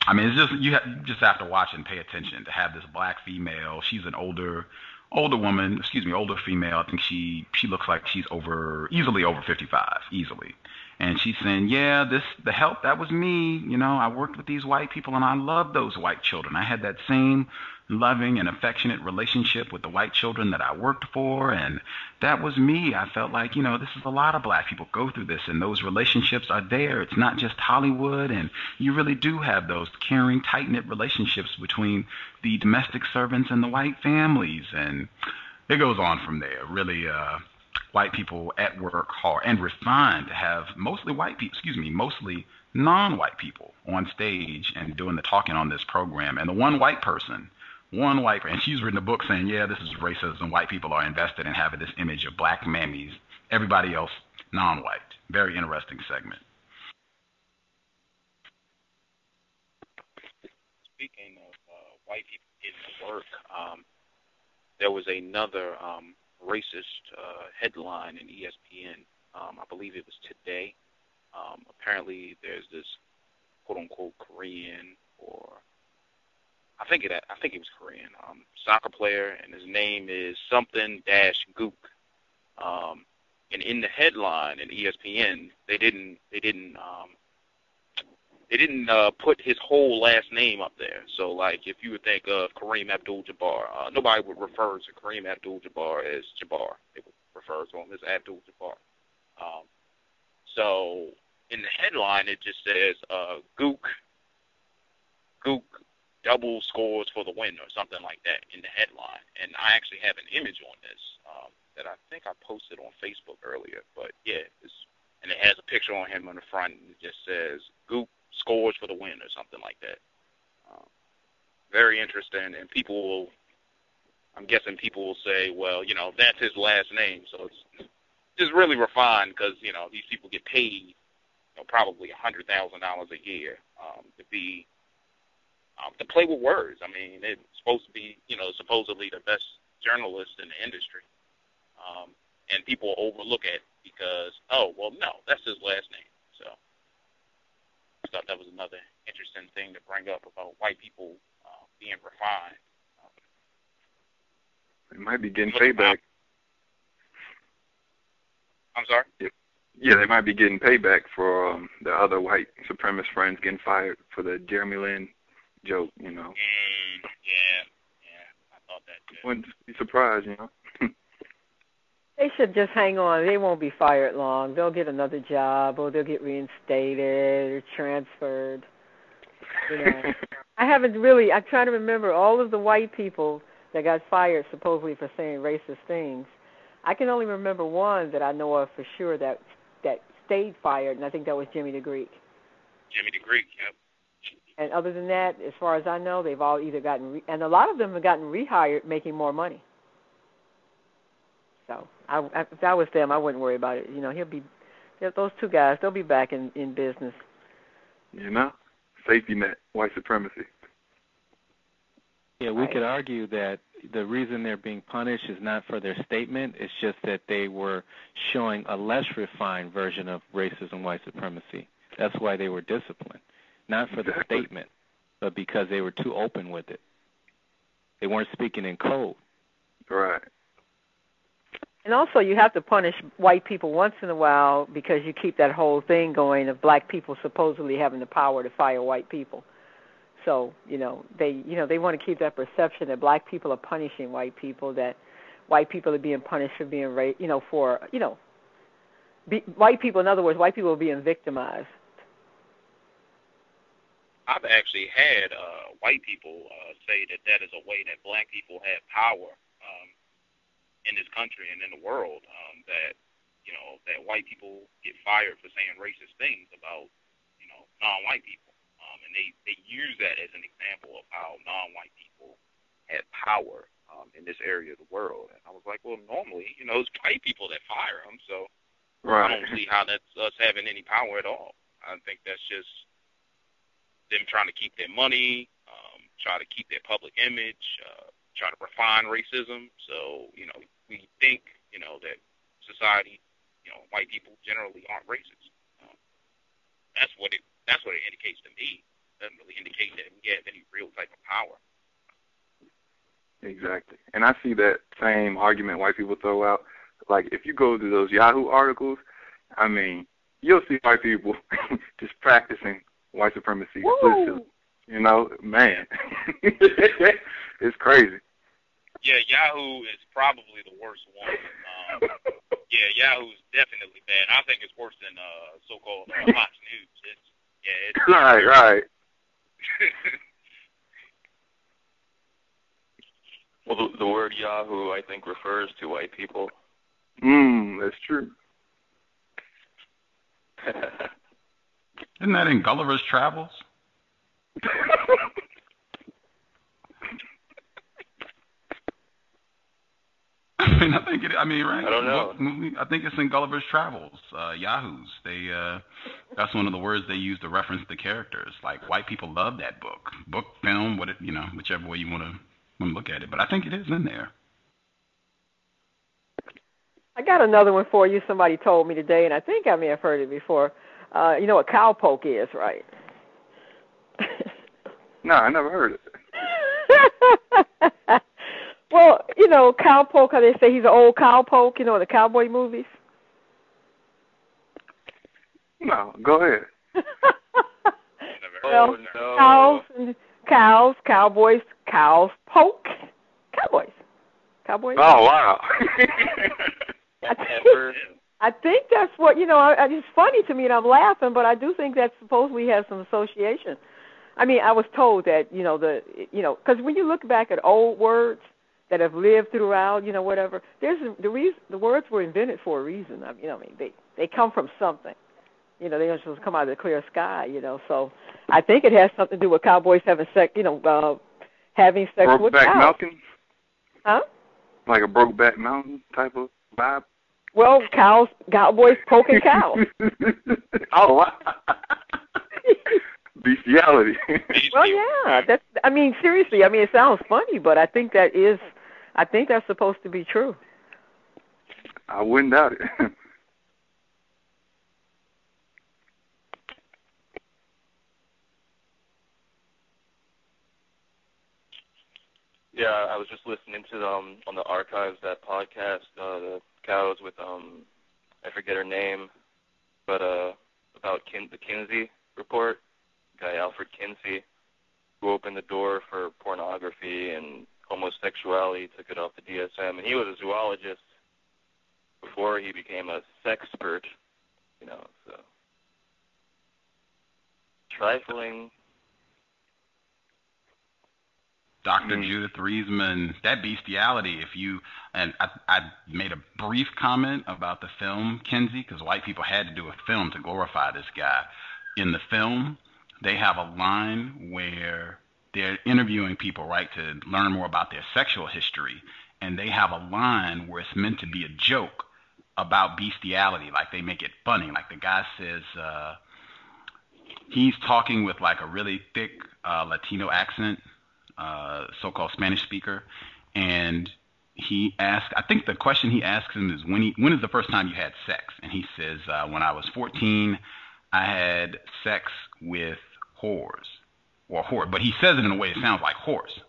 I mean, it's just you, ha- just have to watch and pay attention to have this black female. She's an older older woman, excuse me, older female. I think she she looks like she's over easily over 55, easily. And she's saying, "Yeah, this the help that was me. You know, I worked with these white people and I loved those white children. I had that same loving and affectionate relationship with the white children that I worked for and that was me. I felt like, you know, this is a lot of black people go through this and those relationships are there. It's not just Hollywood and you really do have those caring, tight-knit relationships between the domestic servants and the white families and it goes on from there. Really, uh, white people at work hard and refined to have mostly white people, excuse me, mostly non-white people on stage and doing the talking on this program. And the one white person, one white, and she's written a book saying, yeah, this is racism. White people are invested in having this image of black mammies. Everybody else non-white. Very interesting segment. Speaking of uh, white people getting to work, um, there was another um, racist uh, headline in ESPN. Um, I believe it was today. Um, apparently, there's this quote unquote Korean or I think it I think it was Korean um, soccer player, and his name is something dash Gook. Um, and in the headline in ESPN, they didn't they didn't um, they didn't uh, put his whole last name up there. So like if you would think of Kareem Abdul-Jabbar, uh, nobody would refer to Kareem Abdul-Jabbar as Jabbar. They would refer to him as Abdul-Jabbar. Um, so in the headline it just says uh, Gook Gook double scores for the win or something like that in the headline. And I actually have an image on this um, that I think I posted on Facebook earlier. But yeah, it's, and it has a picture on him on the front and it just says Gook scores for the win or something like that. Um, very interesting, and people will. I'm guessing people will say, well, you know, that's his last name, so it's just really refined because you know these people get paid, you know, probably a hundred thousand dollars a year um, to be um, to play with words. I mean, it's supposed to be, you know, supposedly the best journalist in the industry, um, and people overlook it because, oh, well, no, that's his last name. I thought that was another interesting thing to bring up about white people uh, being refined. They might be getting payback. I'm sorry. Yeah. Yeah, they might be getting payback for um, the other white supremacist friends getting fired for the Jeremy Lin joke, you know. Mm, yeah, yeah, I thought that too. Wouldn't be surprised, you know. They should just hang on. They won't be fired long. They'll get another job, or they'll get reinstated or transferred. You know, I haven't really. I'm trying to remember all of the white people that got fired supposedly for saying racist things. I can only remember one that I know of for sure that that stayed fired, and I think that was Jimmy the Greek. Jimmy the Greek, yep. And other than that, as far as I know, they've all either gotten re- and a lot of them have gotten rehired, making more money. So I, I, if that was them, I wouldn't worry about it. You know, he'll be those two guys. They'll be back in in business. You know, safety net, white supremacy. Yeah, we right. could argue that the reason they're being punished is not for their statement. It's just that they were showing a less refined version of racism, white supremacy. That's why they were disciplined not for the statement, but because they were too open with it. They weren't speaking in code. Right. And also, you have to punish white people once in a while because you keep that whole thing going of black people supposedly having the power to fire white people. So you know they you know they want to keep that perception that black people are punishing white people, that white people are being punished for being ra- you know for you know be, white people in other words white people are being victimized I've actually had uh, white people uh, say that that is a way that black people have power in this country and in the world. Um, that you know that white people get fired for saying racist things about you know non-white people, um, and they they use that as an example of how non-white people have power um, in this area of the world. And I was like, well, normally you know it's white people that fire them, so right. I don't see how that's us having any power at all. I think that's just them trying to keep their money, um, try to keep their public image, uh, try to refine racism. So, you know, we think, you know, that society, you know, white people generally aren't racist. Um, that's what it that's what it indicates to me. It doesn't really indicate that we have any real type of power. Exactly. And I see that same argument white people throw out. Like if you go to those Yahoo articles, I mean, you'll see white people just practicing white supremacy explicitly. You know, man, it's crazy. Yeah, Yahoo is probably the worst one. Um, yeah, Yahoo is definitely bad. I think it's worse than uh, so-called uh, Fox News. It's yeah, it's right, right. Well, the, the word Yahoo, I think, refers to white people. Mm, that's true. Isn't that in Gulliver's Travels? I mean, I think it. I mean, right? I don't know. What movie? I think it's in Gulliver's Travels. Uh, Yahoos. They. Uh, that's one of the words they use to reference the characters. Like white people love that book, book, film, what it, you know, whichever way you want to want to look at it. But I think it is in there. I got another one for you. Somebody told me today, and I think I may have heard it before. Uh, you know what cowpoke is, right? No, I never heard it. well, you know, cowpoke. How they say he's an old cowpoke. You know, in the cowboy movies. No, go ahead. Oh, well, oh no. cows and cows, cowboys, cows poke, cowboys, cowboys. Oh wow. I think, I think that's what you know. I, I, it's funny to me, and I'm laughing, but I do think that supposedly has some association. I mean, I was told that you know the you know because when you look back at old words that have lived throughout, you know whatever, there's the reason the words were invented for a reason. I mean, you know, I mean they they come from something. You know, they don't just come out of the clear sky. You know, so I think it has something to do with cowboys having sex. You know, uh, having sex with Brokeback cows. Mountain, Huh? like a Brokeback Mountain type of vibe. Well, cows, cowboys poking cows. oh wow. Bestiality. well, yeah, that's. I mean, seriously. I mean, it sounds funny, but I think that is. I think that's supposed to be true. I wouldn't doubt it. Yeah, I was just listening to um on the archives that podcast, uh, the cows with um I forget her name, but uh about Kin- the Kinsey report, guy Alfred Kinsey, who opened the door for pornography and homosexuality, took it off the DSM, and he was a zoologist before he became a sexpert, you know, so trifling. Dr. Hmm. Judith Reisman, that bestiality, if you, and I, I made a brief comment about the film Kinsey, because white people had to do a film to glorify this guy. In the film, they have a line where they're interviewing people, right, to learn more about their sexual history, and they have a line where it's meant to be a joke about bestiality, like they make it funny. Like the guy says, uh, he's talking with like a really thick uh, Latino accent, uh, so-called Spanish speaker, and he asked. I think the question he asks him is when he when is the first time you had sex? And he says uh, when I was 14, I had sex with whores or whore, but he says it in a way that sounds like horse.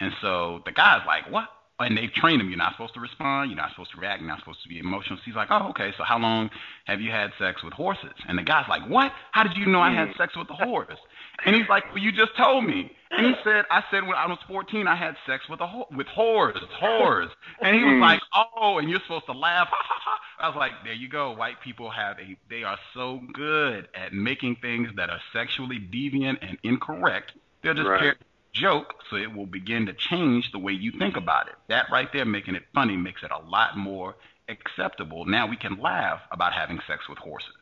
And so the guy's like, what? And they've trained him. You're not supposed to respond. You're not supposed to react. You're not supposed to be emotional. So he's like, oh, okay. So how long have you had sex with horses? And the guy's like, what? How did you know I had mm. sex with the horse? And he's like, well, you just told me. And he said, I said when I was 14, I had sex with a ho- with whores, whores. And he was hmm. like, oh, and you're supposed to laugh. I was like, there you go. White people have a, they are so good at making things that are sexually deviant and incorrect. They'll just Right. joke so it will begin to change the way you think about it. That right there, making it funny, makes it a lot more acceptable. Now we can laugh about having sex with horses.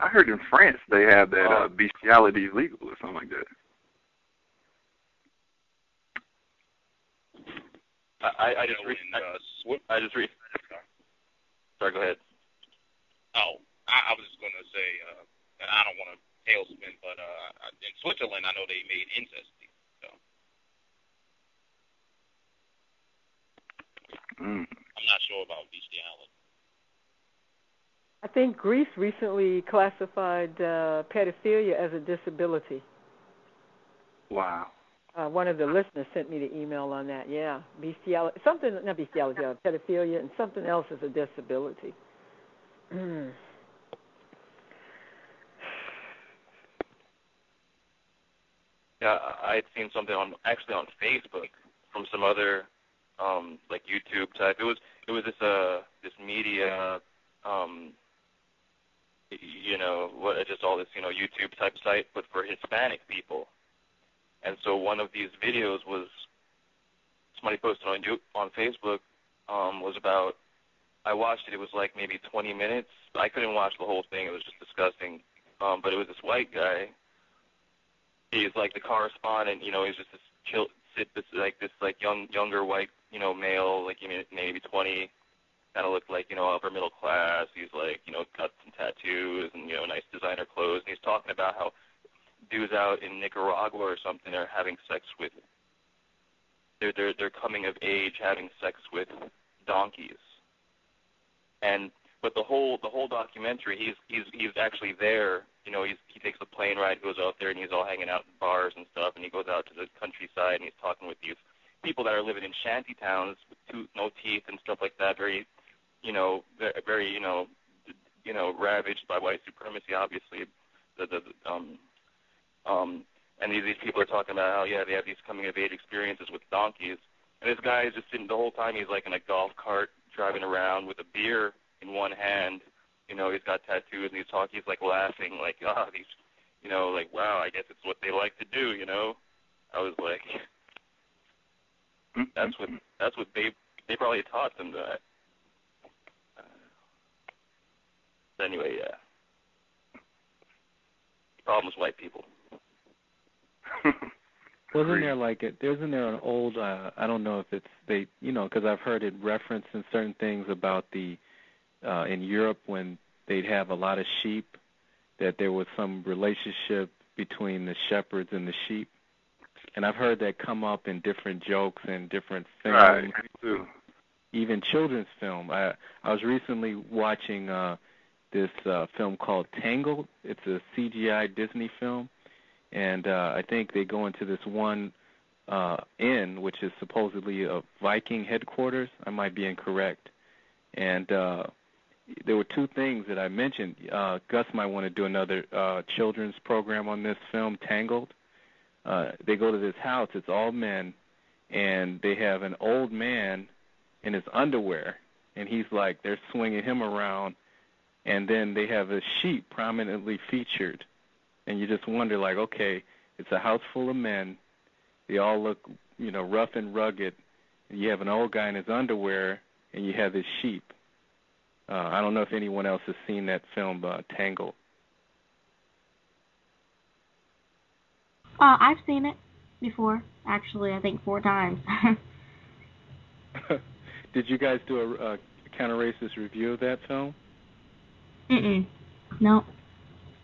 I heard in France they have that uh, bestiality is legal or something like that. I, I, I just read. I, I just read. Sorry, go ahead. Oh, I, I was just going to say, uh, and I don't want to tailspin, but uh, in Switzerland, I know they made incest. So Mm. I'm not sure about bestiality. I think Greece recently classified uh, pedophilia as a disability. Wow. Uh, one of the listeners sent me the email on that. Yeah, bestiality, something not bestiality, uh, pedophilia, and something else is a disability. Mm. Yeah, I had seen something on actually on Facebook from some other um like YouTube type. It was it was this uh this media um you know what just all this you know YouTube type site but for Hispanic people. And so one of these videos was somebody posted on you on Facebook um, was about. I watched it. It was like maybe 20 minutes. I couldn't watch the whole thing. It was just disgusting. Um, but it was this white guy. He's like the correspondent. You know, he's just this chill, sit this like this like young younger white you know male like maybe 20 kind of looked like you know upper middle class. He's like you know got some tattoos and you know nice designer clothes. And he's talking about how dudes out in Nicaragua or something are having sex with they're they're they're coming of age having sex with donkeys. And but the whole the whole documentary he's he's he's actually there. You know, he's he takes a plane ride, goes out there and he's all hanging out in bars and stuff and he goes out to the countryside and he's talking with these people that are living in shanty towns with two, no teeth and stuff like that, very you know, very, you know, you know, ravaged by white supremacy. Obviously, the the um um and these these people are talking about how yeah they have these coming of age experiences with donkeys, and this guy is just sitting the whole time. He's like in a golf cart driving around with a beer in one hand. You know, he's got tattoos and he's talking. He's like laughing, like ah oh, these, you know, like wow, I guess it's what they like to do. You know, I was like, that's what that's what they they probably taught them that. Anyway, yeah. Problems white people. Wasn't there like it? Isn't there an old? uh I don't know if it's they, you know, because I've heard it referenced in certain things about the uh in Europe when they'd have a lot of sheep, that there was some relationship between the shepherds and the sheep, and I've heard that come up in different jokes and different films, right, too. even children's film. I I was recently watching uh this uh, film called Tangled. It's a CGI Disney film, and uh, I think they go into this one uh, inn, which is supposedly a Viking headquarters. I might be incorrect. And uh, there were two things that I mentioned. Uh, Gus might want to do another uh, children's program on this film, Tangled. Uh, they go to this house. It's all men, and they have an old man in his underwear, and he's like they're swinging him around and then they have a sheep prominently featured, and you just wonder, like, okay, it's a house full of men. They all look, you know, rough and rugged. And you have an old guy in his underwear, and you have his sheep. Uh, I don't know if anyone else has seen that film, uh, Tangled. Uh, I've seen it before, actually. I think four times. Did you guys do a, a counter racist review of that film? Mm-mm. No.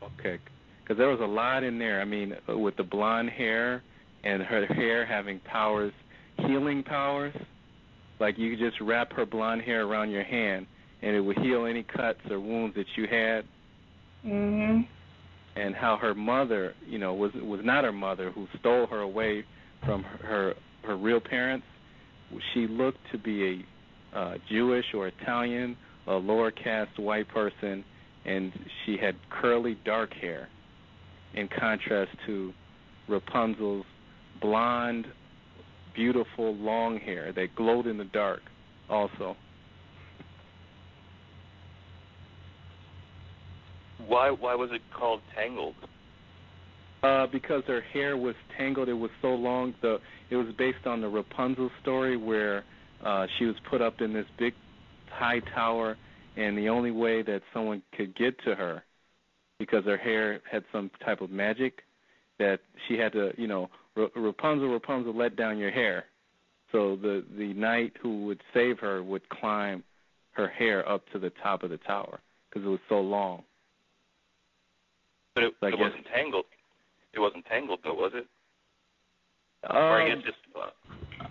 Okay, because there was a lot in there. I mean, uh, with the blonde hair and her hair having powers, healing powers. Like you could just wrap her blonde hair around your hand, and it would heal any cuts or wounds that you had. Mhm. And how her mother, you know, was was not her mother who stole her away from her her real parents. She looked to be a uh, Jewish or Italian, a lower caste white person and she had curly dark hair in contrast to Rapunzel's blonde, beautiful long hair that glowed in the dark also. Why why was it called Tangled? Uh, because her hair was tangled. It was so long. The it was based on the Rapunzel story where uh, she was put up in this big high tower and the only way that someone could get to her because her hair had some type of magic that she had to, you know, Rapunzel, Rapunzel, let down your hair. So the the knight who would save her would climb her hair up to the top of the tower because it was so long. But it, So it guess- wasn't tangled. It wasn't tangled though, was it? Um, or I guess just. Uh,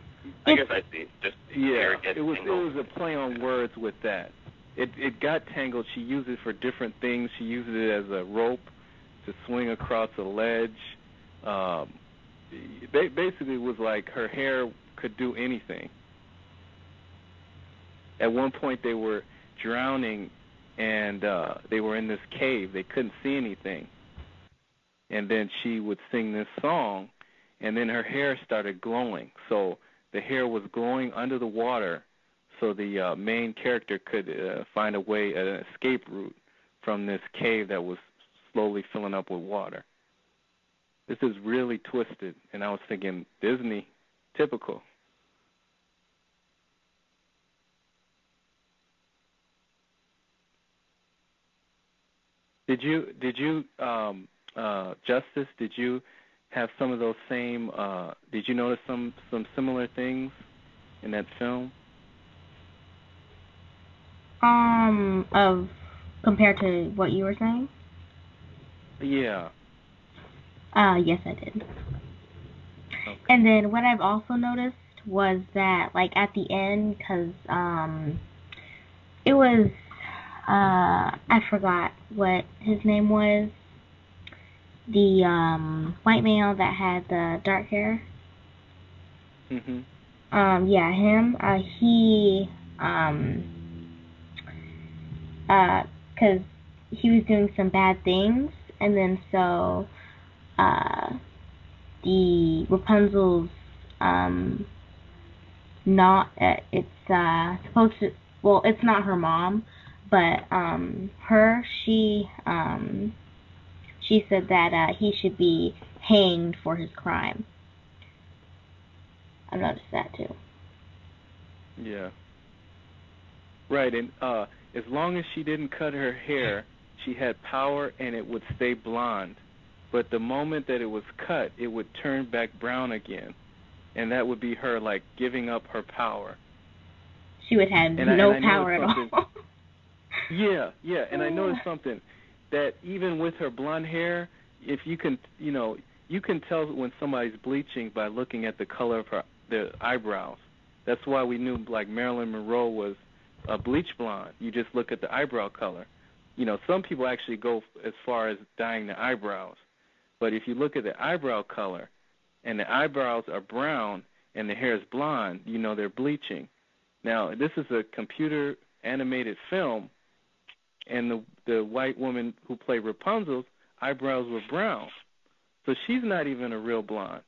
I guess I see. Just Yeah, it was tangled. it was a play on words with that. It it got tangled. She used it for different things. She used it as a rope to swing across a ledge. Um, ba- basically, it was like her hair could do anything. At one point, they were drowning, and uh, they were in this cave. They couldn't see anything. And then she would sing this song, and then her hair started glowing. So the hair was glowing under the water, so the uh, main character could uh, find a way, an escape route from this cave that was slowly filling up with water. this is really twisted. And I was thinking, Disney, typical. Did you did you um uh Justice, did you have some of those same uh did you notice some some similar things in that film? Um, of compared to what you were saying? Yeah. Uh, yes, I did. And then what I've also noticed was that, like at the end, because um, it was uh, I forgot what his name was. The um white male that had the dark hair. Mhm. Um, yeah, him. Uh, he um uh, cause he was doing some bad things, and then so uh, the Rapunzel's um not uh, it's uh supposed to well it's not her mom but um her she um she said that uh he should be hanged for his crime i noticed that too Yeah. Right, and uh as long as she didn't cut her hair, she had power and it would stay blonde. But the moment that it was cut, it would turn back brown again. And that would be her like giving up her power. she would have And no and I power at all Yeah, yeah, and I noticed something that even with her blonde hair, if you can, you know, you can tell when somebody's bleaching by looking at the color of her the eyebrows. That's why we knew like Marilyn Monroe was a bleach blonde. You just look at the eyebrow color. You know, some people actually go as far as dyeing the eyebrows. But if you look at the eyebrow color and the eyebrows are brown and the hair is blonde, you know they're bleaching. Now, this is a computer animated film and the the white woman who played Rapunzel's eyebrows were brown. So she's not even a real blonde.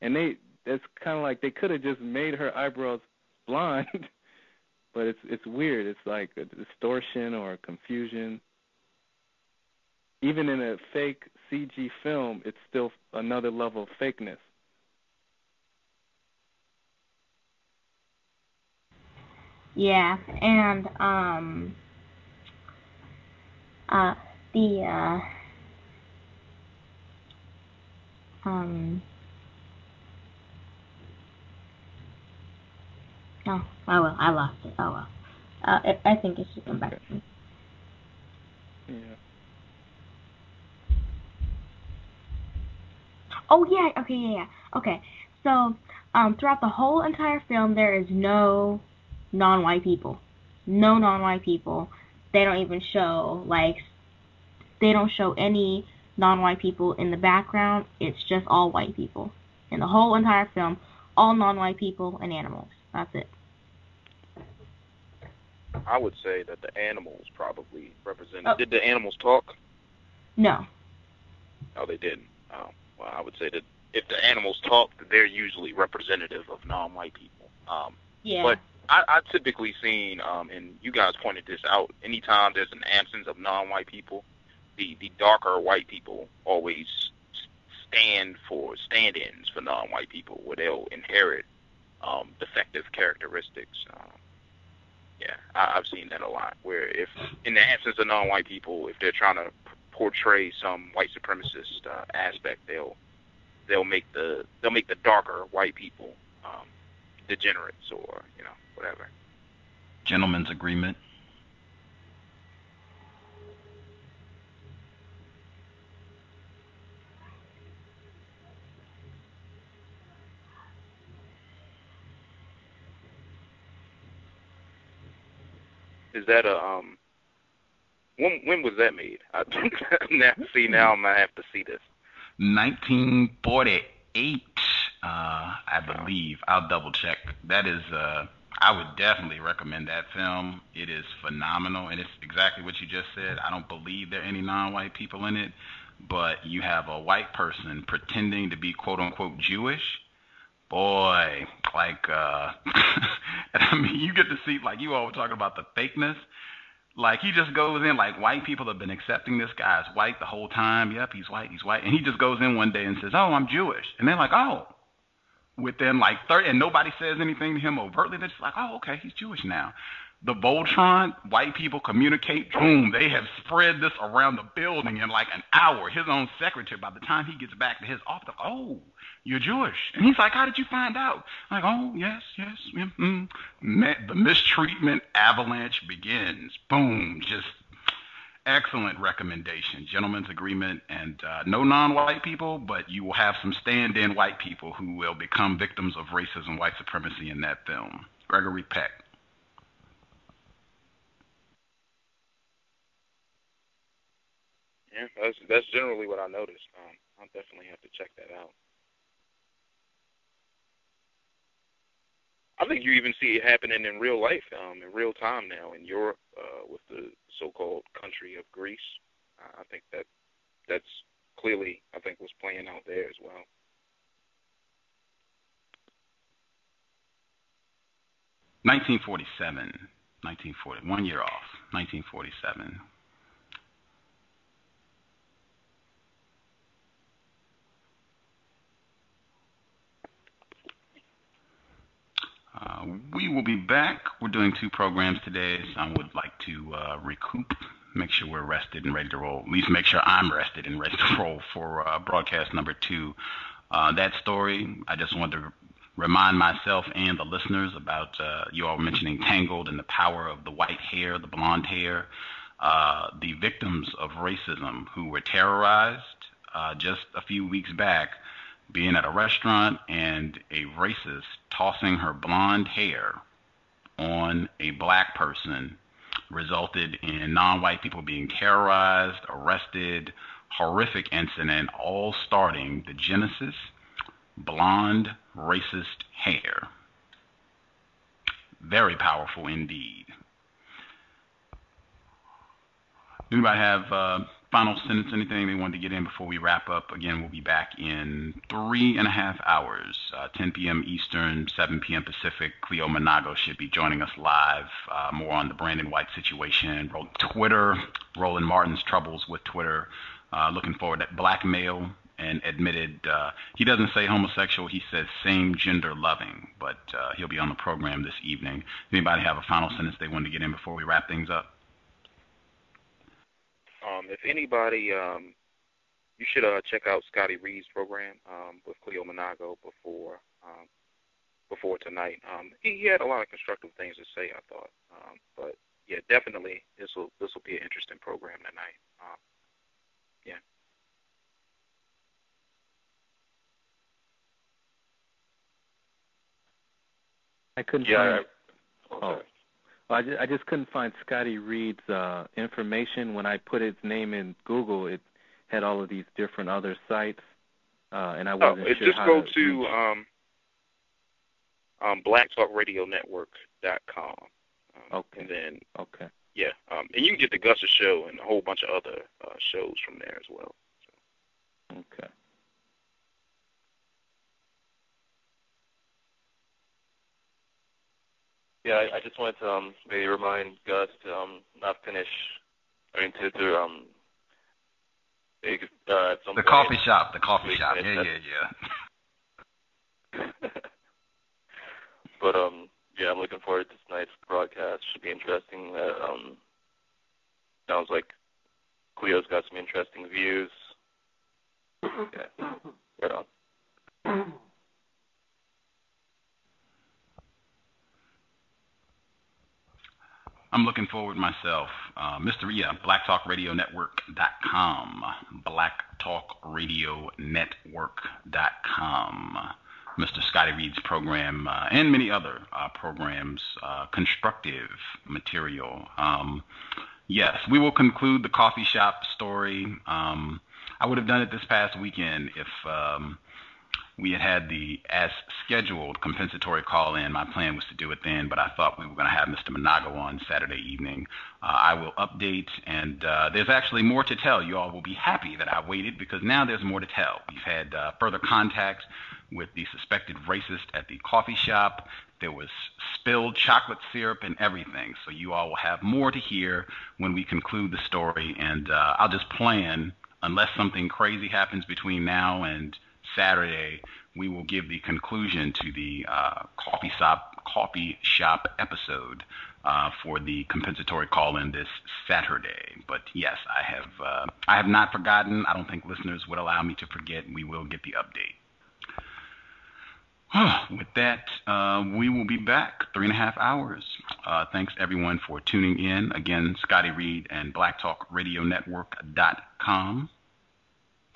And they that's kind of like they could have just made her eyebrows blonde, but it's it's weird. It's like a distortion or a confusion. Even in a fake CG film, it's still another level of fakeness. Yeah, and um uh the uh um Oh, I will. I lost it. Oh well. Uh, I, I think it should come back. Yeah. Oh yeah, okay, yeah, yeah. Okay. So, um throughout the whole entire film there is no non-white people. No non-white people. They don't even show like they don't show any non-white people in the background. It's just all white people. In the whole entire film, all non-white people and animals. That's it. I would say that the animals probably represent. Oh. Did the animals talk? No. No, they didn't. Oh, well, I would say that if the animals talk, they're usually representative of non-white people. Um, Yeah. But I, I've typically seen, um, and you guys pointed this out, anytime there's an absence of non-white people, the, the darker white people always stand for stand-ins for non-white people, where they'll inherit um, defective characteristics. Um, yeah, I, I've seen that a lot. Where if, in the absence of non-white people, if they're trying to p- portray some white supremacist uh, aspect, they'll they'll make the they'll make the darker white people um, degenerates or you know whatever. Gentlemen's agreement. Is that a um? When when was that made? I now see now I'm gonna have to see this. 1948, uh, I believe. I'll double check. That is, uh, I would definitely recommend that film. It is phenomenal, and it's exactly what you just said. I don't believe there are any non-white people in it, but you have a white person pretending to be quote unquote Jewish. Boy, like, uh, I mean, you get to see, like you all were talking about the fakeness. Like he just goes in like white people have been accepting this guy as white the whole time. Yep, he's white, he's white, and he just goes in one day and says, "Oh, I'm Jewish," and they're like, "Oh." Within like 30, and nobody says anything to him overtly. They're just like, "Oh, okay, he's Jewish now." The Voltron, white people communicate. Boom, they have spread this around the building in like an hour. His own secretary, by the time he gets back to his office, oh, you're Jewish. And he's like, how did you find out? I'm like, oh, yes, yes. Mm, mm. The mistreatment avalanche begins. Boom, just excellent recommendation. Gentlemen's agreement, and uh, no non-white people, but you will have some stand-in white people who will become victims of racism, white supremacy in that film. Gregory Peck. Yeah, that's that's generally what I noticed. Um, I'll definitely have to check that out. I think you even see it happening in real life, um, in real time now in Europe uh, with the so-called country of Greece. I think that that's clearly, I think, was playing out there as well. Nineteen forty-seven. 1940, one year off, 1947. Uh, we will be back. We're doing two programs today, so I would like to uh, recoup, make sure we're rested and ready to roll. At least make sure I'm rested and ready to roll for uh, broadcast number two. Uh, that story, I just wanted to remind myself and the listeners about uh, you all mentioning Tangled and the power of the white hair, the blonde hair. The victims of racism who were terrorized just a few weeks back being at a restaurant and a racist tossing her blonde hair on a black person resulted in non-white people being terrorized, arrested, horrific incident, all starting the genesis, blonde racist hair. Very powerful indeed. Anybody have uh, final sentence, anything they wanted to get in before we wrap up? Again, we'll be back in three and a half hours, uh, 10 p.m. Eastern, 7 p.m. Pacific. Cleo Manago should be joining us live. Uh, more on the Brandon White situation, Twitter, Roland Martin's troubles with Twitter. Uh, looking forward to blackmail and admitted uh, he doesn't say homosexual, he says same gender loving, but uh, he'll be on the program this evening. Anybody have a final sentence they wanted to get in before we wrap things up? Um, if anybody, um, you should uh, check out Scotty Reed's program um, with Cleo Manago before um, before tonight. Um, he, he had a lot of constructive things to say, I thought. Um, but yeah, definitely this will this will be an interesting program tonight. Um, yeah. I couldn't Yeah. find. Oh, I just, I just couldn't find Scotty Reed's uh, information. When I put his name in Google, it had all of these different other sites, uh, and I Oh, wasn't it sure just how go to. to um, um, blacktalkradionetwork.com. Um, Okay. And then Okay. yeah, um, and you can get the Gus's show and a whole bunch of other uh, shows from there as well. Okay. Yeah, I, I just wanted to um, maybe remind Gus to um, not finish, I mean, to, to um, maybe, uh, at some The point, coffee shop, the coffee shop. finish Yeah, that. yeah, yeah. But um, yeah, I'm looking forward to tonight's broadcast. Should be interesting. Uh, um, sounds like Cleo's got some interesting views. Yeah, right on. I'm looking forward myself. Uh, Mr. Yeah, blacktalkradionetwork.com. Blacktalkradionetwork.com. Mr. Scotty Reed's program uh, and many other uh, programs, uh, constructive material. Um, yes, we will conclude the coffee shop story. Um, I would have done it this past weekend if um, we had had the as scheduled compensatory call in. My plan was to do it then, but I thought we were going to have Mr. Manago on Saturday evening. Uh, I will update, and uh, there's actually more to tell. You all will be happy that I waited because now there's more to tell. We've had uh, further contact with the suspected racist at the coffee shop. There was spilled chocolate syrup and everything. So you all will have more to hear when we conclude the story. And uh, I'll just plan, unless something crazy happens between now and Saturday, we will give the conclusion to the uh, coffee shop coffee shop episode uh, for the compensatory call-in this Saturday. But yes, I have uh, I have not forgotten. I don't think listeners would allow me to forget. We will get the update. With that, uh, we will be back three and a half hours. Uh, thanks everyone for tuning in. Again, Scotty Reed and BlackTalkRadioNetwork.com.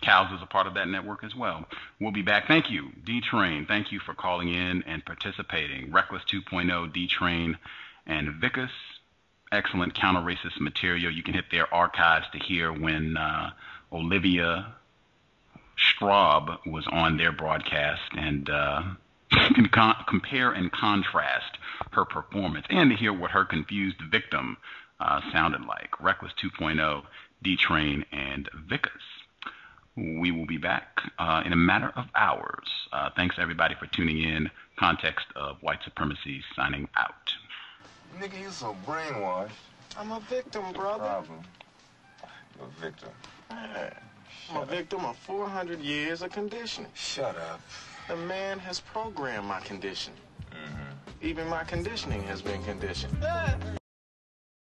Cows is a part of that network as well. We'll be back. Thank you, D Train. Thank you for calling in and participating. Reckless 2.0, D Train, and Vickiss. Excellent counter racist material. You can hit their archives to hear when uh, Olivia Straub was on their broadcast and uh, con- compare and contrast her performance and to hear what her confused victim uh, sounded like. Reckless 2.0, D Train, and Vickiss. We will be back uh, in a matter of hours. Uh, thanks everybody for tuning in. Context of white supremacy signing out. Nigga, you so brainwashed. I'm a victim, brother. Problem. You're a victim. Man, I'm a victim of 400 years of conditioning. Shut up. The man has programmed my condition. Mm-hmm. Even my conditioning has been conditioned.